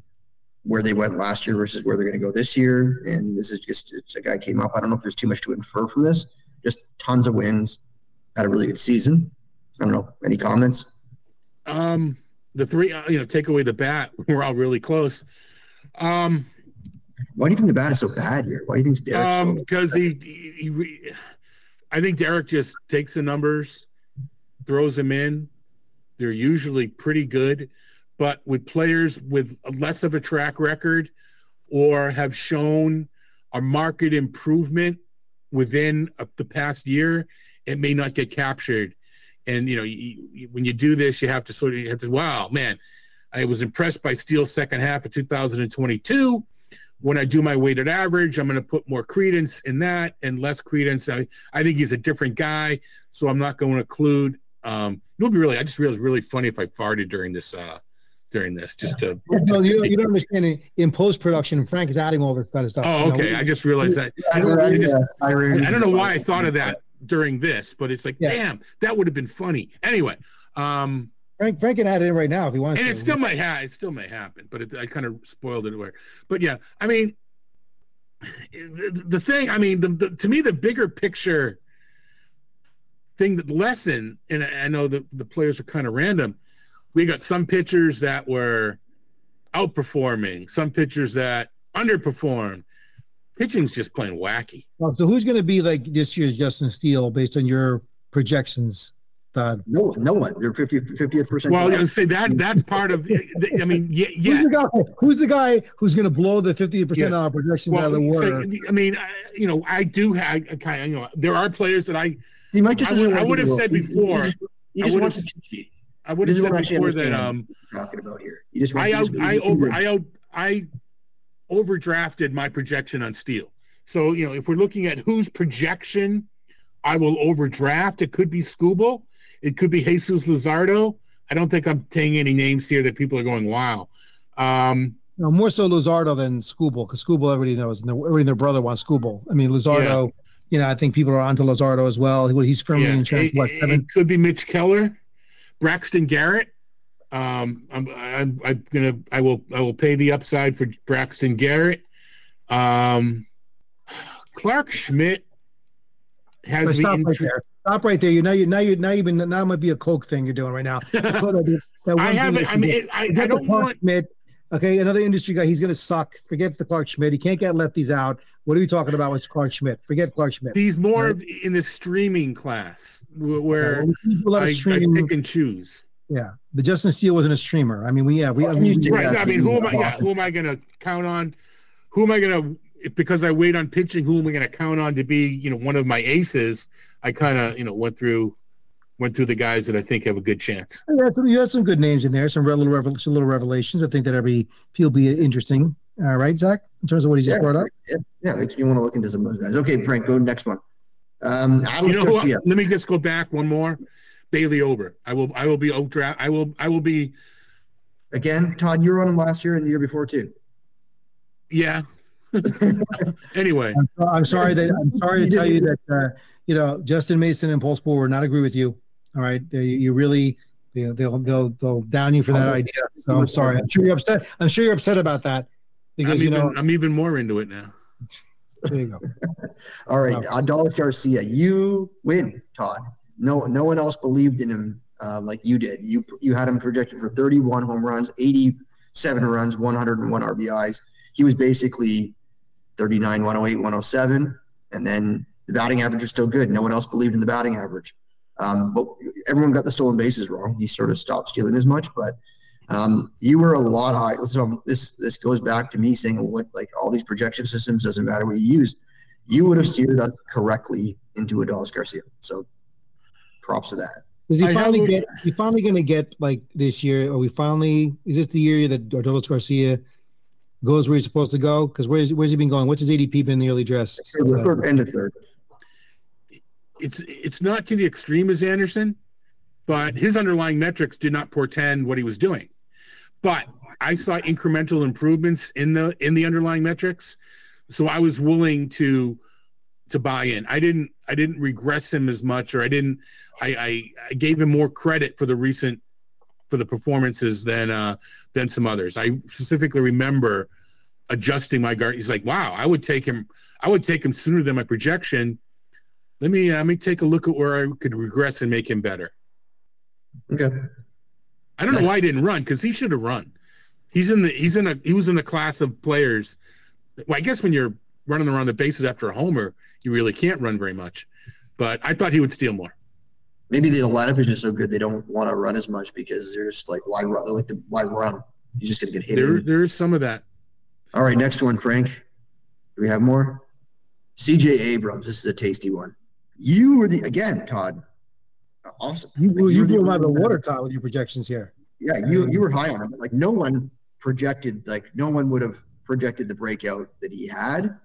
where they went last year versus where they're going to go this year. And this is just a guy came up. I don't know if there's too much to infer from this. Just tons of wins, had a really good season. I don't know. Any comments? Um, the three, uh, you know, take away the bat, we're all really close. Um, Why do you think the bat is so bad here? Why do you think Derek's um, so? because he, he, he re- I think Derek just takes the numbers, throws them in. They're usually pretty good, but with players with less of a track record or have shown a market improvement within uh, the past year, it may not get captured. And you know, you, you, when you do this, you have to sort of you have to. Wow, man, I was impressed by Steele's second half of 2022 when I do my weighted average, I'm going to put more credence in that and less credence. I, I think he's a different guy, so I'm not going to include. Um, it would be really. I just realized really funny if I farted during this. Uh, during this, just to. No, you, you don't understand. it. In post production, Frank is adding all this kind of stuff. Oh, You know, okay. I just realized that. I, Yeah, just- I really- I don't know why I thought of that during this, but it's like, Yeah. damn, that would have been funny. Anyway, um, Frank, Frank can add it in right now if he wants and to. it still might have it still may happen but it, i kind of spoiled it away but yeah i mean the, the thing i mean the, the to me the bigger picture thing the lesson and i I know that the players are kind of random we got some pitchers that were outperforming some pitchers that underperformed pitching's just plain wacky Oh, so who's going to be like this year's Justin Steele based on your projections? Todd? No, no one. They're 50, 50th percent. well i say that that's part of i mean yeah, yeah Who's the guy? Who's the guy who's going to blow the fifty percent Yeah. on our projections out of the water? so, I mean, I, you know, I do have kind of, you know, there are players that I, he might just I doesn't would- I would have go. said He- he before, just- He just wants have- a cheat sheet. I would have said before that, understand um, talking about here. He just I out, I over, I out, I overdrafted my projection on Steele. So you know, if we're looking at whose projection I will overdraft, it could be Skubal, it could be Jesus Luzardo. I don't think I'm saying any names here that people are going, wow. Um, No, more so Luzardo than Skubal because Skubal everybody knows, and their- everybody and their brother wants Skubal. I mean, Luzardo. You know, I think people are onto Luzardo as well. He- He's firmly yeah, entrenched. it, What it- seven? it could be Mitch Keller, Braxton Garrett. Um, I'm, I'm, I'm gonna, I will, I will pay the upside for Braxton Garrett. Um, Clarke Schmidt has But stop right there. Stop right there. You know, you now you now you've been now it might be a coke thing you're doing right now. I haven't. I mean, it, I, I don't want. Schmidt. Okay, another industry guy. He's going to suck. Forget the Clarke Schmidt. He can't get lefties out. What are you talking about with Clarke Schmidt? Forget Clarke Schmidt. He's more Right. of in the streaming class wh- where a lot I, of I pick and choose. yeah, but Justin Steele wasn't a streamer. I mean, we yeah we. I mean, we- Right. I mean, who am I? Yeah, who am I going to count on? Who am I going to? Because I wait on pitching, who am I going to count on to be, you know, one of my aces? I kind of, you know, went through, went through the guys that I think have a good chance. You had some, you had some good names in there, some re- little, revel- some little revelations. I think that every he'll be interesting. All right, Zach, in terms of what he just Yeah, brought up. yeah, yeah, makes me want to look into some of those guys. Okay, Frank, go next one. Um, Alex You know, who, let me just go back one more. Bailey Ober. I will. I will be oak draft. I will. I will be. Again, Todd, you were on him last year and the year before too. Yeah. anyway, I'm, I'm sorry that I'm sorry to tell you that uh, you know Justin Mason and Paul Sporer would not agree with you. All right, they, you really they'll, they'll they'll they'll down you for that Oh, idea. So I'm sorry. I'm sure you're upset. I'm sure you're upset about that. because I'm you even know I'm even more into it now. there you go. All right, Wow. Adolis Garcia, you win, Todd. No, no one else believed in him uh, like you did. You you had him projected for 31 home runs, 87 runs, 101 RBIs. He was basically 39, 108, 107, and then the batting average was still good. No one else believed in the batting average. Um, but everyone got the stolen bases wrong. He sort of stopped stealing as much, but um, you were a lot high. So this this goes back to me saying what like all these projection systems doesn't matter what you use. You would have steered us correctly into Adolis Garcia. So props to that. Is he finally have a- get? He finally going to get like this year? Are we finally? Is this the year that Adolis Garcia goes where he's supposed to go? Because where's where's he been going? What's his ADP been in the early dress? Third, third, end of third. It's it's not to the extreme as Anderson, but his underlying metrics did not portend what he was doing. But I saw incremental improvements in the in the underlying metrics, so I was willing to to buy in. I didn't I didn't regress him as much, or I didn't I I, I gave him more credit for the recent for the performances than uh than some others. I specifically remember adjusting my guard. He's like, wow, I would take him. I would take him sooner than my projection. Let me uh, let me take a look at where I could regress and make him better. Okay. I don't know why he didn't run because he should have run. He's in the he's in a he was in the class of players. Well, I guess when you're running around the bases after a homer, you really can't run very much. But I thought he would steal more. Maybe the lineup is just so good they don't want to run as much because they're just like why run? They're like the why run? You're just gonna get hit. There there's some of that. All right, next one, Frank. Do we have more? CJ Abrams. This is a tasty one. You were the again, Todd. Awesome. You Like, you were the blew the water, Todd, with your projections here. Yeah, you you were high on him. Like no one projected, like no one would have projected the breakout that he had.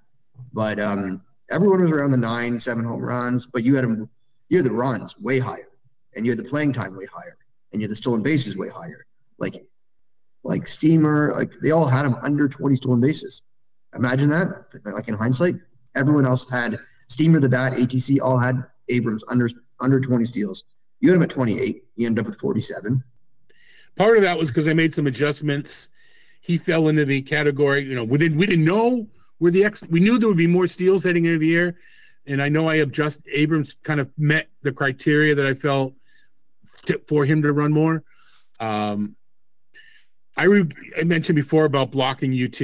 But um, everyone was around the nine, seven home runs. But you had him, you had the runs way higher, and you had the playing time way higher, and you had the stolen bases way higher. Like, like Steamer, like they all had him under twenty stolen bases. Imagine that. Like in hindsight, everyone else had Steamer, the bat, ATC, all had Abrams under under twenty steals. You had him at twenty eight. You ended up with forty seven. Part of that was because I made some adjustments. He fell into the category, you know, we didn't we didn't know where the ex we knew there would be more steals heading into the year. And I know I adjust Abrams kind of met the criteria that I felt for him to run more. Um, I, re- I mentioned before about blocking UT.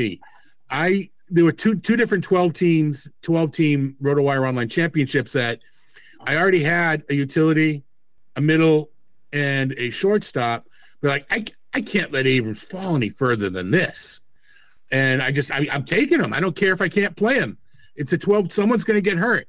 I there were two two different 12 teams, 12 team RotoWire online championships that I already had a utility, a middle, and a shortstop. But like I I can't let Abrams fall any further than this. And I just I, I'm taking him. I don't care if I can't play him. It's a 12. Someone's going to get hurt.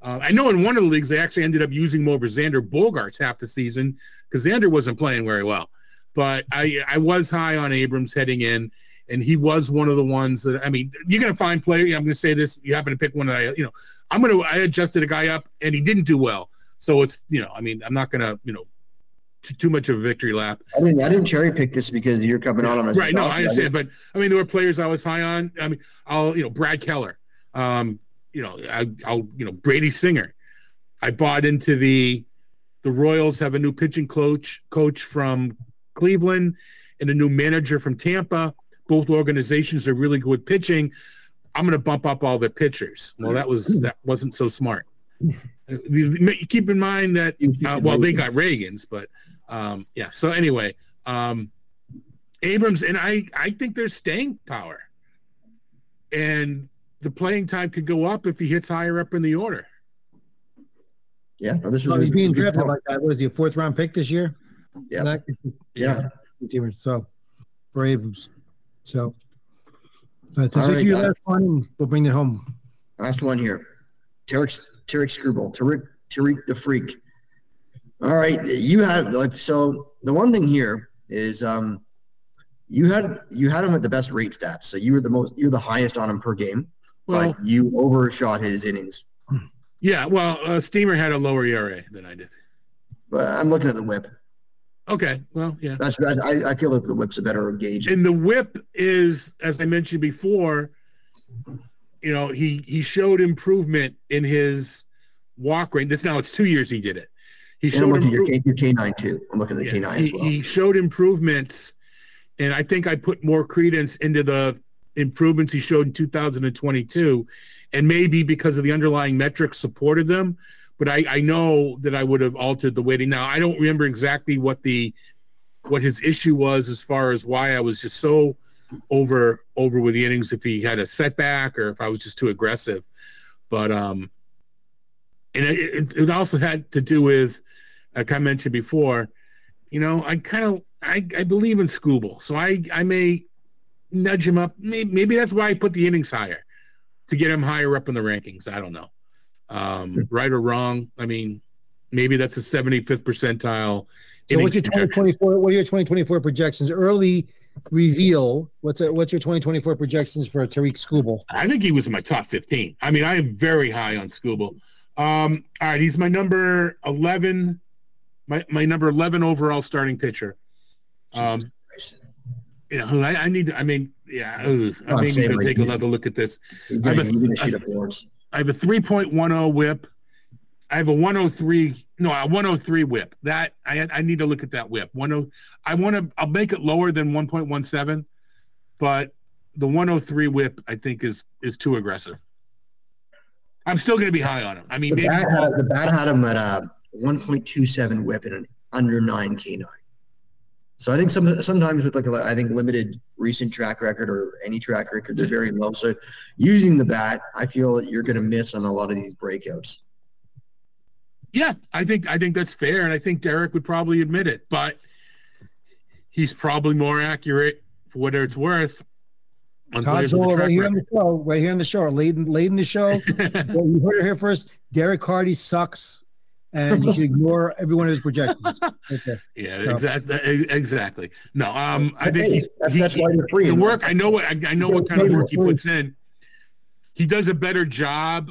Uh, I know in one of the leagues they actually ended up using him over Xander Bogaerts half the season because Xander wasn't playing very well. But I I was high on Abrams heading in, and he was one of the ones that I mean you're going to find player. I'm going to say this. You happen to pick one that I you know I'm going to I adjusted a guy up and he didn't do well. So it's you know I mean I'm not going to you know too, too much of a victory lap. I didn't. I didn't cherry pick this because you're coming on. Right. No. I understand. But I mean, there were players I was high on. I mean, I'll, you know, Brad Keller, um, you know, I, I'll, you know, Brady Singer. I bought into the, the Royals have a new pitching coach, coach from Cleveland and a new manager from Tampa. Both organizations are really good pitching. I'm going to bump up all their pitchers. Well, that was, that wasn't so smart. Keep in mind that, uh, well, they got Ragans, but um, yeah. So anyway, um, Abrams and I I think there's staying power. And the playing time could go up if he hits higher up in the order. Yeah, no, this was. So a he's being good drafted call. like that. What is he, a fourth round pick this year? Yeah. That- Yeah. So for Abrams. So uh, to right, you last one, we'll bring it home. Last one here. Tarik Tarik Screwball. Tarik, Tarik the Freak. All right, you had like so. The one thing here is um, you had you had him at the best rate stats. So you were the most you're the highest on him per game, Well, but you overshot his innings. yeah. Well, uh, Steamer had a lower ERA than I did. But I'm looking at the whip. Okay. Well, yeah. That's that, I, I feel like the whip's a better gauge. And the whip is, as I mentioned before, you know, he he showed improvement in his walk rate. This now it's two years he did it. He And I'm showed looking at your. K, K9 too. I'm looking at the K9 he, as well. he showed improvements, and I think I put more credence into the improvements he showed in 2022, and maybe because of the underlying metrics supported them. But I, I know that I would have altered the weighting. Now I don't remember exactly what the what his issue was as far as why I was just so over over with the innings if he had a setback or if I was just too aggressive. But um, and it, it, it also had to do with, like I mentioned before, you know, I kind of I, I believe in Skubal, so I I may nudge him up. Maybe, maybe that's why I put the innings higher to get him higher up in the rankings. I don't know, um, right or wrong. I mean, maybe that's a 75th percentile. So what's your 2024? What are your 2024 projections? Early reveal. What's a, what's your 2024 projections for Tarik Skubal? I think he was in my top 15. I mean, I am very high on Skubal. Um, all right, he's my number 11, my, my number 11 overall starting pitcher. Um, you know, I, I need to, I mean, yeah, ugh, I may need same, to like, take another look at this. He's I have gonna, a- he's gonna shoot up boards. I have a 3.10 whip. I have a 103, no, a 103 whip. That I I need to look at that whip. 10 I want to I'll make it lower than 1.17, but the 103 whip I think is is too aggressive. I'm still going to be high on him. I mean, The maybe bat, had, the bat had him at a 1.27 whip and an under nine K9. So I think some sometimes with like a, I think limited recent track record or any track record, they're very low. So using the bat, I feel that you're going to miss on a lot of these breakouts. Yeah, I think I think that's fair, and I think Derek would probably admit it. But he's probably more accurate for what it's worth. On Todd players with Zola, right track here on the show, right here on the show, late in, the show. well, you heard it here first. Derek Carty sucks, and you should ignore every one of his projections. Okay. Yeah, So- exactly. Exactly. No, um, I think he's, that's- he- that's why you're free, The work I know what I, I know what kind of work he puts in. He does a better job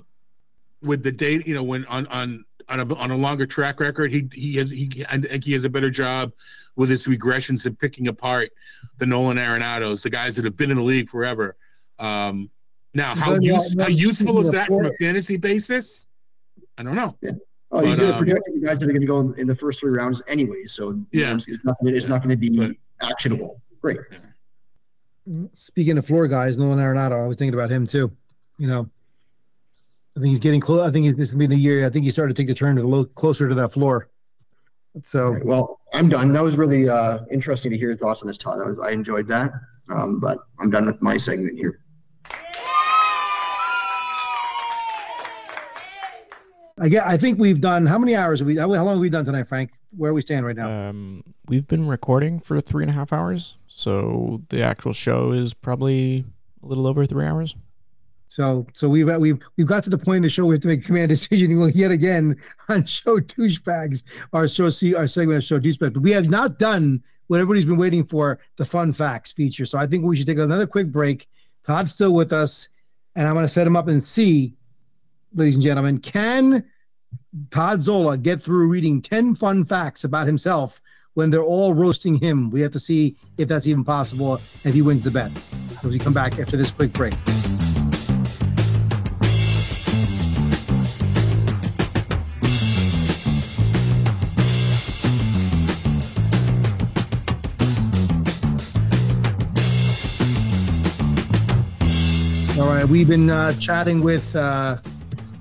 with the data. You know, when on on on a on a longer track record, he he has he I think he has a better job with his regressions and picking apart the Nolan Arenados, the guys that have been in the league forever. Um, now, how use, how useful is that from a fantasy basis? I don't know. Oh, you're could have um, projected the guys that are going to go in, in the first three rounds anyway. So you Yeah. know, it's, it's not it's not going to be But- actionable. Great. Speaking of floor guys, Nolan Arenado, I was thinking about him too. You know, I think he's getting close. I think this will be the year. I think he started to take the turn to the lo- closer to that floor. So All right, well, I'm done. That was really uh, interesting to hear your thoughts on this, Todd. I enjoyed that. Um, but I'm done with my segment here. I get. I think we've done. How many hours have we? How long have we done tonight, Frank? Where are we stand right now? Um, we've been recording for three and a half hours, so the actual show is probably a little over three hours. So, so we've we've we've got to the point in the show we have to make a command decision We'll yet again on show douchebags, our show see our segment of show douchebags. But we have not done what everybody's been waiting for, the fun facts feature. So I think we should take another quick break. Todd's still with us, and I'm going to set him up and see, ladies and gentlemen, can Todd Zola get through reading 10 fun facts about himself when they're all roasting him? We have to see if that's even possible if he wins the bet. As we come back after this quick break. All right, we've been uh, chatting with uh,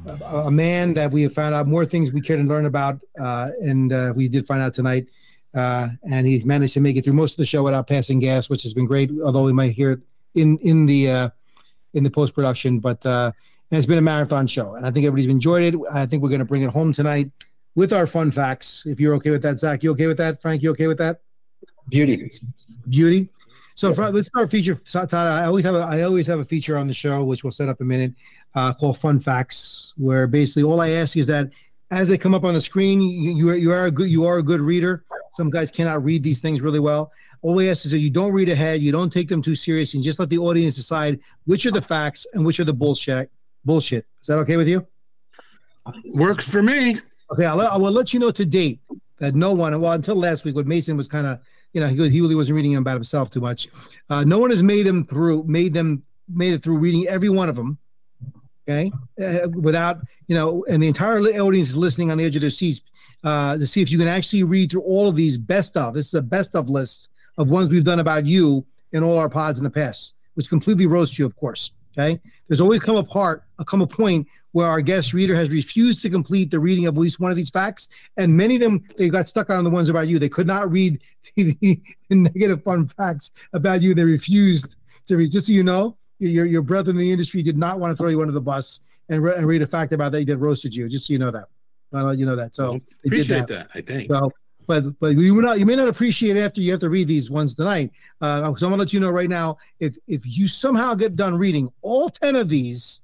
a, man that we have found out more things we care to learn about, uh, and uh, we did find out tonight. Uh, and he's managed to make it through most of the show without passing gas, which has been great. Although we might hear it in in the uh, in the post production, but uh, it's been a marathon show, and I think everybody's enjoyed it. I think we're going to bring it home tonight with our fun facts. If you're okay with that, Zach, you okay with that? Frank, you okay with that? Beauty. beauty. So for, let's start feature. I always have a I always have a feature on the show which we'll set up in a minute uh, called Fun Facts, where basically all I ask is that as they come up on the screen, you, you are you are a good you are a good reader. Some guys cannot read these things really well. All we ask is that you don't read ahead, you don't take them too serious, and just let the audience decide which are the facts and which are the bullshit. Bullshit. Is that okay with you? Works for me. Okay, I'll, I will let you know to date that no one, well, until last week, when Mason was kind of, you know, he, he really wasn't reading about himself too much. Uh, no one has made him through, made them, made it through reading every one of them. Okay, uh, without, you know, and the entire audience is listening on the edge of their seats uh, to see if you can actually read through all of these best of. This is a best of list of ones we've done about you in all our pods in the past. which completely roast you, of course. Okay. There's always come a part, come a point where our guest reader has refused to complete the reading of at least one of these facts, and many of them they got stuck on the ones about you. They could not read the, the negative fun facts about you. They refused to read. Just so you know, your your brother in the industry did not want to throw you under the bus and, re- and read a fact about that he did roasted you. Just so you know that. I'll let you know that. So Appreciate that. I think. so, but but you will not you may not appreciate it after you have to read these ones tonight. Uh, so I'm gonna let you know right now if if you somehow get done reading all ten of these,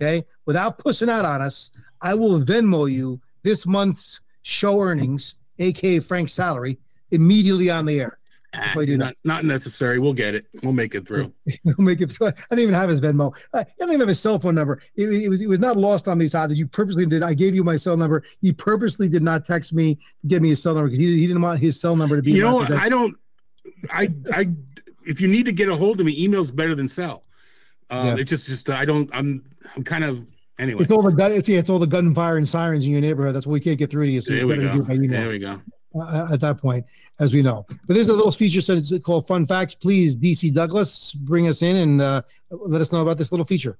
okay, without pussing out on us, I will Venmo you this month's show earnings, aka Frank's salary, immediately on the air. If I do not, not necessary. We'll get it. We'll make it through. He'll make it. through. I didn't even have his Venmo. I, I don't even have his cell phone number. It, it was it was not lost on me, Todd. That you purposely did. I gave you my cell number. He purposely did not text me to give me his cell number because he, he didn't want his cell number to be. You know, announced. I don't. I I. If you need to get a hold of me, email's better than cell. Uh, Yeah. It's just just I don't. I'm I'm kind of anyway. It's all the gun. It's yeah, it's all the gunfire and sirens in your neighborhood. That's why we can't get through to you. So there we go. it by email. There we go. Uh, at that point, as we know. But there's a little feature called Fun Facts. Please, DC Douglas, bring us in and uh, let us know about this little feature.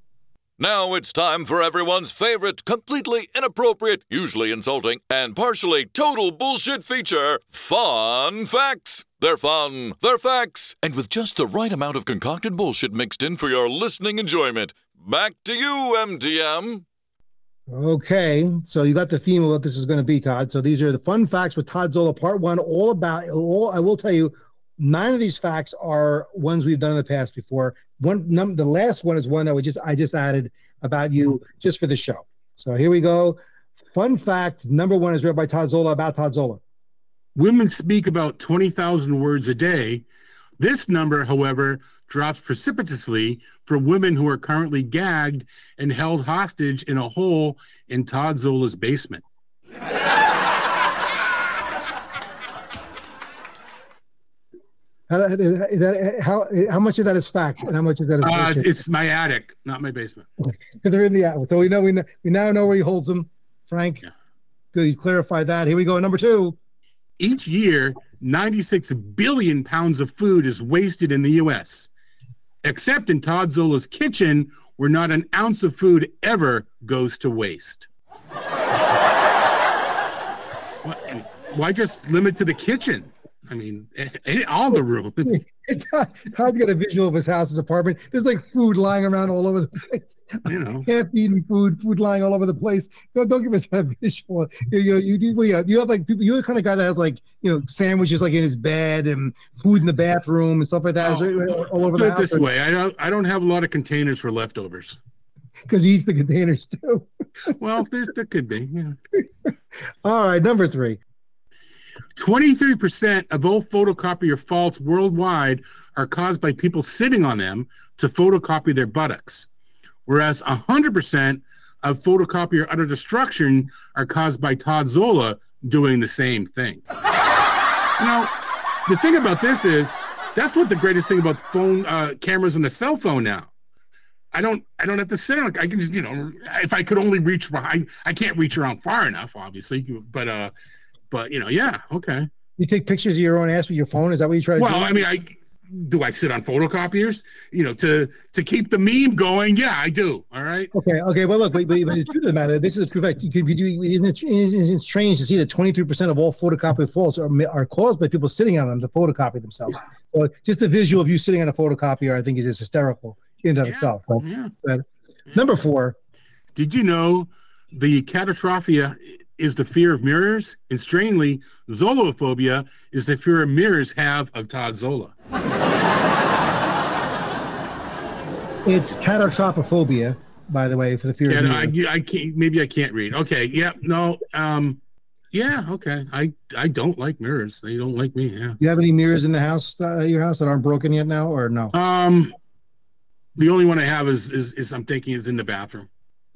Now it's time for everyone's favorite, completely inappropriate, usually insulting, and partially total bullshit feature Fun Facts. They're fun, they're facts, and with just the right amount of concocted bullshit mixed in for your listening enjoyment. Back to you, MTM. Okay, so you got the theme of what this is going to be, Todd. So these are the fun facts with Todd Zola, part one, all about. All I will tell you, nine of these facts are ones we've done in the past before. One, num- the last one is one that we just I just added about you just for the show. So here we go. Fun fact number one is read by Todd Zola about Todd Zola. Women speak about 20,000 words a day. This number, however, drops precipitously for women who are currently gagged and held hostage in a hole in Todd Zola's basement. How, that, how, how much of that is fact and how much of that is Uh, it's my attic, not my basement. They're in the attic. So we know we know, we now know where he holds them. Frank, good. He's clarified that. Here we go. Number two. Each year, 96 billion pounds of food is wasted in the U.S., except in Todd Zola's kitchen, where not an ounce of food ever goes to waste. Why just limit to the kitchen? I mean, all the room. Todd got a visual of his house, his apartment. There's like food lying around all over the place. You know. half-eaten food, food lying all over the place. Don't, don't give us that visual. You, know, you, you, you, you have like people. You're the kind of guy that has like you know sandwiches like in his bed and food in the bathroom and stuff like that. it oh, all over Put the it house. this way, I don't. I don't have a lot of containers for leftovers. because he eats the containers too. Well, there, there could be. Yeah. All right, number three. 23% of all photocopier faults worldwide are caused by people sitting on them to photocopy their buttocks, whereas 100% of photocopier utter destruction are caused by Todd Zola doing the same thing. know, the thing about this is that's what the greatest thing about phone uh, cameras and the cell phone now. I don't I don't have to sit on I can just, you know, if I could only reach behind I can't reach around far enough, obviously. But uh but you know, yeah, okay. You take pictures of your own ass with your phone. Is that what you try to Well, do? Well, I mean, I do I sit on photocopiers, you know, to to keep the meme going. Yeah, I do. All right. Okay, okay. Well, look, but, but, but the truth of the matter, this is the truth. Fact. You could, you, do- isn't it, isn't it strange to see that 23% of all photocopy faults are, are caused by people sitting on them to photocopy themselves. So just the visual of you sitting on a photocopier, I think, is just hysterical in and of itself. So, Yeah. but number four, Did you know the catatrophia is the fear of mirrors? And strangely, zolophobia is the fear of mirrors have of Todd Zola. it's catatropophobia, by the way, for the fear Yeah, of no, I. I can't. Maybe I can't read. Okay. Yeah. No. Um. Yeah. Okay. I I don't like mirrors. They don't like me. Yeah. You have any mirrors in the house, uh, your house, that aren't broken yet now, or no? Um. The only one I have is is, is I'm thinking is in the bathroom.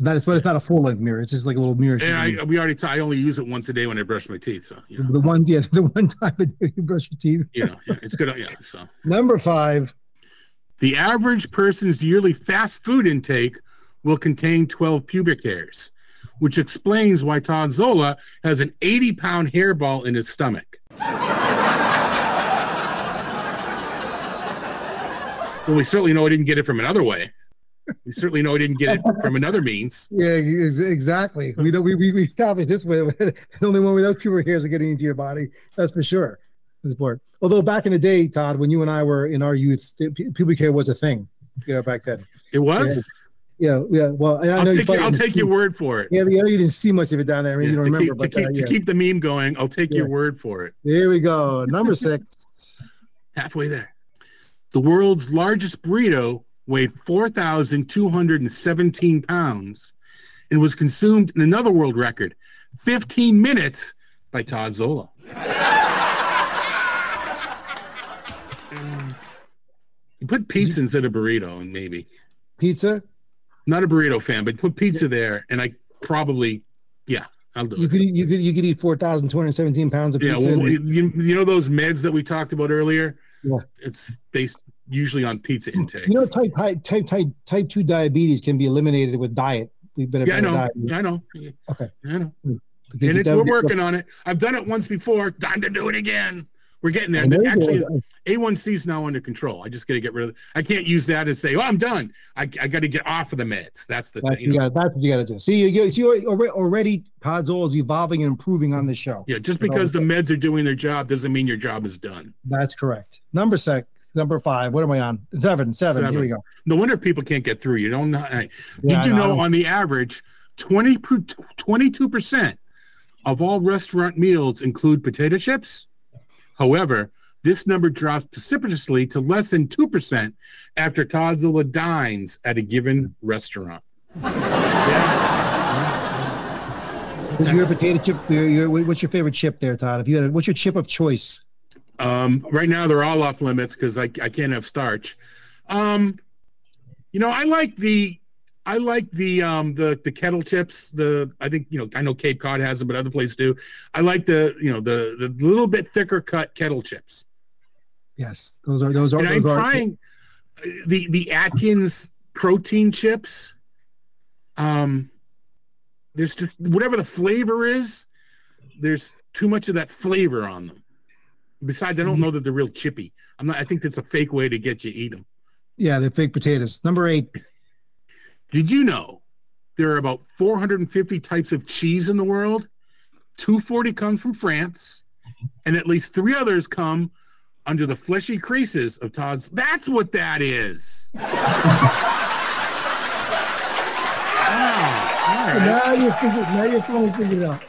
That is, but it's not a full length mirror. It's just like a little mirror. And I we already t- I only use it once a day when I brush my teeth. So you know, the one, yeah, the one time a day you brush your teeth. you know yeah, it's good. Yeah. So Number five, the average person's yearly fast food intake will contain 12 pubic hairs, which explains why Todd Zola has an 80 pound hairball in his stomach. Well, we certainly know he didn't get it from another way. We certainly know he didn't get it from another means. Yeah, exactly. We don't. We, we we established this way. the only one where those pubic hairs are getting into your body. That's for sure. This part. Although back in the day, Todd, when you and I were in our youth, pubic hair was a thing. Know, back then. It was. Yeah, yeah. Well, I I'll know take you, I'll take your word for it. Yeah, but you know, you didn't see much of it down there. I mean, Yeah, you don't to remember, keep, to, keep, uh, to keep the meme going, I'll take your word for it. There we go. Number six. Halfway there. The world's largest burrito weighed 4,217 pounds and was consumed in another world record, 15 minutes by Todd Zola. You put pizza instead of burrito, and maybe Pizza. not a burrito fan, but put pizza there, and I probably, yeah, I'll do You it. could eat, you could you could eat four thousand two hundred seventeen pounds of Yeah, pizza. well, you, you know those meds that we talked about earlier? Yeah. It's based usually on pizza intake. You know, type type type type type two diabetes can be eliminated with diet. We've been Yeah, I know. I know. Okay. I know. Hmm. Think And it's, we're working on it. I've done it once before. Time to do it again. We're getting there. I know you Actually. A1C is now under control. I just got to get rid of. I can't use that and say, "Oh, I'm done." I, I got to get off of the meds. That's the That's, thing. You gotta, that's what you got to do. See, you, you, already, already Podzol is evolving and improving on the show. Yeah, just because the meds are doing their job doesn't mean your job is done. That's correct. Number six, number five. What am I on? Seven, seven. Here we go. No wonder people can't get through. You don't know. I- Yeah, Did you know, know on the average, 20 22 percent of all restaurant meals include potato chips? However, this number drops precipitously to less than two percent after Todzilla dines at a given restaurant. What's your potato chip? Your, your, what's your favorite chip there, Todd? If you had, a, what's your chip of choice? Um, right now they're all off limits because I, I can't have starch. Um, you know, I like the I like the um the the kettle chips. The I think you know I know Cape Cod has them, but other places do. I like the you know the the little bit thicker cut kettle chips. Yes, those are those are. And I'm are trying uh, the the Atkins protein chips. Um, there's just whatever the flavor is. There's too much of that flavor on them. Besides, I don't mm-hmm. know that they're real chippy. I'm not. I think that's a fake way to get you to eat them. yeah, they're fake potatoes. Number eight. Did you know there are about 450 types of cheese in the world? 240 come from France, and at least three others come under the fleshy creases of Todd's. That's what that is. Wow. All right. Now you figure. Now you're finally figured it out.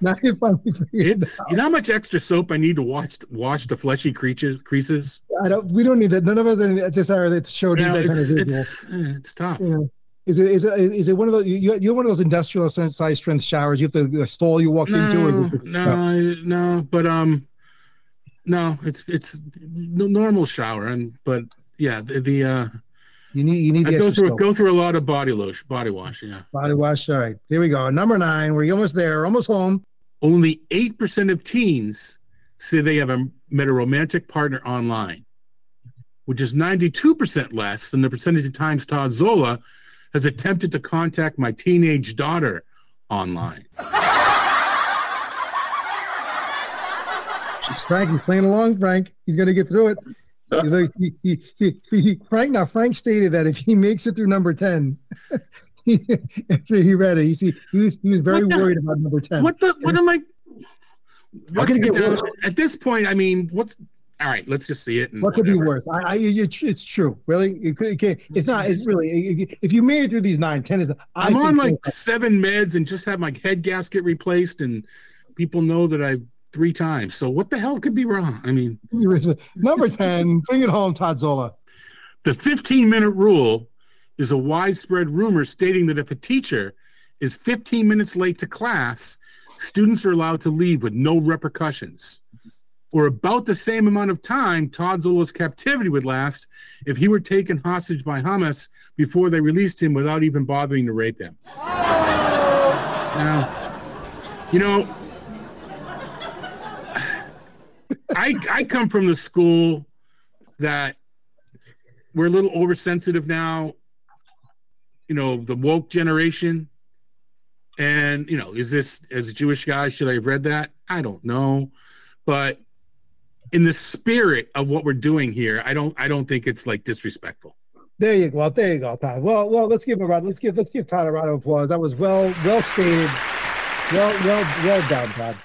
Now you finally figured it It's you know how much extra soap I need to wash wash the fleshy creases creases. I don't. We don't need that. None of us at this hour that show need You know, that kind of it's it's eh, it's tough. You know, is it is it is it one of those you you're one of those industrial size strength showers? You have to a stall you walk into. Or No, is it- no, no, but um, no, it's it's normal shower, and but yeah, the, the uh, You need you need go through go through a lot of body lotion, body wash. Yeah, body wash. All right, here we go. Number nine. We're almost there. Almost home. only eight percent of teens say they have a, met a romantic partner online, which is ninety two percent less than the percentage of times Todd Zola has attempted to contact my teenage daughter online. Frank, he's playing along. Frank, he's gonna get through it. Like, he, he, he, he- Frank. Now Frank stated that if he makes it through number ten, after he read it, he see he was he was very the- worried about number ten. What the? What am I? What's can it get worse? At this point, I mean, what's all right? Let's just see it. and What could be worse? I, I, it's, it's true. Really, it could, it it's not. It's really. If you made it through these nine, ten is. I'm on like seven meds and just had my head gasket replaced, and people know that I three times. So what the hell could be wrong? I mean, number ten. Bring it home, Todd Zola. the 15 minute rule is a widespread rumor stating that if a teacher is 15 minutes late to class, students are allowed to leave with no repercussions. Or about the same amount of time Todd Zola's captivity would last if he were taken hostage by Hamas before they released him without even bothering to rape him. Now, you know, I I come from the school that we're a little oversensitive now. You know, the woke generation. And, you know, is this as a Jewish guy, should I have read that? I don't know. But in the spirit of what we're doing here, I don't I don't think it's like disrespectful. There you go. There you go, Todd. Well, well, let's give him a round. Let's give let's give Todd a round of applause. That was well well stated. Well, well, well done, Todd.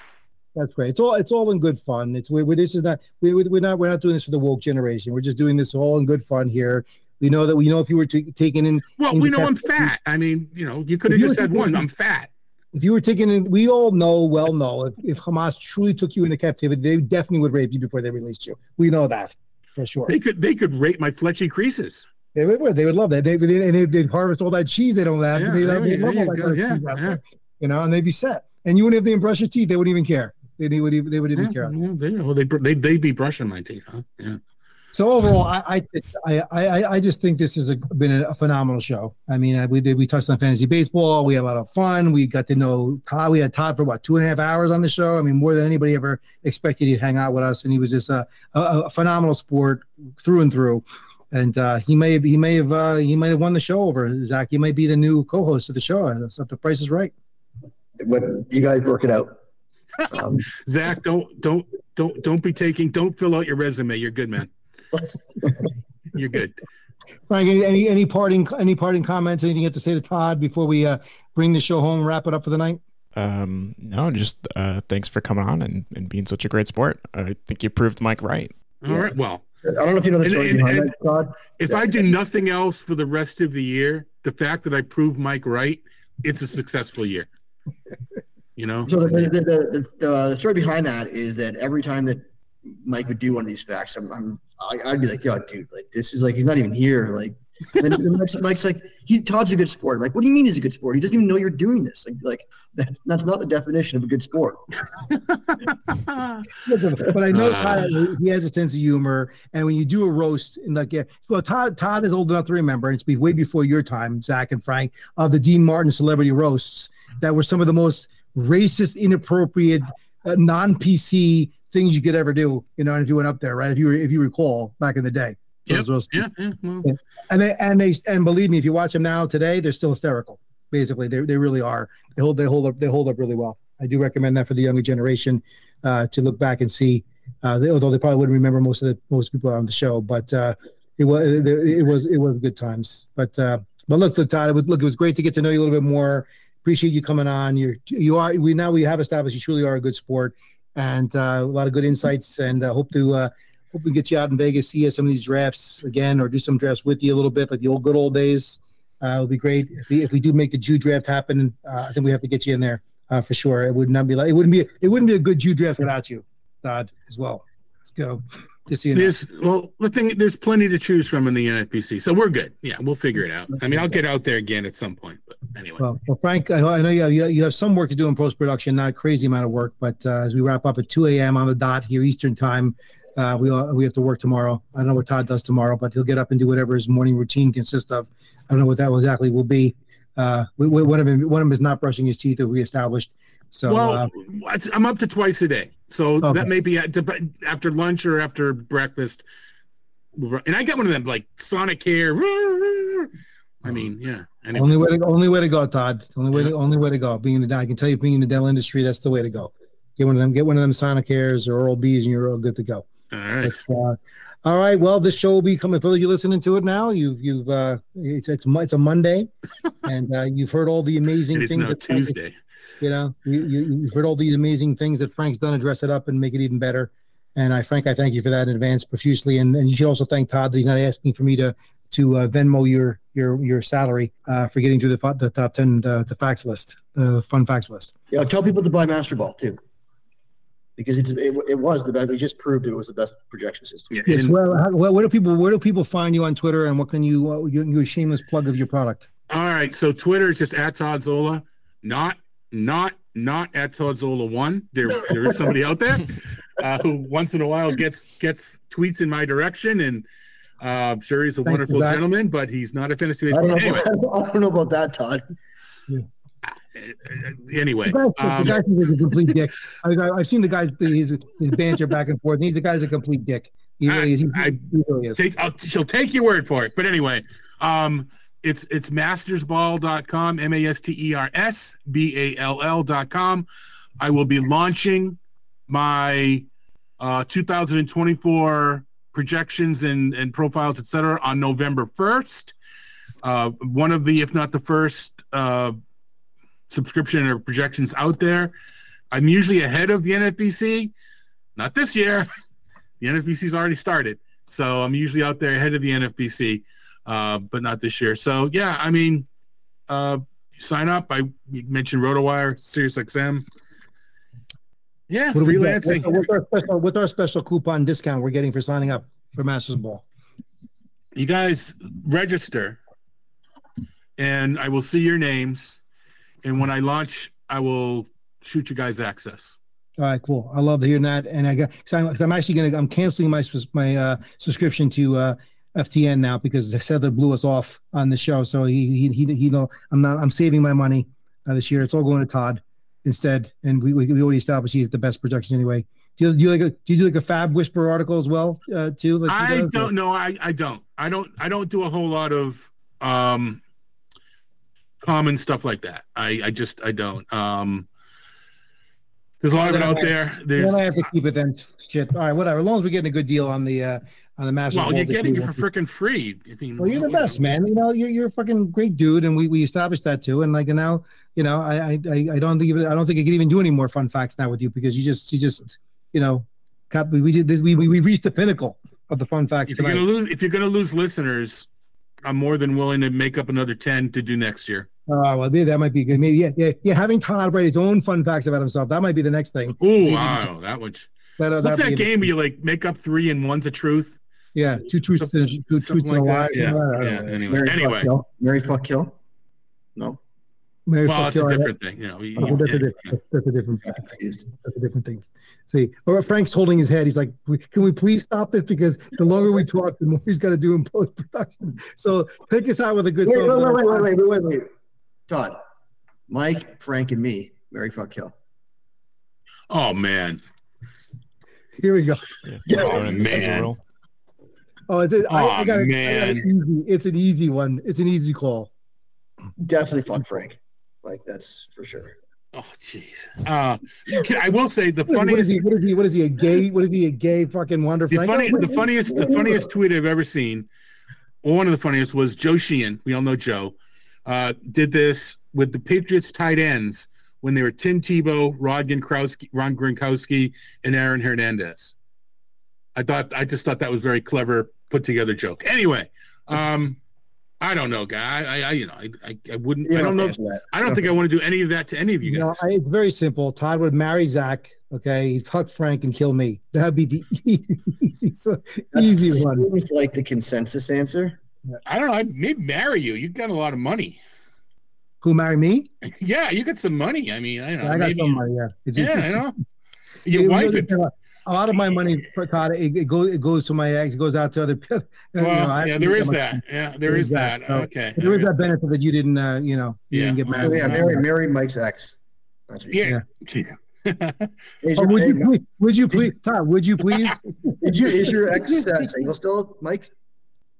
That's great. It's all it's all in good fun. It's we, we this is not we we- we're not we're not doing this for the woke generation. We're just doing this all in good fun here. We know that we know if you were t- taking in Well, we know I'm fat. I mean, you know, you could have just said one. I'm fat. If you were taken in, we all know, well know, if, if Hamas truly took you into captivity, they definitely would rape you before they released you. We know that for sure. They could they could rate my fleshy creases. They would. They would love that. They would, and they'd, they'd harvest all that cheese they don't have. Yeah, they, there they'd you- love there all you that go. kind of Yeah, yeah. you know, and they'd be set. And you wouldn't have to brush your teeth. They wouldn't even care. They, they would even. They would even Yeah, care. well, they, well, they they they'd be brushing my teeth, huh? Yeah. So overall, I I I I, I just think this has a, been a, phenomenal show. I mean, uh, we did we touched on fantasy baseball. We had a lot of fun. We got to know Todd. We had Todd for what two and a half hours on the show. I mean, more than anybody ever expected he'd hang out with us, and he was just a a, a phenomenal sport through and through. And uh, he may have he may have uh, he might have won the show over Zach. He might be the new co-host of the show. uh, So if the price is right. But you guys work it out. Um, Zach, don't don't don't don't be taking don't fill out your resume. You're good, man. You're good. Frank, any, any any parting any parting comments? Anything you have to say to Todd before we uh, bring the show home and wrap it up for the night? Um, no, just uh, thanks for coming on and, and being such a great sport. I think you proved Mike right. All right. Well, I don't know if you know the And- story and- behind and- that, Todd. if I do nothing else for the rest of the year, the fact that I proved Mike right, it's a successful year. You know. So the, the, the, the, uh, the story behind that is that every time that Mike would do one of these facts, I'm, I'm I, I'd be like, "Yo, dude, like this is like he's not even here." Like, and then then Mike's, Mike's like, "He Todd's a good sport." I'm like, what do you mean he's a good sport? He doesn't even know you're doing this. Like, like that's that's not the definition of a good sport. But I know Uh. Todd, he has a sense of humor, and when you do a roast, and like, yeah, well, Todd Todd is old enough to remember, and it's be way before your time, Zach and Frank, of the Dean Martin celebrity roasts that were some of the most racist, inappropriate, uh, non PC things you could ever do. You know, if you went up there, right? If you were, if you recall back in the day, Yep. those. Yeah. yeah well, and they and they and believe me, if you watch them now today, they're still hysterical. Basically, they they really are. They hold they hold up they hold up really well. I do recommend that for the younger generation uh, to look back and see. Uh, they, although they probably wouldn't remember most of the most people on the show, but uh, it was it, it was it was good times. But uh, but look, Todd, it was, look, it was great to get to know you a little bit more. Appreciate you coming on. You're you are we now we have established you truly are a good sport, and uh, a lot of good insights. And uh, hope to uh, hope we get you out in Vegas, see you some of these drafts again, or do some drafts with you a little bit, like the old good old days. Uh, it'll be great if we, if we do make the Jew draft happen. Uh, I think we have to get you in there uh, for sure. It would not be like it wouldn't be it wouldn't be a good Jew draft without you, Todd, as well. Let's go. Just so you know. there's well, the thing there's plenty to choose from in the NFBC, so we're good. Yeah, we'll figure it out. I mean, I'll get out there again at some point, but anyway. Well, well, Frank, I, I know you have, you have- some work to do in post production, not a crazy amount of work, but uh, as we wrap up at 2 a.m. on the dot here Eastern time, uh, we all, we have to work tomorrow. I don't know what Todd does tomorrow, but he'll get up and do whatever his morning routine consists of. I don't know what that exactly will be. Uh, we, we, one of them, one of them is not brushing his teeth, we established. So well, uh, I'm up to twice a day, so Okay. that may be after lunch or after breakfast. And I got one of them like Sonicare. I mean, yeah. Anyway, only way to only way to go, Todd. It's only way to only way to go. Being in the I can tell you, being in the dental industry, that's the way to go. Get one of them. Get one of them Sonicares or Oral B's, and you're all good to go. All right. Uh, all right. Well, this show will be coming. For you listening to it now, you've you've uh, it's it's, it's a Monday, and uh, you've heard all the amazing things. now that Tuesday. You know, you, you you've heard all these amazing things that Frank's done to dress it up and make it even better. And I, Frank, I thank you for that in advance profusely. And and you should also thank Todd that he's not asking for me to to uh, Venmo your your your salary uh, for getting through the the top ten uh, the facts list, the fun facts list. Yeah, tell people to buy Master Ball too, because it's it, it was the best. We just proved it was the best projection system. Yeah, Yes. Well, how, well, where do people where do people find you on Twitter, and what can you uh, your, your shameless plug of your product? all right. So Twitter is just at Todd Zola, not not not at Todd Zola one. There there is somebody out there uh, who once in a while gets gets tweets in my direction, and uh, I'm sure he's a Thank wonderful Zach. gentleman, but he's not a fantasy I don't, baseball. know Anyway, about, I don't know about that, Todd. uh, anyway, The guy, um, the guy is a complete dick. I, I, I've seen the guys his, his banter back and forth. He, the guy's a complete dick. He really is. He, I- he really is. take I'll, she'll take your word for it. But anyway, um, it's it's mastersball.com, M A S T E R S B A L L.com. I will be launching my uh, 2024 projections and, and profiles, etc., on November 1st. Uh, one of the, if not the first, uh, subscription or projections out there. I'm usually ahead of the NFBC. Not this year. The NFBC's already started, so I'm usually out there ahead of the NFBC, uh, but not this year. So yeah, I mean, uh, sign up. I mentioned RotoWire, SiriusXM. Yeah, What do we get? freelancing. What's our, special, what's our special coupon discount we're getting for signing up for Masters Ball? you guys register and I will see your names. And when I launch, I will shoot you guys access. All right, cool. I love hearing that. And I got, cause I'm, I'm actually gonna, I'm canceling my my uh, subscription to uh, FTN now because Sethler blew us off on the show. So he he he, he know I'm not, I'm saving my money uh, this year. It's all going to Todd instead. And we we, we already established he's the best projection anyway. Do you, do you like a do you do like a FAAB Whisper article as well uh, too? Like I don't know. I, I don't. I don't. I don't do a whole lot of um common stuff like that. I I just I don't. Um There's a lot of it out there. There's Then I have to keep it then. Shit. All right, whatever. As long as we're getting a good deal on the uh on the Masters. well, you're getting it for freaking free. I mean, Well, you're the best, man. You know, you're you're a fucking great dude, and we, we established that too. And like and now, you know, I I I don't think even I don't think I can even do any more fun facts now with you because you just you just you know, got we we we we, reached the pinnacle of the fun facts If you're gonna lose, if you're gonna lose listeners, I'm more than willing to make up another ten to do next year. Oh well, maybe that might be good. Maybe yeah, yeah, yeah. Having Todd write his own fun facts about himself that might be the next thing. Oh wow, that would. that- uh, What's that'd that game where you like make up three and one's a truth? Yeah, two truths and two truths something and a lie. that. Yeah, yeah, anyway. Mary Anyway. fuck kill. Mary fuck kill. No, Mary Well, fuck it's a kill, I- different thing. You know, you- Oh, that's, a, yeah. di- that's a different. That's a different thing. See, or Frank's holding his head. He's like, "Can we please stop this? Because the longer we talk, the more he's got to do in post production." So take us out with a good. Wait, song. wait, wait, wait, wait, wait, wait, wait. Todd, Mike, Frank, and me. Mary fuck kill. Oh man. Here we go. Yeah, Yeah, let's go to the scissor man. Roll. Oh, it's a, I, I Aw, got, it, I got man. it easy. It's an easy one. It's an easy call. Definitely fuck Frank. Like that's for sure. Oh jeez. Uh, I will say the What is funniest, he? What is he? What is he? A gay? What is he? A gay fucking wonder? the Frank? funny, Oh, the funniest, the wait, wait, funniest tweet I've ever seen. Well, one of the funniest was Joe Sheehan. We all know Joe. Uh, did this with the Patriots tight ends when they were Tim Tebow, Rob Gronkowski, Ron Gronkowski, and Aaron Hernandez. I thought I just thought that was very clever, put together joke. Anyway, um, I don't know, guy. I, I you know, I, I, I wouldn't. You I don't know. that. I don't think I want to do any of that to any of you You know. I, it's very simple. Todd would marry Zach. Okay, he'd fuck Frank and kill me. That'd be the easy, so easy one. seems like the consensus answer. I don't know. I'd maybe marry you. You've got a lot of money. Who marry me? Yeah, you got some money. I mean, I don't know. I got maybe, some money. Yeah, It's- yeah, it's- you know. it Your wife. really- Would, a lot of my money, Todd, it, it goes it goes to my ex. It goes out to other. people. You know, well, yeah, there is I'm- that. Yeah, there is that. So, Okay. There is that benefit that you didn't, uh, you know, you Yeah. didn't get Well, Oh, married. yeah, marry, marry Mike's ex. That's what you Yeah. Oh, would you please? Would you please, Todd? Would you please? did you, is your ex uh, single still, Mike?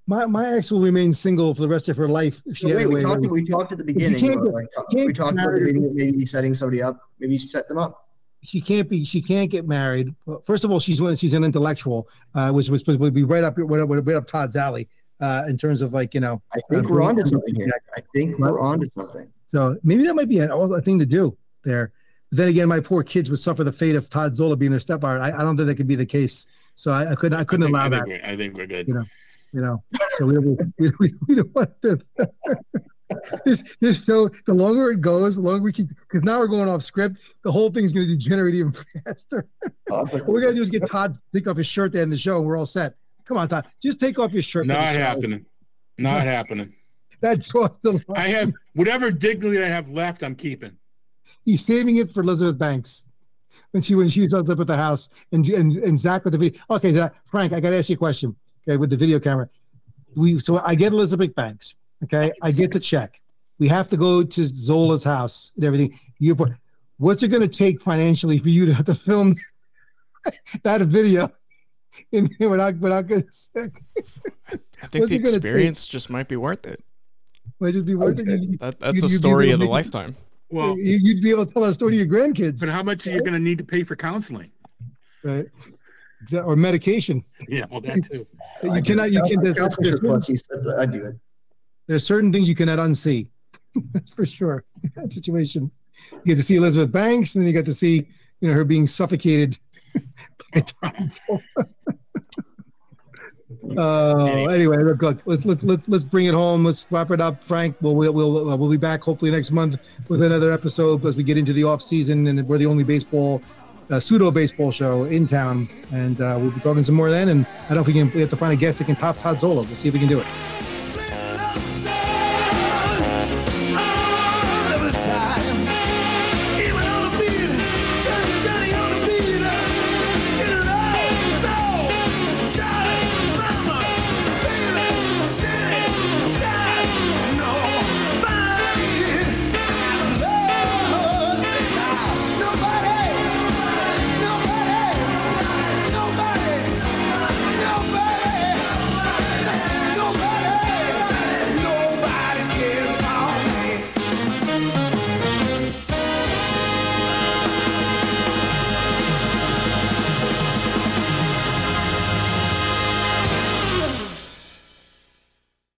My my ex will remain single for the rest of her life. If she So wait, we talked. We talked at the beginning. can't about, like, can't we talked about the married. beginning, maybe setting somebody up. Maybe you set them up. She can't be she can't get married Well, first of all she's one she's an intellectual uh which was would be right up right up, right up todd's alley uh in terms of like you know I think uh, we're being- onto something here. I think we're onto something. so maybe that might be an, a thing to do there but then again my poor kids would suffer the fate of todd zola being their stepfather i, I don't think that could be the case so i, I couldn't i couldn't I think, allow I that think, we're, I think we're good. You know. you know so we, we, we, we don't want this this this show the longer it goes the longer we keep because now we're going off script the whole thing's going to degenerate even faster Oh, but- What we gotta do is get Todd to take off his shirt to end the show, and we're all set. Come on, Todd, just take off your shirt. Not happening. Not happening. That draws the line. I have whatever dignity I have left. I'm keeping. He's saving it for Elizabeth Banks when she when she was up at the house, and and and Zach with the video. Okay, Frank, I got to ask you a question. Okay, with the video camera, we so I get Elizabeth Banks. Okay, I get the check. We have to go to Zola's house and everything. You, what's it going to take financially for you to have to film that video? And we're not we're not going to. I think What's the it gonna take? experience just might be worth it. Might just be worth it. You- That, that's you'd- a story of to the lifetime. Well, you- You'd be able to tell that story to your grandkids. but how much are you going to need to pay for counseling? Right. or medication. Yeah, well, that too. You cannot. You can. There's, Counseling there's, surplus, he says, I do it. There's certain things you cannot unsee. That's for sure. That situation. You get to see Elizabeth Banks, and then you get to see, you know, her being suffocated by Tom. Uh, anyway, look, look, let's let's let's let's bring it home. Let's wrap it up, Frank. We'll we'll we'll, uh, we'll be back hopefully next month with another episode as we get into the off season, and we're the only baseball uh, pseudo baseball show in town, and uh, we'll be talking some more then. And I don't know if we can. We have to find a guest that can top Todd Zola. We'll see if we can do it.